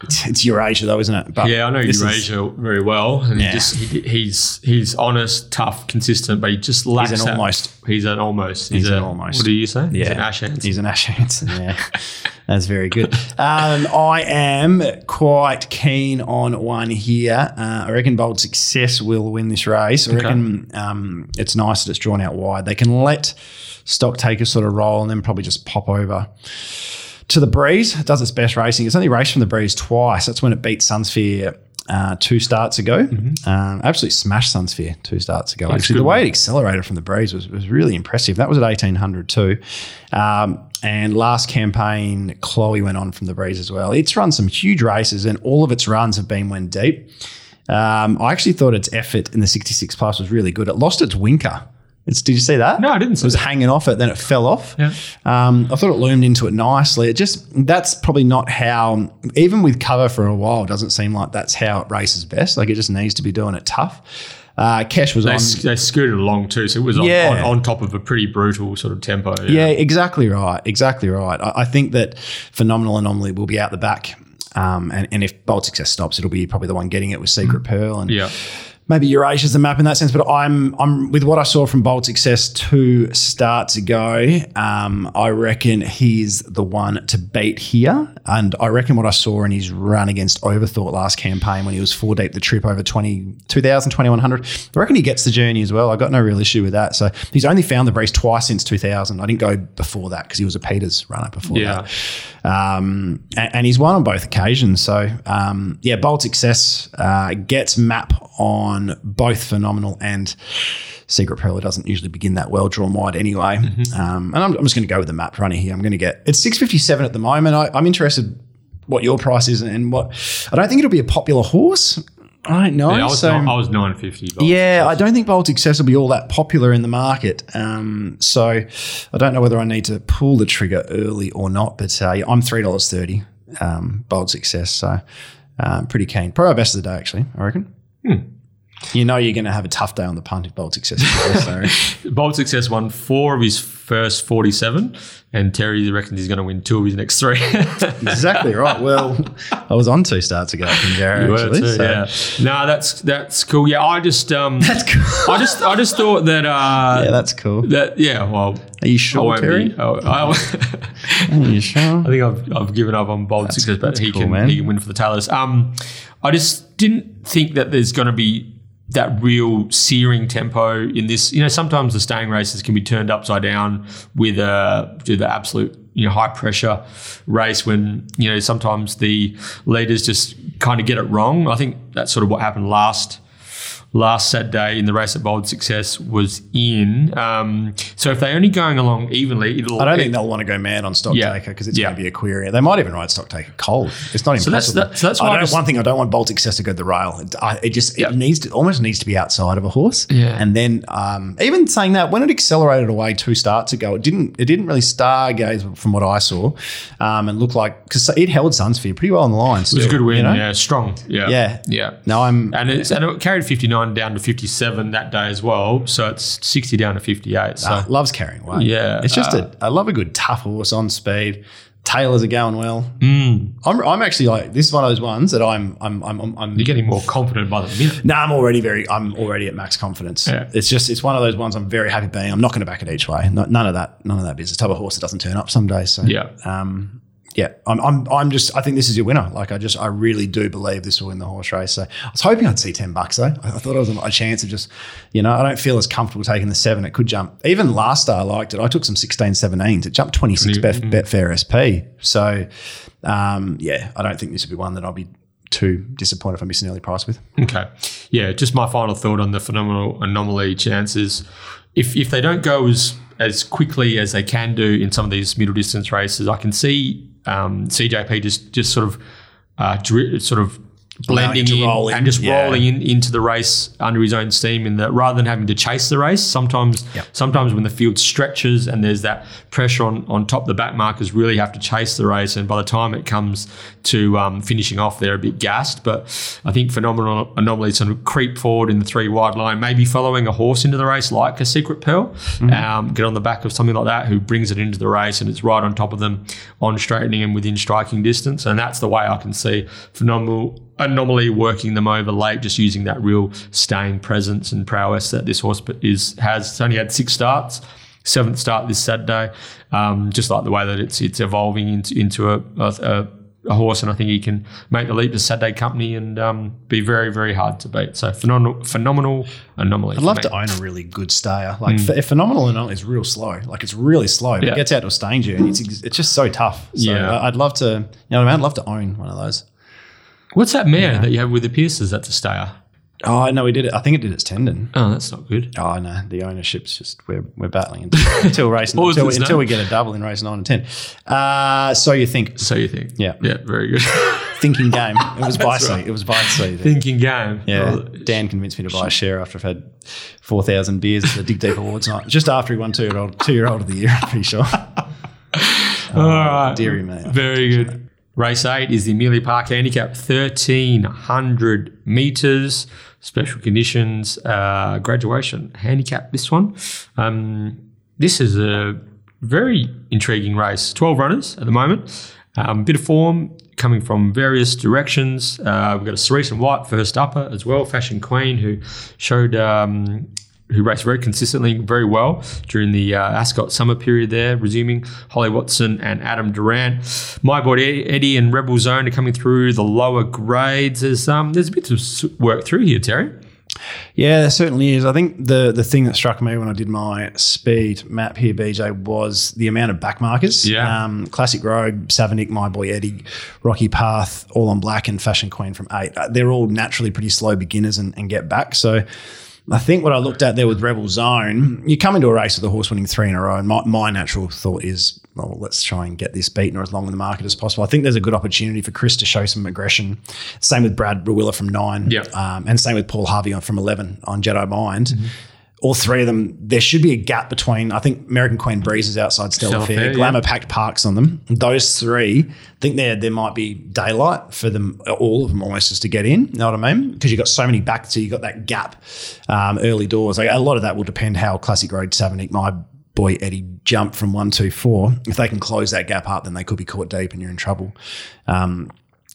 Speaker 2: It's, it's Eurasia though, isn't it? But
Speaker 1: Yeah, I know
Speaker 2: this is-
Speaker 1: Eurasia very well, and
Speaker 2: Yeah.
Speaker 1: he just he, he's he's honest, tough, consistent, but he just lacks.
Speaker 2: He's an
Speaker 1: that-
Speaker 2: almost.
Speaker 1: He's an almost.
Speaker 2: He's
Speaker 1: a,
Speaker 2: an almost.
Speaker 1: What do you say? He's
Speaker 2: Yeah,
Speaker 1: an Ash Hansen.
Speaker 2: He's an Ash Hansen. *laughs* Yeah, that's very good. Um, I am quite keen on one here. Uh, I reckon Bold Success will win this race. I reckon um, it's nice that it's drawn out wide. They can let stock takers sort of roll and then probably just pop over. To the breeze, it does its best racing. It's only raced from the breeze twice. That's when it beat Sunsphere uh, two starts ago. Um, absolutely smashed Sunsphere two starts ago. Actually, the way it accelerated from the breeze was, was really impressive. That was at 1800 too. Um, and last campaign, Chloe went on from the breeze as well. It's run some huge races, and all of its runs have been when deep. Um, I actually thought its effort in the 66 plus was really good. It lost its winker. It's, did you see that?
Speaker 1: No, I didn't see
Speaker 2: It
Speaker 1: see
Speaker 2: was
Speaker 1: that.
Speaker 2: hanging off it, then it fell off.
Speaker 1: Yeah.
Speaker 2: Um, I thought it loomed into it nicely. It just that's probably not how, even with cover for a while, it doesn't seem like that's how it races best. Like it just needs to be doing it tough. Uh, Kesh was
Speaker 1: They,
Speaker 2: on.
Speaker 1: they scooted along too, so it was on,
Speaker 2: Yeah.
Speaker 1: on, on top of a pretty brutal sort of tempo.
Speaker 2: Yeah, exactly right. Exactly right. I, I think that Phenomenal Anomaly will be out the back. Um, and, and if Bold Success stops, it'll be probably the one getting it with Secret Pearl. And
Speaker 1: Yeah.
Speaker 2: Maybe Eurasia's the map in that sense, but I'm I'm with what I saw from Bold Success two starts ago. Um, I reckon he's the one to beat here, and I reckon what I saw in his run against Overthought last campaign when he was four deep the trip over 20, 2,000, 2100. I reckon he gets the journey as well. I got no real issue with that. So he's only found the breeze twice since 2000. I didn't go before that because he was a Peters runner before
Speaker 1: Yeah.
Speaker 2: that. Um, and, and he's won on both occasions. So, um, yeah, Bold Success uh, gets map on both Phenomenal and Secret Pearl. Doesn't usually begin that well drawn wide anyway. Um, and I'm, I'm just going to go with the map runner here. I'm going to get it's 657 at the moment. I, I'm interested what your price is and what I don't think it'll be a popular horse. I don't know.
Speaker 1: Yeah, I was,
Speaker 2: so,
Speaker 1: ni- I was 950. but-
Speaker 2: yeah, I don't think Bold Success will be all that popular in the market. Um, so I don't know whether I need to pull the trigger early or not. But uh, yeah, I'm three dollars thirty. Um, Bold Success. So um, pretty keen. Probably our best of the day, actually. I reckon. You know you're going to have a tough day on the punt if Bold Success. *laughs* So.
Speaker 1: Bold Success won four of his first 47, and Terry reckons he's going to win two of his next three. *laughs*
Speaker 2: exactly right. Well, I was on two starts ago from
Speaker 1: were
Speaker 2: actually.
Speaker 1: too,
Speaker 2: so-
Speaker 1: yeah. No, that's that's cool. Yeah, I just um, *laughs*
Speaker 2: That's cool.
Speaker 1: I just I just thought that uh,
Speaker 2: yeah, that's cool.
Speaker 1: that yeah. Well,
Speaker 2: Are you sure,
Speaker 1: won't
Speaker 2: Terry?
Speaker 1: be. I, I, *laughs*
Speaker 2: Are you sure?
Speaker 1: I think I've, I've given up on bold success, but he
Speaker 2: cool,
Speaker 1: can
Speaker 2: man.
Speaker 1: he can win for the Taylors. Um, I just didn't think that there's going to be that real searing tempo in this. You know, sometimes the staying races can be turned upside down with a with the absolute you know high pressure race when you know sometimes the leaders just kind of get it wrong. I think that's sort of what happened last last Saturday in the race that Bold Success was in. Um, so if they're only going along evenly, it'll
Speaker 2: I don't think they'll want to go mad on stock
Speaker 1: Yeah.
Speaker 2: taker because it's
Speaker 1: Yeah.
Speaker 2: going to be a query. They might even ride stock taker cold. It's not
Speaker 1: So that's-
Speaker 2: impossible.
Speaker 1: that- so that's why
Speaker 2: I
Speaker 1: I
Speaker 2: don't,
Speaker 1: just-
Speaker 2: one thing I don't want Bold Success to go to the rail. It, I, it just
Speaker 1: Yeah.
Speaker 2: it needs to almost needs to be outside of a horse.
Speaker 1: Yeah.
Speaker 2: And then um, even saying that when it accelerated away two starts ago, it didn't it didn't really stargaze from what I saw, um, and looked like because it held Sunsphere pretty well on the line.
Speaker 1: It was a good win, yeah, strong, yeah,
Speaker 2: Yeah.
Speaker 1: yeah.
Speaker 2: No, I'm
Speaker 1: And, it's, and it carried 59 down to 57 that day as well. So it's 60 down to 58. So
Speaker 2: uh, loves carrying weight.
Speaker 1: Yeah,
Speaker 2: It's just
Speaker 1: uh,
Speaker 2: a I love a good tough horse on speed. Taylors are going well.
Speaker 1: mm,
Speaker 2: I'm, I'm actually like this is one of those ones that I'm I'm I'm I'm, I'm
Speaker 1: you're getting more confident by the minute.
Speaker 2: No, I'm already very. I'm already at max confidence.
Speaker 1: Yeah.
Speaker 2: It's just it's one of those ones I'm very happy being. I'm not going to back it each way. No, none of that. None of that business. Type of horse that doesn't turn up some days. So
Speaker 1: Yeah.
Speaker 2: Um, yeah, I'm, I'm, I'm just, I think this is your winner. Like, I just, I really do believe this will win the horse race. So I was hoping I'd see 10 bucks though. I, I thought it was a, a chance of just, you know, I don't feel as comfortable taking the seven. It could jump. Even last star I liked it. I took some 16, 17s. It jumped 26 bet, Betfair SP. So, um, yeah, I don't think this would be one that I'll be too disappointed if I miss an early price with.
Speaker 1: Okay. Yeah, just my final thought on the phenomenal anomaly chances. If if they don't go as as quickly as they can do in some of these middle distance races, I can see um, CJP just just sort of uh, dri- sort of blending in
Speaker 2: in,
Speaker 1: and just
Speaker 2: yeah.
Speaker 1: rolling in into the race under his own steam in that rather than having to chase the race sometimes
Speaker 2: Yep.
Speaker 1: sometimes when the field stretches and there's that pressure on on top the back markers really have to chase the race and by the time it comes to um, finishing off they're a bit gassed but I think phenomenal anomaly sort of creep forward in the three wide line maybe following a horse into the race like a secret pearl
Speaker 2: Mm-hmm.
Speaker 1: um, get on the back of something like that who brings it into the race and it's right on top of them on straightening and within striking distance and that's the way I can see phenomenal anomaly working them over late, just using that real staying presence and prowess that this horse is has. It's only had six starts, seventh start this Saturday. Um, just like the way that it's it's evolving into into a, a, a horse, and I think he can make the leap to Saturday Company and um, be very very hard to beat. So phenomenal phenomenal anomaly.
Speaker 2: I'd love to own a really good stayer. Like ph- phenomenal and is real slow. Like it's really slow. But.
Speaker 1: Yeah.
Speaker 2: It gets out to a stain and it's ex- it's just so tough. So
Speaker 1: Yeah.
Speaker 2: I'd love to. You know, what I mean? I'd love to own one of those.
Speaker 1: What's that mare that you have with the Pierces? That's a stayer.
Speaker 2: Oh no, we did it. I think it did its tendon.
Speaker 1: Oh, that's not good.
Speaker 2: Oh no, the ownership's just we're we're battling until, *laughs* until race until,
Speaker 1: its
Speaker 2: until we get a double in race nine and ten. Uh, so you think
Speaker 1: So you think?
Speaker 2: Yeah.
Speaker 1: Yeah. Very good. *laughs*
Speaker 2: thinking game? It was by sea. It was by sea.
Speaker 1: Thinking game.
Speaker 2: Yeah,
Speaker 1: Well,
Speaker 2: Dan convinced me to buy a share after I've had four thousand beers at the Dig Deep Awards night. Just after he won two year old two year old of the year, I'm pretty sure. *laughs*
Speaker 1: All right.
Speaker 2: Deary me.
Speaker 1: Very good. Race eight is the Amelia Park Handicap, 1300 meters, special conditions, uh, graduation handicap. This one. Um, this is a very intriguing race. 12 runners at the moment. Um, bit of form coming from various directions. Uh, we've got a Cerise and White first upper as well, Fashion Queen, who showed um, who raced very consistently, very well during the uh, Ascot summer period there, resuming Holly Watson and Adam Durrant. My boy Eddie and Rebel Zone are coming through the lower grades. There's, um, there's a bit to work through here, Terry.
Speaker 2: Yeah, there certainly is. I think the the thing that struck me when I did my speed map here, BJ, was the amount of back markers.
Speaker 1: Yeah.
Speaker 2: Um, Classic Rogue, Savanic, My Boy Eddie, Rocky Path, All on Black, and Fashion Queen from eight. Uh, They're all naturally pretty slow beginners and, and get back. So I think what I looked at there with Rebel Zone, you come into a race with a horse winning three in a row, and my, my natural thought is, well, let's try and get this beaten or as long in the market as possible. I think there's a good opportunity for Chris to show some aggression. Same with Brad Rawiller from nine,
Speaker 1: Yep.
Speaker 2: um, and same with Paul Harvey on from 11 on Jedi Mind.
Speaker 1: Mm-hmm.
Speaker 2: All three of them, there should be a gap between, I think American Queen Breeze is outside Stella,
Speaker 1: Stella
Speaker 2: Fair,
Speaker 1: Fair, yeah.
Speaker 2: Glamour Packed Parks on them. Those three, I think there there might be daylight for them, all of them almost just to get in. You know what I mean? Because you've got so many back, so you've got that gap um, early doors. Like, a lot of that will depend how Classic Rogue Savanic, my boy Eddie, jump from one, two, four. If they can close that gap up, then they could be caught deep and you're in trouble. Um,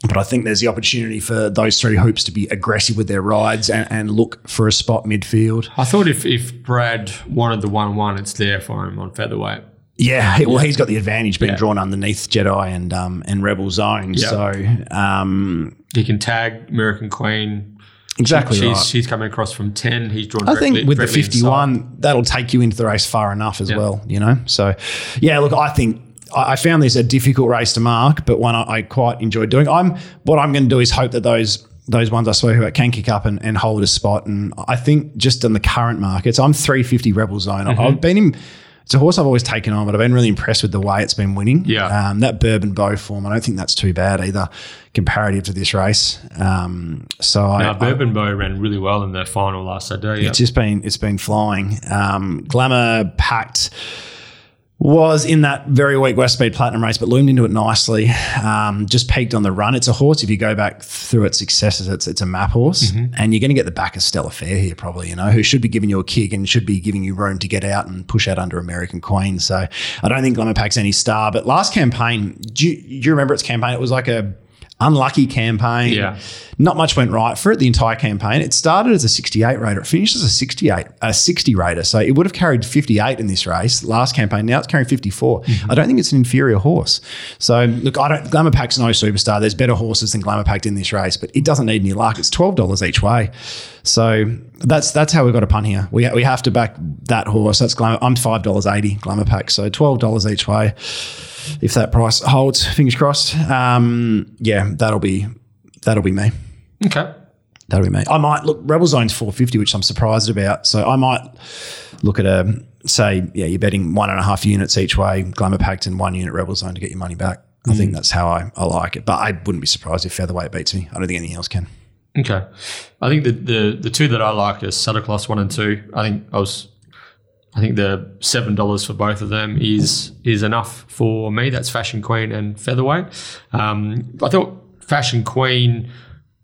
Speaker 2: but I think there's the opportunity for those three hoops to be aggressive with their rides and, and look for a spot midfield.
Speaker 1: I thought if, if Brad wanted the 1 1, it's there for him on featherweight.
Speaker 2: Yeah, well, he's got the advantage being
Speaker 1: Yeah.
Speaker 2: drawn underneath Jedi and um, and Rebel Zone.
Speaker 1: Yeah.
Speaker 2: So um,
Speaker 1: He can tag American Queen.
Speaker 2: exactly
Speaker 1: she's,
Speaker 2: right.
Speaker 1: she's coming across from 10. He's drawn
Speaker 2: I
Speaker 1: directly,
Speaker 2: think with the
Speaker 1: directly inside.
Speaker 2: 51, that'll take you into the race far enough as
Speaker 1: Yeah.
Speaker 2: well, you know? So, yeah, look, I think I found this a difficult race to mark, but one I, I quite enjoyed doing. I'm What I'm going to do is hope that those those ones I spoke about can kick up and, and hold a spot. And I think just in the current markets, I'm 350 Rebel Zone.
Speaker 1: Mm-hmm.
Speaker 2: I've been in. It's a horse I've always taken on, but I've been really impressed with the way it's been winning.
Speaker 1: Yeah.
Speaker 2: Um, that Bourbon Bow form, I don't think that's too bad either, comparative to this race. Um, so I,
Speaker 1: Now,
Speaker 2: I-
Speaker 1: Bourbon Bow ran really well in the final last Saturday. Yeah.
Speaker 2: it's just been it's been flying. Um, Glamour packed was in that very weak West Speed Platinum race, but loomed into it nicely. Um, just peaked on the run. It's a horse. If you go back through its successes, it's it's a map horse, and you're going to get the back of Stella Fair here, probably. You know, who should be giving you a kick and should be giving you room to get out and push out under American Queen. So I don't think Glamour Pack's any star. But last campaign, do you, do you remember its campaign? It was like a unlucky campaign.
Speaker 1: Yeah.
Speaker 2: Not much went right for it the entire campaign. It started as a 68 rater. It finished as a 68, a 60 rater. So it would have carried 58 in this race last campaign. Now it's carrying 54. Mm-hmm. I don't think it's an inferior horse. So look, I don't. Glamour Pack's no superstar. There's better horses than Glamour Pack in this race, but it doesn't need any luck. It's twelve dollars each way. So that's that's how we've got a pun here. We, we have to back that horse. That's Glamour. I'm five dollars eighty Glamour Pack. So twelve dollars each way. If that price holds, fingers crossed. Um, yeah, that'll be that'll be me.
Speaker 1: Okay.
Speaker 2: That'll be me. I might look Rebel Zone's 450, which I'm surprised about. So I might look at a say, yeah, you're betting one and a half units each way, Glamour Pact and one unit Rebel Zone to get your money back. I think that's how I, I like it. But I wouldn't be surprised if featherweight beats me. I don't think anything else can.
Speaker 1: Okay. I think the, the the two that I like are Santa Claus one and two. I think I was I think the seven dollars for both of them is is enough for me. That's Fashion Queen and Featherweight. Um, I thought Fashion Queen,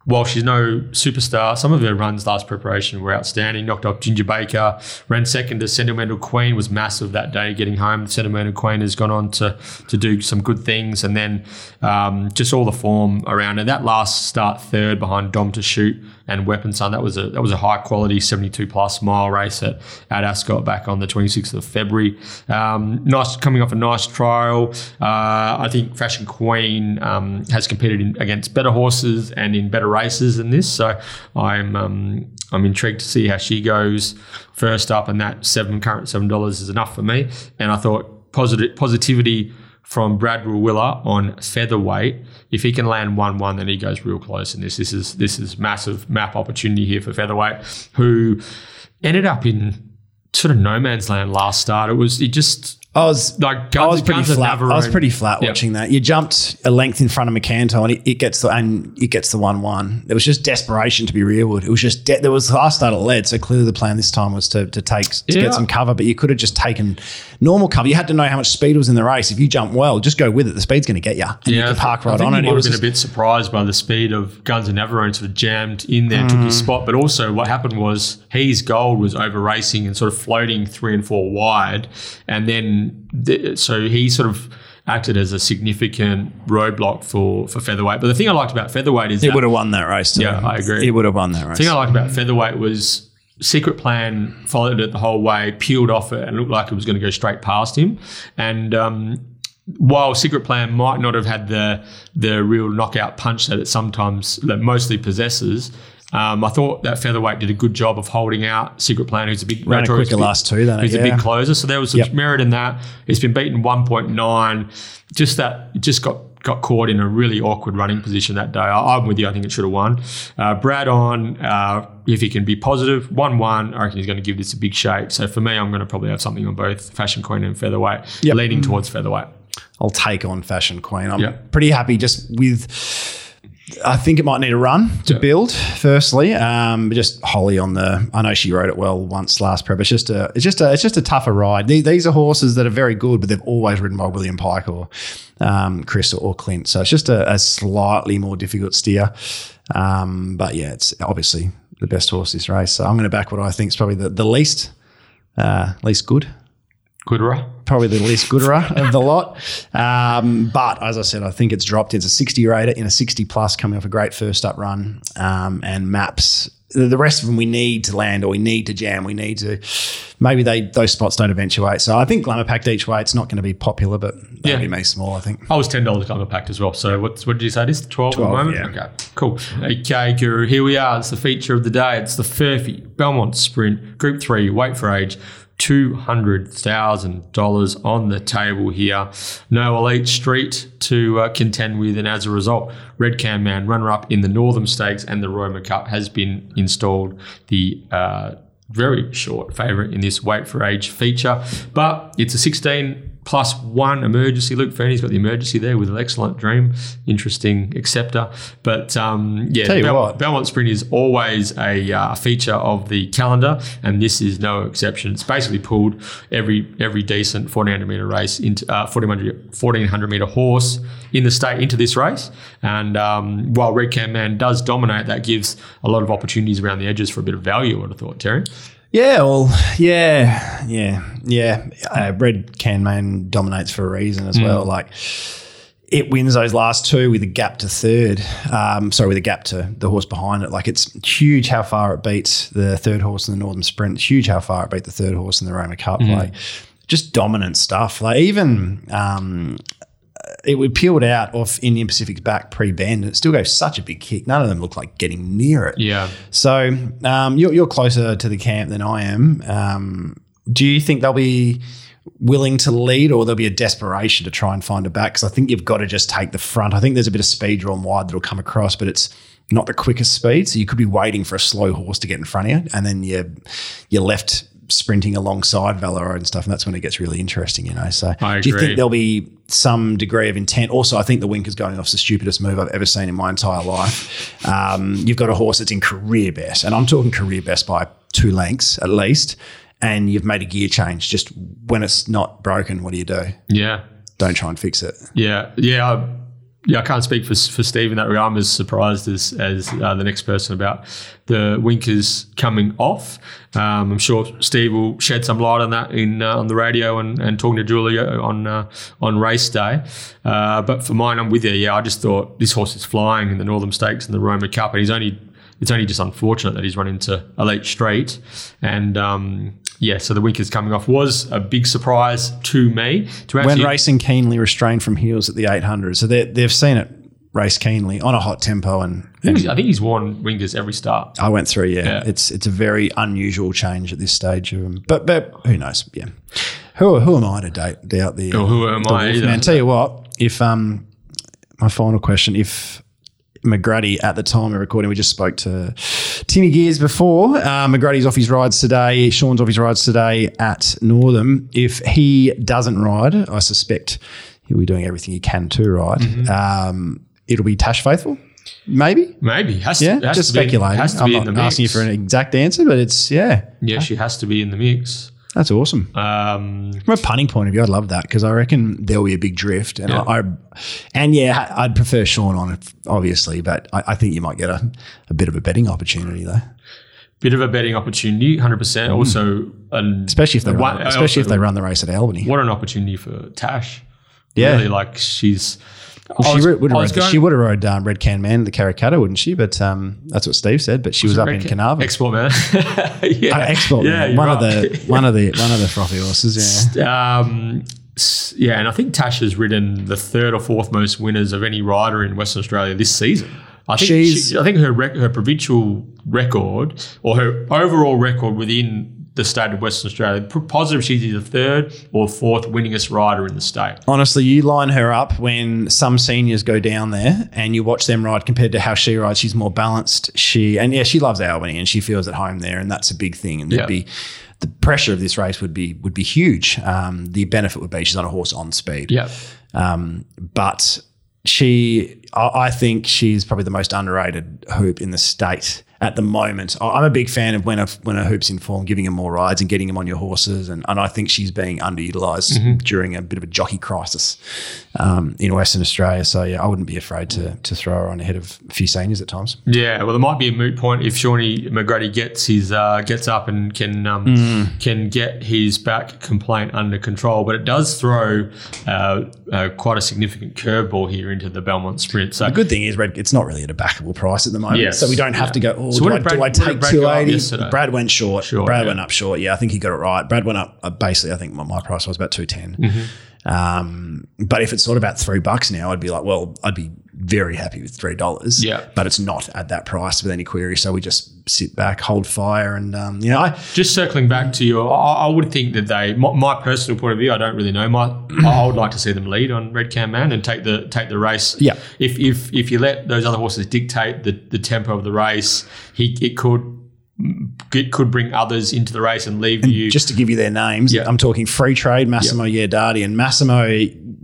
Speaker 1: while she's no superstar, some of her runs last preparation were outstanding. Knocked off Ginger Baker, ran second to Sentimental Queen, was massive that day getting home. Sentimental Queen has gone on to to do some good things, and then um, just all the form around. And that last start third behind Dom to shoot and Weapon Sun. That was a that was a high quality 72 plus mile race at, at Ascot back on the 26th of February. Um, nice coming off a nice trial. Uh, I think Fashion Queen um, has competed in, against better horses and in better races than this. So I'm um, I'm intrigued to see how she goes first up, and that seven current seven dollars is enough for me. And I thought positive positivity from Brad Rawiller on featherweight. If he can land one one, then he goes real close in this. This is this is massive map opportunity here for featherweight, who ended up in sort of no man's land last start. It was it just
Speaker 2: I was
Speaker 1: like
Speaker 2: I was pretty flat. I was pretty flat
Speaker 1: Yeah.
Speaker 2: watching that. You jumped a length in front of McCanto, and it, it gets the and it gets the one one. It was just desperation to be Rearwood. It was just de- there was last start at led, so clearly the plan this time was to to take to
Speaker 1: Yeah.
Speaker 2: get some cover. But you could have just taken normal cover. You had to know how much speed was in the race. If you jump well, just go with it. The speed's going to get you. And you can park
Speaker 1: I
Speaker 2: right
Speaker 1: think
Speaker 2: on
Speaker 1: he
Speaker 2: it.
Speaker 1: have
Speaker 2: was
Speaker 1: been a bit surprised by the speed of Guns and Navarone sort of jammed in there, took his
Speaker 2: Mm.
Speaker 1: spot. But also, what happened was he's gold was over racing and sort of floating three and four wide, and then the, so he sort of acted as a significant roadblock for for featherweight. But the thing I liked about featherweight is
Speaker 2: it
Speaker 1: that
Speaker 2: would have won that race. Too.
Speaker 1: Yeah, I agree.
Speaker 2: It would have won that race.
Speaker 1: the thing I liked about featherweight was secret plan followed it the whole way, peeled off it, and looked like it was going to go straight past him. And um, while secret plan might not have had the the real knockout punch that it sometimes that mostly possesses. Um, I thought that featherweight did a good job of holding out Secret Plan, who's a big
Speaker 2: Ran a quicker
Speaker 1: big-
Speaker 2: last two than it,
Speaker 1: He's a big closer, so there was some
Speaker 2: Yep.
Speaker 1: merit in that. He's been beaten 1.9. Just that, it just got got caught in a really awkward running position that day. I, I'm with you. I think it should have won. Uh, Brad on, uh, if he can be positive, 1 1, I reckon he's going to give this a big shake. So for me, I'm going to probably have something on both Fashion Queen and Featherweight,
Speaker 2: Yep.
Speaker 1: leaning towards Featherweight.
Speaker 2: I'll take on Fashion Queen. I'm
Speaker 1: Yeah.
Speaker 2: pretty happy just with. I think it might need a run to build. Firstly, um, just Holly on the. I know she rode it well once last prep. It's just a. It's just a. It's just a tougher ride. These, these are horses that are very good, but they've always ridden by William Pike or um, Chris or, or Clint. So it's just a, a slightly more difficult steer. Um, but yeah, it's obviously the best horse this race. So I'm going to back what I think is probably the, the least uh, least good
Speaker 1: Good, right?
Speaker 2: probably the least Goodra of the lot. Um, but as I said, I think it's dropped. It's a 60 rater in a 60 plus coming off a great first up run um, and maps. The rest of them we need to land or we need to jam. We need to maybe they those spots don't eventuate. So I think glamour packed each way. It's not going to be popular, but
Speaker 1: Yeah.
Speaker 2: be me small. I think.
Speaker 1: I was ten dollars on the packed as well. So what, what did you say? This twelve,
Speaker 2: 12,
Speaker 1: at the moment.
Speaker 2: yeah.
Speaker 1: Okay, cool. Okay, Guru. Here we are. It's the feature of the day. It's the Furphy Belmont Sprint Group Three. Wait for age. Two hundred thousand dollars on the table here. No elite street to uh, contend with, and as a result, Red Can Man runner-up in the Northern Stakes and the Roma Cup has been installed. The uh, very short favourite in this weight for age feature, but it's a 16 plus one emergency. Luke Fernie's got the emergency there with an excellent dream, interesting acceptor. But um, yeah, Bel-. Belmont Sprint is always a uh, feature of the calendar, and this is no exception. It's basically pulled every every decent 1400 meter race into uh, 1400 1400 meter horse in the state into this race. And um, while Red Can Man does dominate, that gives a lot of opportunities around the edges for a bit of value. I would have thought, Terry.
Speaker 2: Yeah, well, yeah, yeah, yeah. Uh, Red Can Man dominates for a reason as well. Like, it wins those last two with a gap to third. Um, sorry, with a gap to the horse behind it. Like it's huge how far it beats the third horse in the Northern Sprint. It's huge how far it beat the third horse in the Roma Cup. Like just dominant stuff. Like even um, it would peeled out off Indian Pacific's back pre-bend, and it still goes such a big kick. None of them look like getting near it.
Speaker 1: Yeah.
Speaker 2: So um, you're, you're closer to the camp than I am. Um, do you think they'll be willing to lead, or there'll be a desperation to try and find a back? Because I think you've got to just take the front. I think there's a bit of speed drawn wide that'll come across, but it's not the quickest speed. So you could be waiting for a slow horse to get in front of you, and then you're you're left sprinting alongside Valero and stuff, and that's when it gets really interesting, you know. So
Speaker 1: I
Speaker 2: do you think there'll be some degree of intent? Also, I think the Winker's going off's the stupidest move I've ever seen in my entire life. Um, you've got a horse that's in career best, and I'm talking career best by two lengths at least, and you've made a gear change. Just when it's not broken, what do you do?
Speaker 1: Yeah.
Speaker 2: Don't try and fix it.
Speaker 1: Yeah, yeah, I, yeah. I can't speak for for Steve in that regard. I'm as surprised as as uh, the next person about the Winkers coming off. Um, I'm sure Steve will shed some light on that in uh, on the radio and, and talking to Julia on uh, on race day. Uh, but for mine, I'm with you. Yeah, I just thought this horse is flying in the Northern Stakes and the Roma Cup, and he's only. It's only just unfortunate that he's run into a late straight. and um, yeah, so the Winkers coming off was a big surprise to me. To
Speaker 2: When
Speaker 1: actually,
Speaker 2: racing keenly restrained from heels at the 800, so they- they've seen it race keenly on a hot tempo and.
Speaker 1: I think, he's, I think he's worn winkers every start.
Speaker 2: I went through, yeah.
Speaker 1: Yeah.
Speaker 2: It's it's a very unusual change at this stage of him. But but who knows? Yeah. Who who am I to date, doubt the
Speaker 1: Or who am
Speaker 2: the
Speaker 1: I
Speaker 2: Man? Tell you what, if um my final question, if McGruddy at the time of recording, we just spoke to Timmy Gears before. Uh, McGruddy's off his rides today. Shaun's off his rides today at Northam. If he doesn't ride, I suspect he'll be doing everything he can to ride.
Speaker 1: Mm-hmm.
Speaker 2: Um, it'll be Tash Faithful, maybe.
Speaker 1: Maybe has
Speaker 2: Yeah,
Speaker 1: to, has
Speaker 2: just speculating. I'm not
Speaker 1: in the mix.
Speaker 2: asking you for an exact answer, but it's yeah,
Speaker 1: yeah, she has to be in the mix.
Speaker 2: That's awesome.
Speaker 1: Um,
Speaker 2: From a punting point of view, I'd love that because I reckon there'll be a big drift, and
Speaker 1: Yeah.
Speaker 2: I, I, and yeah, I'd prefer Shaun on it, obviously, but I, I think you might get a, a bit of a betting opportunity though,
Speaker 1: bit of a betting opportunity, hundred percent. Also, an,
Speaker 2: especially if they
Speaker 1: the
Speaker 2: run, especially if they run the race at Albany.
Speaker 1: What an opportunity for Tash.
Speaker 2: Yeah.
Speaker 1: really, like she's.
Speaker 2: Well,
Speaker 1: was-
Speaker 2: she would have
Speaker 1: going-
Speaker 2: she would have rode um, Red Can Man, the Karrakatta, wouldn't she? But um, that's what Steve said. But she was, up
Speaker 1: Red
Speaker 2: in
Speaker 1: Ca-
Speaker 2: Carnarvon.
Speaker 1: Export man. *laughs* yeah,
Speaker 2: Uh, Export,
Speaker 1: Yeah,
Speaker 2: Man, one of the *laughs* one of the one of the frothy horses. Yeah,
Speaker 1: Um, yeah, and I think Tash has ridden the third or fourth most winners of any rider in Western Australia this season. I think
Speaker 2: She's-
Speaker 1: she, I think her rec- her provincial record or her overall record within the state of Western Australia, positive she's either third or fourth winningest rider in the state.
Speaker 2: Honestly, you line her up when some seniors go down there and you watch them ride compared to how she rides. She's more balanced. She and yeah, she loves Albany and she feels at home there, and that's a big thing. And
Speaker 1: Yeah.
Speaker 2: there'd be the pressure of this race would be would be huge. Um, the benefit would be she's on a horse on speed.
Speaker 1: Yeah.
Speaker 2: Um, but she, I, I think she's probably the most underrated hoop in the state at the moment. I'm a big fan of when a when a hoop's in form, giving him more rides and getting him on your horses, and, and I think she's being underutilized mm-hmm. during a bit of a jockey crisis um, in Western Australia. So yeah, I wouldn't be afraid to to throw her on ahead of a few seniors at times.
Speaker 1: Yeah, well, there might be a moot point if Shawnee McGruddy gets his uh, gets up and can um,
Speaker 2: Mm.
Speaker 1: can get his back complaint under control. But it does throw uh, uh, quite a significant curveball here into the Belmont Sprint. So
Speaker 2: The good thing is, Red, it's not really at a backable price at the moment,
Speaker 1: Yes.
Speaker 2: so we don't have
Speaker 1: Yeah.
Speaker 2: to go. Oh,
Speaker 1: So
Speaker 2: do, I,
Speaker 1: Brad-
Speaker 2: do I take
Speaker 1: up
Speaker 2: 280? Brad went short.
Speaker 1: Short,
Speaker 2: Brad
Speaker 1: yeah.
Speaker 2: went up short. Yeah, I think he got it right. Brad went up. Uh, basically, I think my, my price was about two
Speaker 1: Mm-hmm.
Speaker 2: Um, but if it's sort of about three bucks now, I'd be like, well, I'd be very happy with three dollars.
Speaker 1: Yeah.
Speaker 2: but it's not at that price with any query. So we just sit back, hold fire, and um, you know, I,
Speaker 1: just circling back to you, I, I would think that they, my, my personal point of view, I don't really know. My, I would like to see them lead on Red Can Man and take the take the race.
Speaker 2: Yeah.
Speaker 1: If if if you let those other horses dictate the, the tempo of the race, he it could it could bring others into the race and leave you.
Speaker 2: just to give you their names,
Speaker 1: Yeah.
Speaker 2: I'm talking Free Trade, Massimo Iardardi, and Massimo.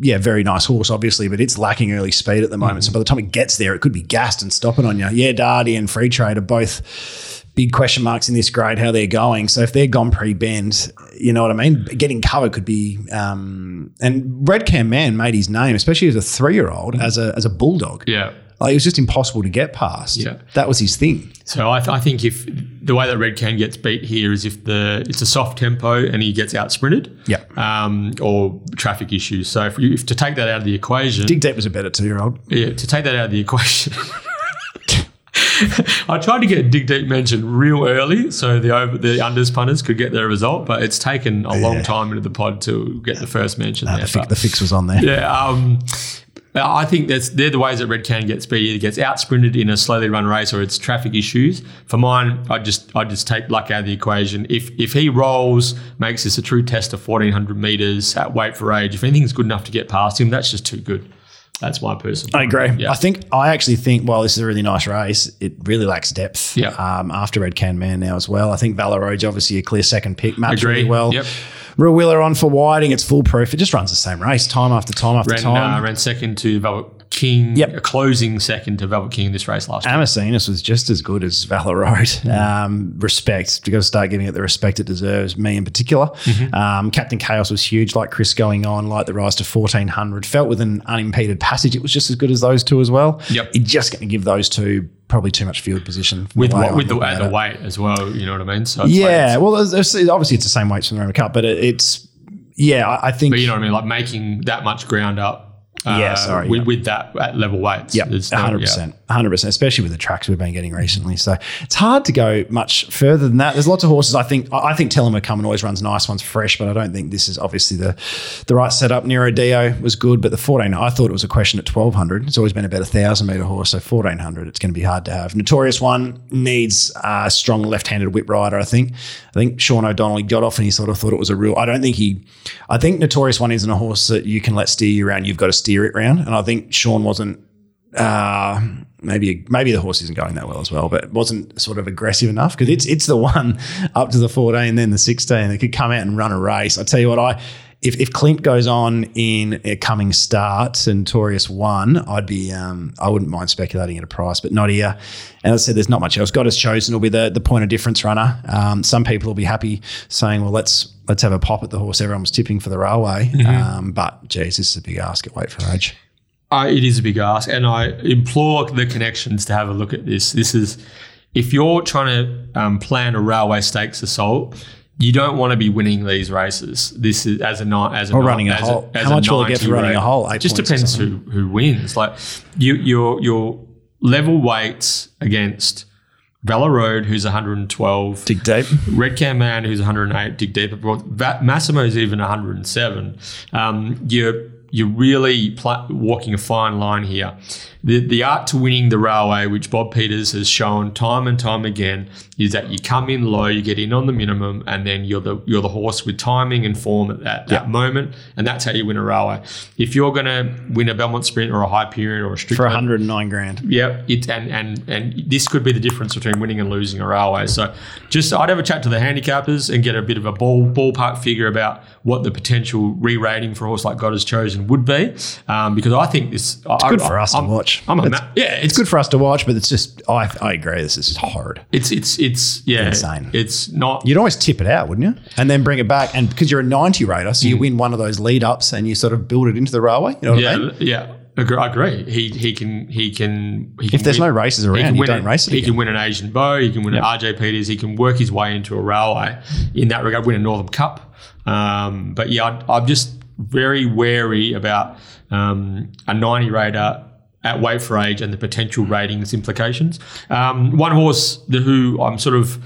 Speaker 2: Yeah, very nice horse, obviously, but it's lacking early speed at the moment.
Speaker 1: Mm-hmm.
Speaker 2: So by the time it gets there, it could be gassed and stopping on you. Yeah, Dardy and Free Trade are both big question marks in this grade how they're going. So if they're gone pre-bend, you know what I mean. Getting cover could be. Um, and Red Can Man made his name, especially as a three-year-old, as a as a bulldog.
Speaker 1: yeah.
Speaker 2: Like it was just impossible to get past.
Speaker 1: Yeah.
Speaker 2: that was his thing.
Speaker 1: So I, th- I think if the way that Red Can gets beat here is if the it's a soft tempo and he gets out sprinted,
Speaker 2: Yep.
Speaker 1: um, or traffic issues. So if, you, if to take that out of the equation,
Speaker 2: Dig Deep was a better two year old.
Speaker 1: yeah, to take that out of the equation. *laughs* I tried to get Dig Deep mentioned real early so the over the unders punters could get their result, but it's taken a long time into the pod to get the first mention there.
Speaker 2: the, fi- the fix was on there.
Speaker 1: yeah, um, I think that's they're the ways that Red Can gets beat. Either gets out sprinted in a slowly run race, or it's traffic issues. For mine, I just I just take luck out of the equation. If if he rolls, makes this a true test of fourteen hundred meters at weight for age. If anything's good enough to get past him, that's just too good. That's my personal.
Speaker 2: I agree.
Speaker 1: Yeah.
Speaker 2: I think I actually think while this is a really nice race, it really lacks depth.
Speaker 1: Yeah.
Speaker 2: Um, after Red Can Man now as well. I think Valor obviously a clear second pick. Matched
Speaker 1: Agree.
Speaker 2: really well.
Speaker 1: Yep.
Speaker 2: Real Wheeler on for Whiting. It's foolproof. It just runs the same race time after time after
Speaker 1: ran,
Speaker 2: time.
Speaker 1: uh, ran second to Velvet King.
Speaker 2: Yep.
Speaker 1: a closing second to Velvet King in this race last year.
Speaker 2: Amazinus was just as good as Valor Road. Um, respect. We've got to start giving it the respect it deserves, me in particular.
Speaker 1: Mm-hmm.
Speaker 2: Um, Captain Chaos was huge, like Chris going on, like the rise to 1400. Felt with an unimpeded passage, it was just as good as those two as well.
Speaker 1: Yep.
Speaker 2: You're just going to give those two probably too much field position.
Speaker 1: with what, with the,
Speaker 2: looking
Speaker 1: at
Speaker 2: at
Speaker 1: the weight as well. You know what I mean? So it's like
Speaker 2: Yeah,
Speaker 1: it's-
Speaker 2: well, there's, there's- obviously it's the same weights from the Roman Cup, but it, it's, yeah, I, I think.
Speaker 1: But you know what I mean? Like making that much ground up. Uh,
Speaker 2: Yeah, sorry,
Speaker 1: With,
Speaker 2: yeah.
Speaker 1: with that at level weights.
Speaker 2: Yeah,
Speaker 1: There's no-
Speaker 2: hundred percent, hundred percent. Especially with the tracks we've been getting recently, so it's hard to go much further than that. There's lots of horses. I think I think Telema Coming always runs nice ones fresh, but I don't think this is obviously the the right setup. Nero Dio was good, but the 14, I thought it was a question at 1200. It's always been about a thousand meter horse, so 1400, it's going to be hard to have. Notorious one needs a strong left-handed whip rider. I think. I think Sean O'Donnell got off and he sort of thought it was a real. I don't think he. I think Notorious one isn't a horse that you can let steer you around. You've got to steer it around, and I think Sean wasn't uh, maybe maybe the horse isn't going that well as well, but wasn't sort of aggressive enough because it's it's the one up to the 14, then the 16 that could come out and run a race. I tell you what, I if, if Clint goes on in a coming start and Torius one, I'd be um, I wouldn't mind speculating at a price, but not here. And as I said, there's not much else. God has chosen will be the the point of difference runner. Um, some people will be happy saying, well, let's let's have a pop at the horse everyone was tipping for the railway. Um, but geez, this is a big ask at weight for age.
Speaker 1: Uh, it is a big ask, and I implore the connections to have a look at this. This is if you're trying to um, plan a railway stakes assault. You don't want to be winning these races. This is as a ni- as a
Speaker 2: Or
Speaker 1: ni-
Speaker 2: running a hole. How much will it get
Speaker 1: 90
Speaker 2: for running a hole?
Speaker 1: It just depends who who wins. Like you, your your level weights against Vela Road, who's 112,
Speaker 2: Dig deep.
Speaker 1: Red Can Man, who's 108, dig deep. Massimo's even 107. Um, you're you're really pl- walking a fine line here. The the art to winning the railway, which Bob Peters has shown time and time again, is that you come in low, you get in on the minimum, and then you're the you're the horse with timing and form at that, that moment, and that's how you win a railway. If you're going to win a Belmont Sprint or a Hyperion or a strict
Speaker 2: For
Speaker 1: Strickland,
Speaker 2: 109 grand.
Speaker 1: yeah, it and and and this could be the difference between winning and losing a railway. So, just I'd have a chat to the handicappers and get a bit of a ball ballpark figure about what the potential re-rating for a horse like God has chosen would be, um, because I think this it's
Speaker 2: good for us to watch.
Speaker 1: I'm a
Speaker 2: It's-
Speaker 1: ma- yeah, it's
Speaker 2: It's good for us to watch, but it's just, I, I agree, this is hard.
Speaker 1: It's it's it's yeah,
Speaker 2: Insane.
Speaker 1: It's not.
Speaker 2: You'd always tip it out, wouldn't you? And then bring it back. And because you're a 90 rater, so
Speaker 1: Mm.
Speaker 2: you win one of those lead ups and you sort of build it into the railway. You know what
Speaker 1: yeah,
Speaker 2: I mean?
Speaker 1: yeah. Agree, I agree. He he can he can. He
Speaker 2: If
Speaker 1: can
Speaker 2: there's
Speaker 1: win-
Speaker 2: no races
Speaker 1: he
Speaker 2: around,
Speaker 1: can
Speaker 2: you
Speaker 1: win
Speaker 2: don't
Speaker 1: it-
Speaker 2: race it
Speaker 1: He
Speaker 2: again.
Speaker 1: can win an Asian Beau. He can win an RJ Peters. He can work his way into a railway in that regard. Win a Northern Cup. Um, but yeah, I, I'm just very wary about um, a 90 rater at weight for age and the potential ratings implications. Um, one horse the, who I'm sort of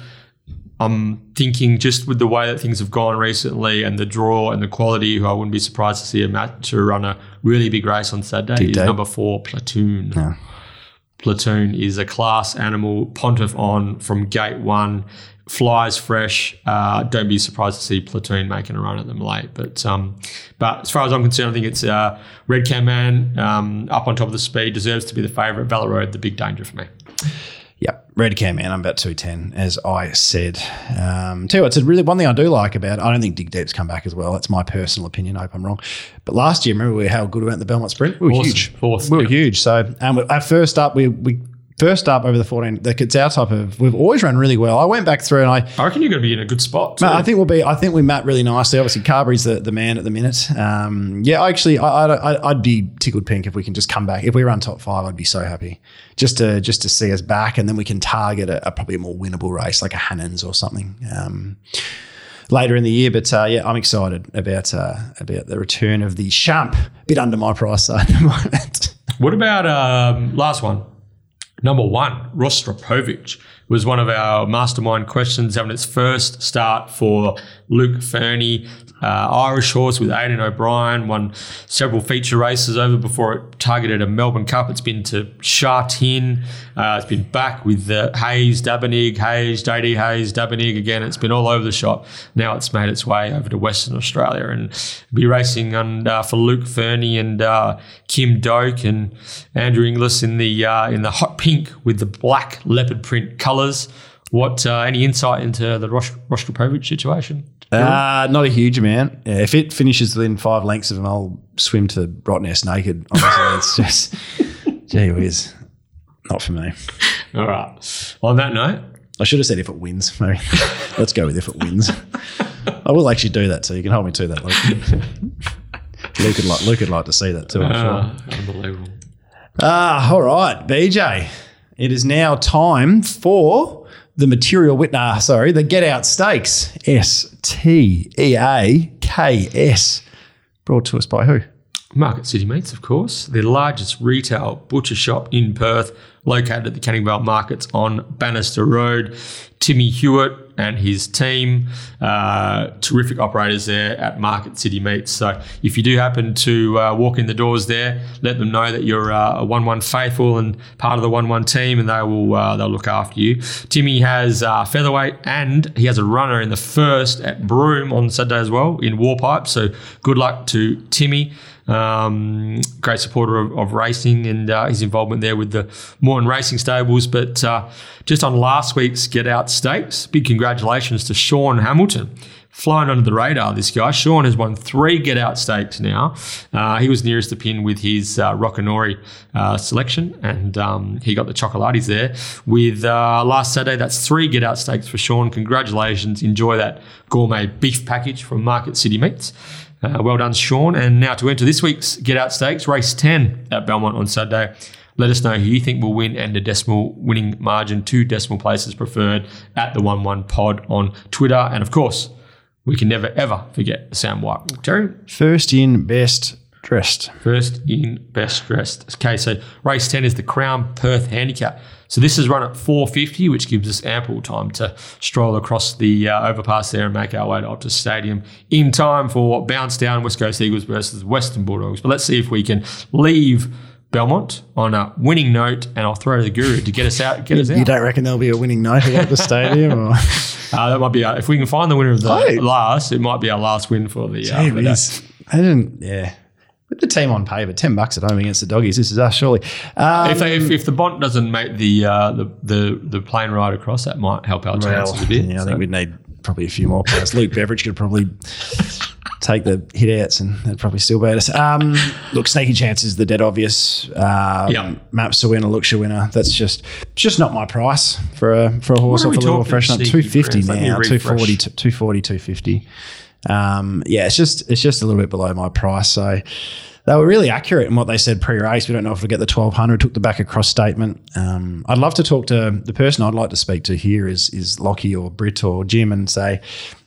Speaker 1: I'm thinking just with the way that things have gone recently and the draw and the quality, who I wouldn't be surprised to see a match to run a really big race on Saturday is number four, Platoon. Platoon is a class animal, Pontiff on from gate one, flies fresh. Uh, don't be surprised to see Platoon making a run at them late. But um, but as far as I'm concerned, I think it's uh, Red Can Man um, up on top of the speed, deserves to be the favourite. Valor Road, the big danger for me.
Speaker 2: Yep. Red Can Man, I'm about 210, as I said. Um, tell you what, it's a really one thing I do like about I don't think Dig Deep's come back as well. That's my personal opinion. I hope I'm wrong. But last year, remember we how good we went at the Belmont Sprint? We were
Speaker 1: Awesome.
Speaker 2: huge.
Speaker 1: Fourth,
Speaker 2: we were
Speaker 1: yeah.
Speaker 2: huge. So um, at first up, we, we first up over the 14, like it's our type of, we've always run really well. I went back through and I,
Speaker 1: I reckon you're going to be in a good spot. Too.
Speaker 2: I think we'll be. I think we map really nicely. Obviously, Carbery's the, the man at the minute. Um, yeah, actually, I, I, I'd be tickled pink if we can just come back. If we run top five, I'd be so happy just to just to see us back, and then we can target a, a probably a more winnable race like a Hannons or something. Um, later in the year. But uh, yeah, I'm excited about uh, about the return of the Champ. Bit under my price at the moment.
Speaker 1: What about um, last one? Number one, Rostropovich was one of our mastermind questions, having its first start for Luke Fernie. Uh, Irish horse with Aidan O'Brien won several feature races over before it targeted a Melbourne Cup. It's been to Sha Tin. Uh, it's been back with uh, Hayes, Dabernig, Hayes, JD Hayes, Dabernig again. It's been all over the shop. Now it's made its way over to Western Australia and be racing on, uh, for Luke Fernie and uh, Kim Doak and Andrew Inglis in the uh, in the hot pink with the black leopard print colours. What any insight into the Rosh- Rostropovich situation?
Speaker 2: Uh, not a huge amount. Yeah, if it finishes within five lengths of him, I'll swim to Rottnest naked. Honestly, *laughs* it's just, gee whiz, not for me.
Speaker 1: All right. On that note,
Speaker 2: I should have said if it wins. Maybe *laughs* let's go with if it wins. I will actually do that, so you can hold me to that. Luke, Luke would like Luke would like to see that too. I'm
Speaker 1: uh,
Speaker 2: sure.
Speaker 1: unbelievable.
Speaker 2: Ah, all right, BJ. It is now time for the material witness, ah, sorry, the Get Out Stakes. S T E A K S. Brought to us by who?
Speaker 1: Market City Meats, of course, the largest retail butcher shop in Perth, located at the Canning Vale Markets on Bannister Road. Timmy Hewitt and his team, uh, terrific operators there at Market City Meats. So if you do happen to uh, walk in the doors there, let them know that you're uh, a one-one faithful and part of the one-one team, and they will uh, they'll look after you. Timmy has uh, featherweight and he has a runner in the first at Broome on Saturday as well in Warpipe. So good luck to Timmy. Um, great supporter of, of racing and uh, his involvement there with the Morton Racing Stables. But uh, just on last week's Get Out Stakes, big congratulations to Sean Hamilton. Flying under the radar, this guy. Sean has won three Get Out Stakes now. Uh, he was nearest the pin with his uh, uh, selection, and um, he got the chocolates there. With uh, last Saturday, that's three Get Out Stakes for Sean. Congratulations. Enjoy that gourmet beef package from Market City Meats. Uh, well done, Sean. And now to enter this week's Get Out Stakes, race 10 at Belmont on Saturday. Let us know who you think will win and a decimal winning margin, two decimal places preferred at the 1 1 pod on Twitter. And of course, we can never ever forget Sam White. Terry?
Speaker 2: First in, best dressed.
Speaker 1: First in, best dressed. Okay, so race 10 is the Crown Perth Handicap. So this is run at 450, which gives us ample time to stroll across the uh, overpass there and make our way to Optus Stadium in time for bounce down West Coast Eagles versus Western Bulldogs. But let's see if we can leave Belmont on a winning note, and I'll throw to the guru to get us out. Get us out.
Speaker 2: You don't reckon there'll be a winning note at the stadium? Or? *laughs*
Speaker 1: Uh, that might be our, if we can find the winner of the
Speaker 2: Oh.
Speaker 1: last. It might be our last win for the. Uh,
Speaker 2: Gee
Speaker 1: for the day.
Speaker 2: I didn't, yeah. With the team on paper, 10 bucks at home against the doggies. This is us, surely. Um,
Speaker 1: If, they, if, if the bond doesn't make the, uh, the the the plane ride across, that might help our chances a bit.
Speaker 2: Yeah, I think we'd need probably a few more players. Luke Beveridge could probably take the hit outs and they'd probably still beat us. Um, look, sneaky chances, the dead obvious. Um,
Speaker 1: Yeah.
Speaker 2: Maps a winner, looks a winner. That's just just not my price for a for a horse off a little
Speaker 1: talking
Speaker 2: freshen up. Two fifty
Speaker 1: friends? Let me
Speaker 2: now, 240, 240, 250. Um, yeah, it's just it's just a little bit below my price. So they were really accurate in what they said pre-race. We don't know if we'll get the twelve hundred. Took the back across statement. Um, I'd love to talk to the person I'd like to speak to here is is Lockie or Britt or Jim and say,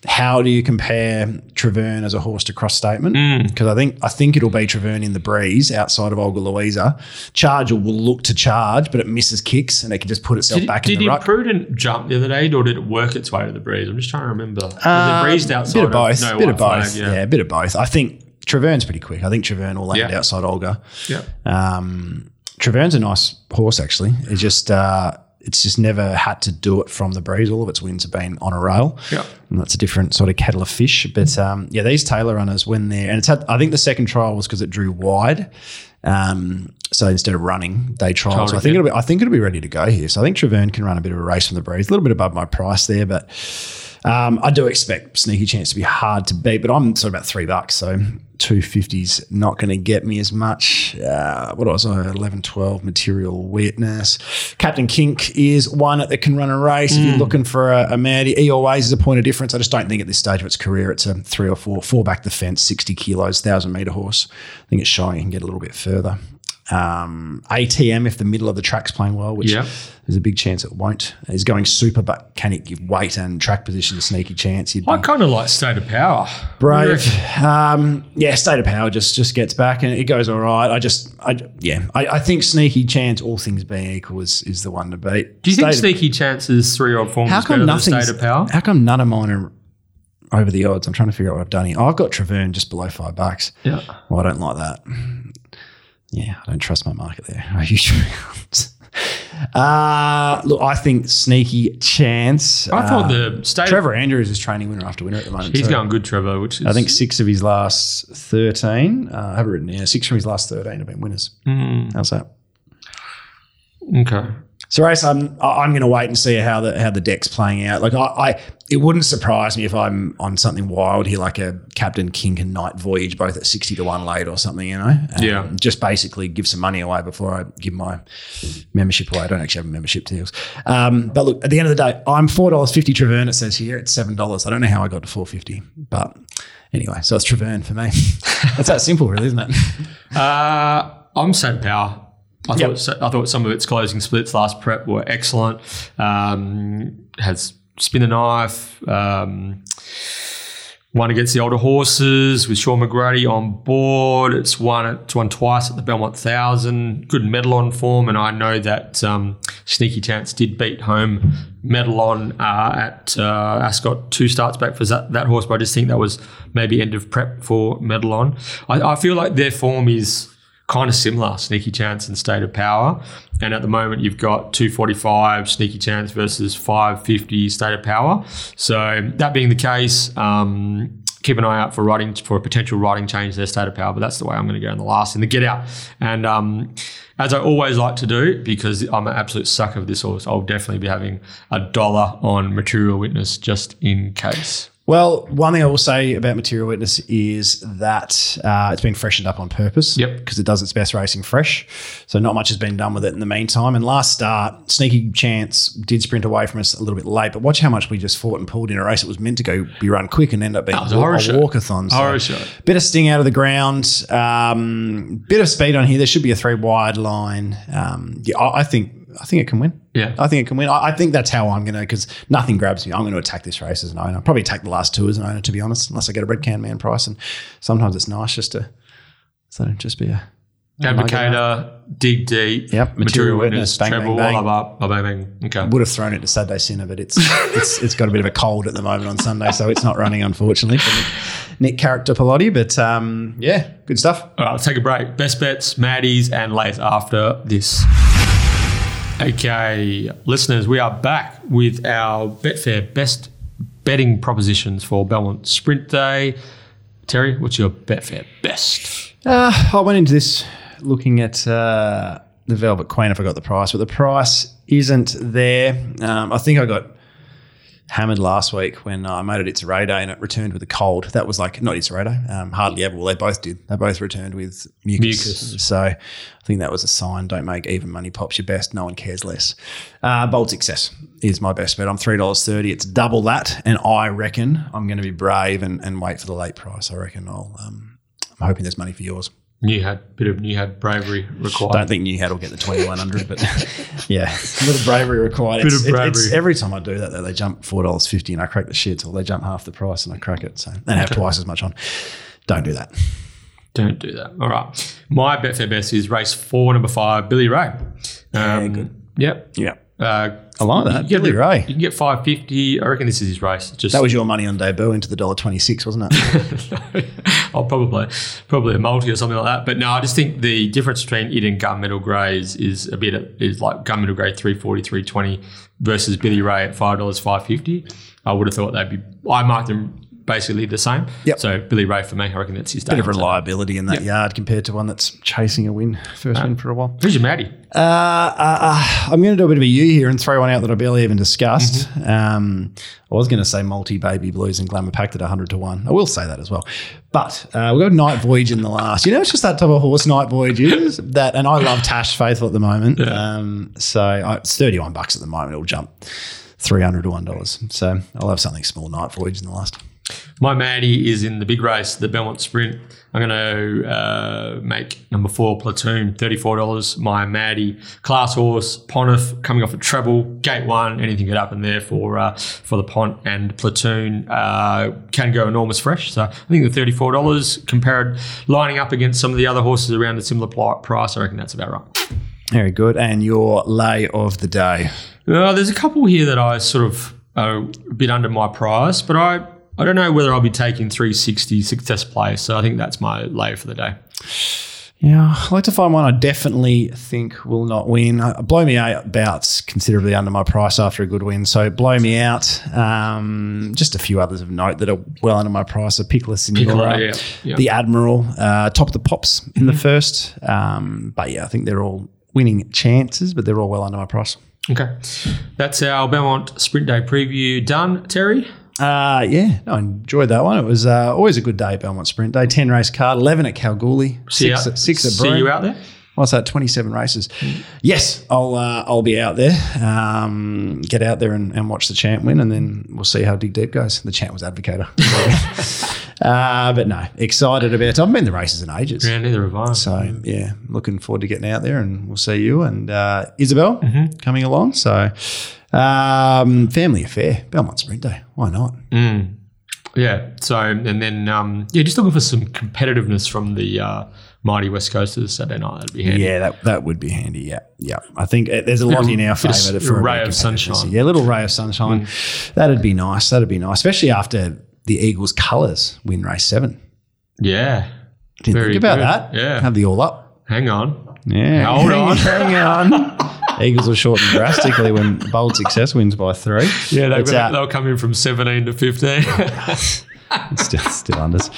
Speaker 2: how do you compare Travern as a horse to cross statement?
Speaker 1: Mm.
Speaker 2: Because I think I think it'll be Travern in the breeze outside of Olga Louisa. Charger will look to charge, but it misses kicks and it can just put itself
Speaker 1: Did,
Speaker 2: back
Speaker 1: did
Speaker 2: in the rut.
Speaker 1: Imprudent jump the other day, or did it work its way to the breeze? I'm just trying to remember. Was
Speaker 2: Uh,
Speaker 1: it breezed outside?
Speaker 2: bit of both.
Speaker 1: no
Speaker 2: bit of both.
Speaker 1: flag?
Speaker 2: yeah. a bit of both. I think Travern's pretty quick. I think Travern will land
Speaker 1: Yeah.
Speaker 2: outside Olga.
Speaker 1: yeah.
Speaker 2: Um, Travern's a nice horse, actually. It's just uh, it's just never had to do it from the breeze. All of its wins have been on a rail.
Speaker 1: Yeah.
Speaker 2: And that's a different sort of kettle of fish. But um, yeah, these Taylor runners, when they're, and it's had, I think the second trial was because it drew wide. Um, so instead of running, they trial. So I think it'll be, I think it'll be ready to go here. So I think Travern can run a bit of a race from the breeze, a little bit above my price there, but um, I do expect sneaky chance to be hard to beat. But I'm sort of about three bucks, so 250s not going to get me as much. Uh, what was I? 11, 12 material witness. Captain Kink is one that can run a race. If you're looking for a, a man, he always is a point of difference. I just don't think at this stage of its career it's a three or four, four back the fence, 60 kilos, 1,000 metre horse. I think it's showing it can get a little bit further. Um, ATM, if the middle of the track's playing well, which
Speaker 1: Yeah.
Speaker 2: there's a big chance it won't, is going super, but can it give weight and track position a sneaky chance?
Speaker 1: I kind of like State of Power.
Speaker 2: brave. Um, yeah, state of power just just gets back and it goes all right. I just, I yeah, I, I think sneaky chance, all things being equal, is is the one to beat.
Speaker 1: Do you think
Speaker 2: State of-
Speaker 1: Sneaky Chances three odd forms
Speaker 2: How
Speaker 1: is
Speaker 2: come
Speaker 1: better than
Speaker 2: nothing?
Speaker 1: State of Power?
Speaker 2: How come none of mine are over the odds? I'm trying to figure out what I've done here. I've got Travern just below five bucks.
Speaker 1: Yeah.
Speaker 2: Well, I don't like that. Yeah, I don't trust my market there. *laughs* I usually. uh, look, I think sneaky chance.
Speaker 1: I thought the State
Speaker 2: Trevor Andrews is training winner after winner at the moment.
Speaker 1: He's going good, Trevor, which is
Speaker 2: I think six of his last 13, uh, I have it written here, six from his last 13 have been winners.
Speaker 1: Mm.
Speaker 2: How's that?
Speaker 1: okay.
Speaker 2: So, race, I'm I'm going to wait and see how the how the deck's playing out. Like, I, I it wouldn't surprise me if I'm on something wild here, like a Captain King and Night Voyage, both at sixty to one late or something. You know, Um,
Speaker 1: Yeah.
Speaker 2: Just basically give some money away before I give my membership away. I don't actually have a membership deals. Um, but look, at the end of the day, I'm four dollars fifty Travern. It says here it's seven dollars. I don't know how I got to four fifty, but anyway, so it's Travern for me. *laughs* That's that simple, really, isn't it?
Speaker 1: Uh, I'm of Power. I
Speaker 2: Yep.
Speaker 1: thought I thought some of its closing splits last prep were excellent. Um, has spin the knife. Um, won against the older horses with Shaun McGruddy on board. It's won it's won twice at the Belmont Thousand. Good medal on form, and I know that um, Sneaky Chance did beat home medal on uh, at uh, Ascot two starts back for that, that horse, but I just think that was maybe end of prep for medal on. I, I feel like their form is kind of similar, Sneaky Chance and State of Power. And at the moment, you've got 245 Sneaky Chance versus 550 State of Power. So that being the case, um, keep an eye out for writing for a potential writing change their State of Power. But that's the way I'm going to go in the last in the get out. And um, as I always like to do, because I'm an absolute sucker of this horse, I'll definitely be having a dollar on Material Witness just in case.
Speaker 2: Well, one thing I will say about Material Witness is that uh, it's been freshened up on purpose.
Speaker 1: Yep.
Speaker 2: Because it does its best racing fresh. So not much has been done with it in the meantime. And last start, Sneaky Chance did sprint away from us a little bit late, but watch how much we just fought and pulled in a race. It was meant to go be run quick and end up being
Speaker 1: a horror show.
Speaker 2: walkathon. So
Speaker 1: Horror show.
Speaker 2: Bit of sting out of the ground. Um, bit of speed on here. There should be a three wide line. Um, yeah, I, I think I think it can win.
Speaker 1: Yeah.
Speaker 2: I think it can win. I, I think that's how I'm going to, because nothing grabs me. I'm going to attack this race as an owner. I'll probably attack the last two as an owner, to be honest, unless I get a red can man price. And sometimes it's nice just to, so just be a
Speaker 1: Advocator, dig deep.
Speaker 2: Yep, Material Witness, bang,
Speaker 1: treble,
Speaker 2: bang, bang.
Speaker 1: up, bang, bang, bang. Okay.
Speaker 2: Would have thrown it to Saturday Sinner, but it's it's it's got a bit of a cold at the moment on Sunday, so it's not running, unfortunately. For Nick, Nick Character Pilotti, but um, yeah, good stuff.
Speaker 1: All right, let's take a break. Best bets, Maddies, and late after this. Okay, listeners, we are back with our Betfair best betting propositions for Belmont Sprint Day. Terry, what's your Betfair best?
Speaker 2: Uh, I went into this looking at uh, the Velvet Queen. If I forgot the price, but the price isn't there. Um, I think I got hammered last week when I made it It's Day and it returned with a cold. That was like, not It's Day, um, hardly ever. Well, they both did. They both returned with mucus.
Speaker 1: Mucus.
Speaker 2: So I think that was a sign. Don't make even money pops your best. No one cares less. Uh, Bold Success is my best bet. I'm $3.30. It's double that. And I reckon I'm going to be brave and, and wait for the late price. I reckon I'll, um, I'm hoping there's money for yours.
Speaker 1: New had bit of new had bravery required.
Speaker 2: I don't think New Hat will get the 2100, but *laughs* yeah, a little bravery required.
Speaker 1: Bit
Speaker 2: It's-
Speaker 1: of
Speaker 2: it- it's-
Speaker 1: bravery.
Speaker 2: every time I do that, though, they jump $4.50 and I crack the shit, or they jump half the price and I crack it. So, and have twice as much on. Don't do that.
Speaker 1: Don't do that. All right. My Betfair best is race four, number five, Billy Ray. Um,
Speaker 2: good.
Speaker 1: Yep.
Speaker 2: Yeah.
Speaker 1: Uh,
Speaker 2: I like that.
Speaker 1: you
Speaker 2: Ray.
Speaker 1: You can get five fifty. I reckon this is his race. Just
Speaker 2: That was your money on debut into the $1.26, wasn't it? *laughs*
Speaker 1: oh, probably, probably a multi or something like that. But no, I just think the difference between it and gunmetal greys is a bit is like gunmetal grey 340, 320 versus Billy Ray at five dollars, five fifty. I would have thought they'd be. I marked them basically the same.
Speaker 2: Yep.
Speaker 1: So Billy Ray for me, I reckon that's his day.
Speaker 2: Bit of reliability in that yard compared to one that's chasing a win, first win for a while.
Speaker 1: Who's your Maddie?
Speaker 2: Uh, uh, uh, I'm going to do a bit of a U here and throw one out that I barely even discussed. Um, I was going to say multi baby blues and glamour packed at 100 to 1. I will say that as well. But uh, we've got Night Voyage in the last. You know, it's just that type of horse, Night Voyages, *laughs* that, and I love Tash Faithfull at the moment. Um, so I, it's 31 bucks at the moment. It'll jump 300 to $1. So I'll have something small, Night Voyage in the last.
Speaker 1: My Maddie is in the big race, the Belmont Sprint. I'm going to uh, make number four platoon, $34. My Maddie, class horse, Pontiff, coming off a treble, gate one, anything could happen there for uh, for the Pont and platoon uh, can go enormous fresh. So I think the $34 compared, lining up against some of the other horses around a similar price, I reckon that's about right.
Speaker 2: Very good. And your lay of the day.
Speaker 1: Uh, there's a couple here that I sort of are a bit under my price, but I, I don't know whether I'll be taking 360 success play. So I think that's my lay for the day.
Speaker 2: Yeah, I'd like to find one I definitely think will not win. Uh, Blow Me Out bouts considerably under my price after a good win. So Blow Me Out. Um, just a few others of note that are well under my price. A Piccolo Signora,
Speaker 1: yeah, yeah.
Speaker 2: the Admiral, uh, top of the pops in the first. Um, but yeah, I think they're all winning chances, but they're all well under my price.
Speaker 1: Okay. That's our Belmont Sprint Day preview done, Terry.
Speaker 2: Uh, yeah, no, I enjoyed that one. It was uh, always a good day, Belmont Sprint Day. 10 race card, 11 at Kalgoorlie,
Speaker 1: See
Speaker 2: six,
Speaker 1: you,
Speaker 2: at, six at
Speaker 1: See you out there?
Speaker 2: What's that? Twenty seven races. Yes, I'll uh, I'll be out there. Um, get out there and, and watch the champ win, and then we'll see how Dig Deep goes. The champ was advocator. *laughs* uh, but no, excited about it. I've been the races in ages.
Speaker 1: Yeah, neither have I.
Speaker 2: So yeah, looking forward to getting out there, and we'll see you and uh, Isabel
Speaker 1: Mm-hmm.
Speaker 2: coming along. So um, family affair, Belmont Sprint Day. Why not?
Speaker 1: Mm. Yeah. So, and then, um, yeah, just looking for some competitiveness from the uh, mighty West Coasters Saturday night. That'd be handy.
Speaker 2: Yeah, that, that would be handy. Yeah, yeah. I think uh, there's a lot in our favour a
Speaker 1: ray of sunshine. Mm.
Speaker 2: Yeah, a little ray of sunshine. That'd be nice. That'd be nice, especially after the Eagles' colours win race seven.
Speaker 1: Yeah.
Speaker 2: Didn't
Speaker 1: Very
Speaker 2: think about
Speaker 1: good.
Speaker 2: that.
Speaker 1: Yeah.
Speaker 2: have the all up.
Speaker 1: Hang on.
Speaker 2: Yeah,
Speaker 1: Hold on.
Speaker 2: hang on. *laughs* Eagles will shorten drastically when bold success wins by three.
Speaker 1: Yeah, they,
Speaker 2: It's, uh,
Speaker 1: they'll come in from 17 to 15. *laughs*
Speaker 2: still still unders.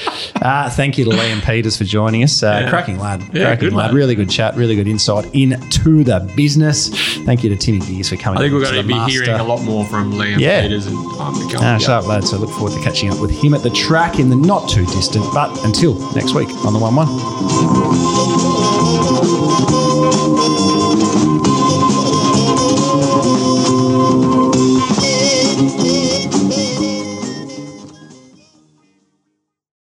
Speaker 2: Uh, thank you to Liam Peters for joining us. Uh,
Speaker 1: Yeah.
Speaker 2: Cracking lad,
Speaker 1: Yeah,
Speaker 2: cracking lad.
Speaker 1: lad.
Speaker 2: Really good chat, really good insight into the business. Thank you to Timmy Gears for coming.
Speaker 1: I think we're going to be
Speaker 2: master.
Speaker 1: hearing a lot more from Liam
Speaker 2: Yeah.
Speaker 1: Peters and time to come.
Speaker 2: Ah,
Speaker 1: Yeah.
Speaker 2: sharp lad. So I look forward to catching up with him at the track in the not too distant. But until next week on the one one.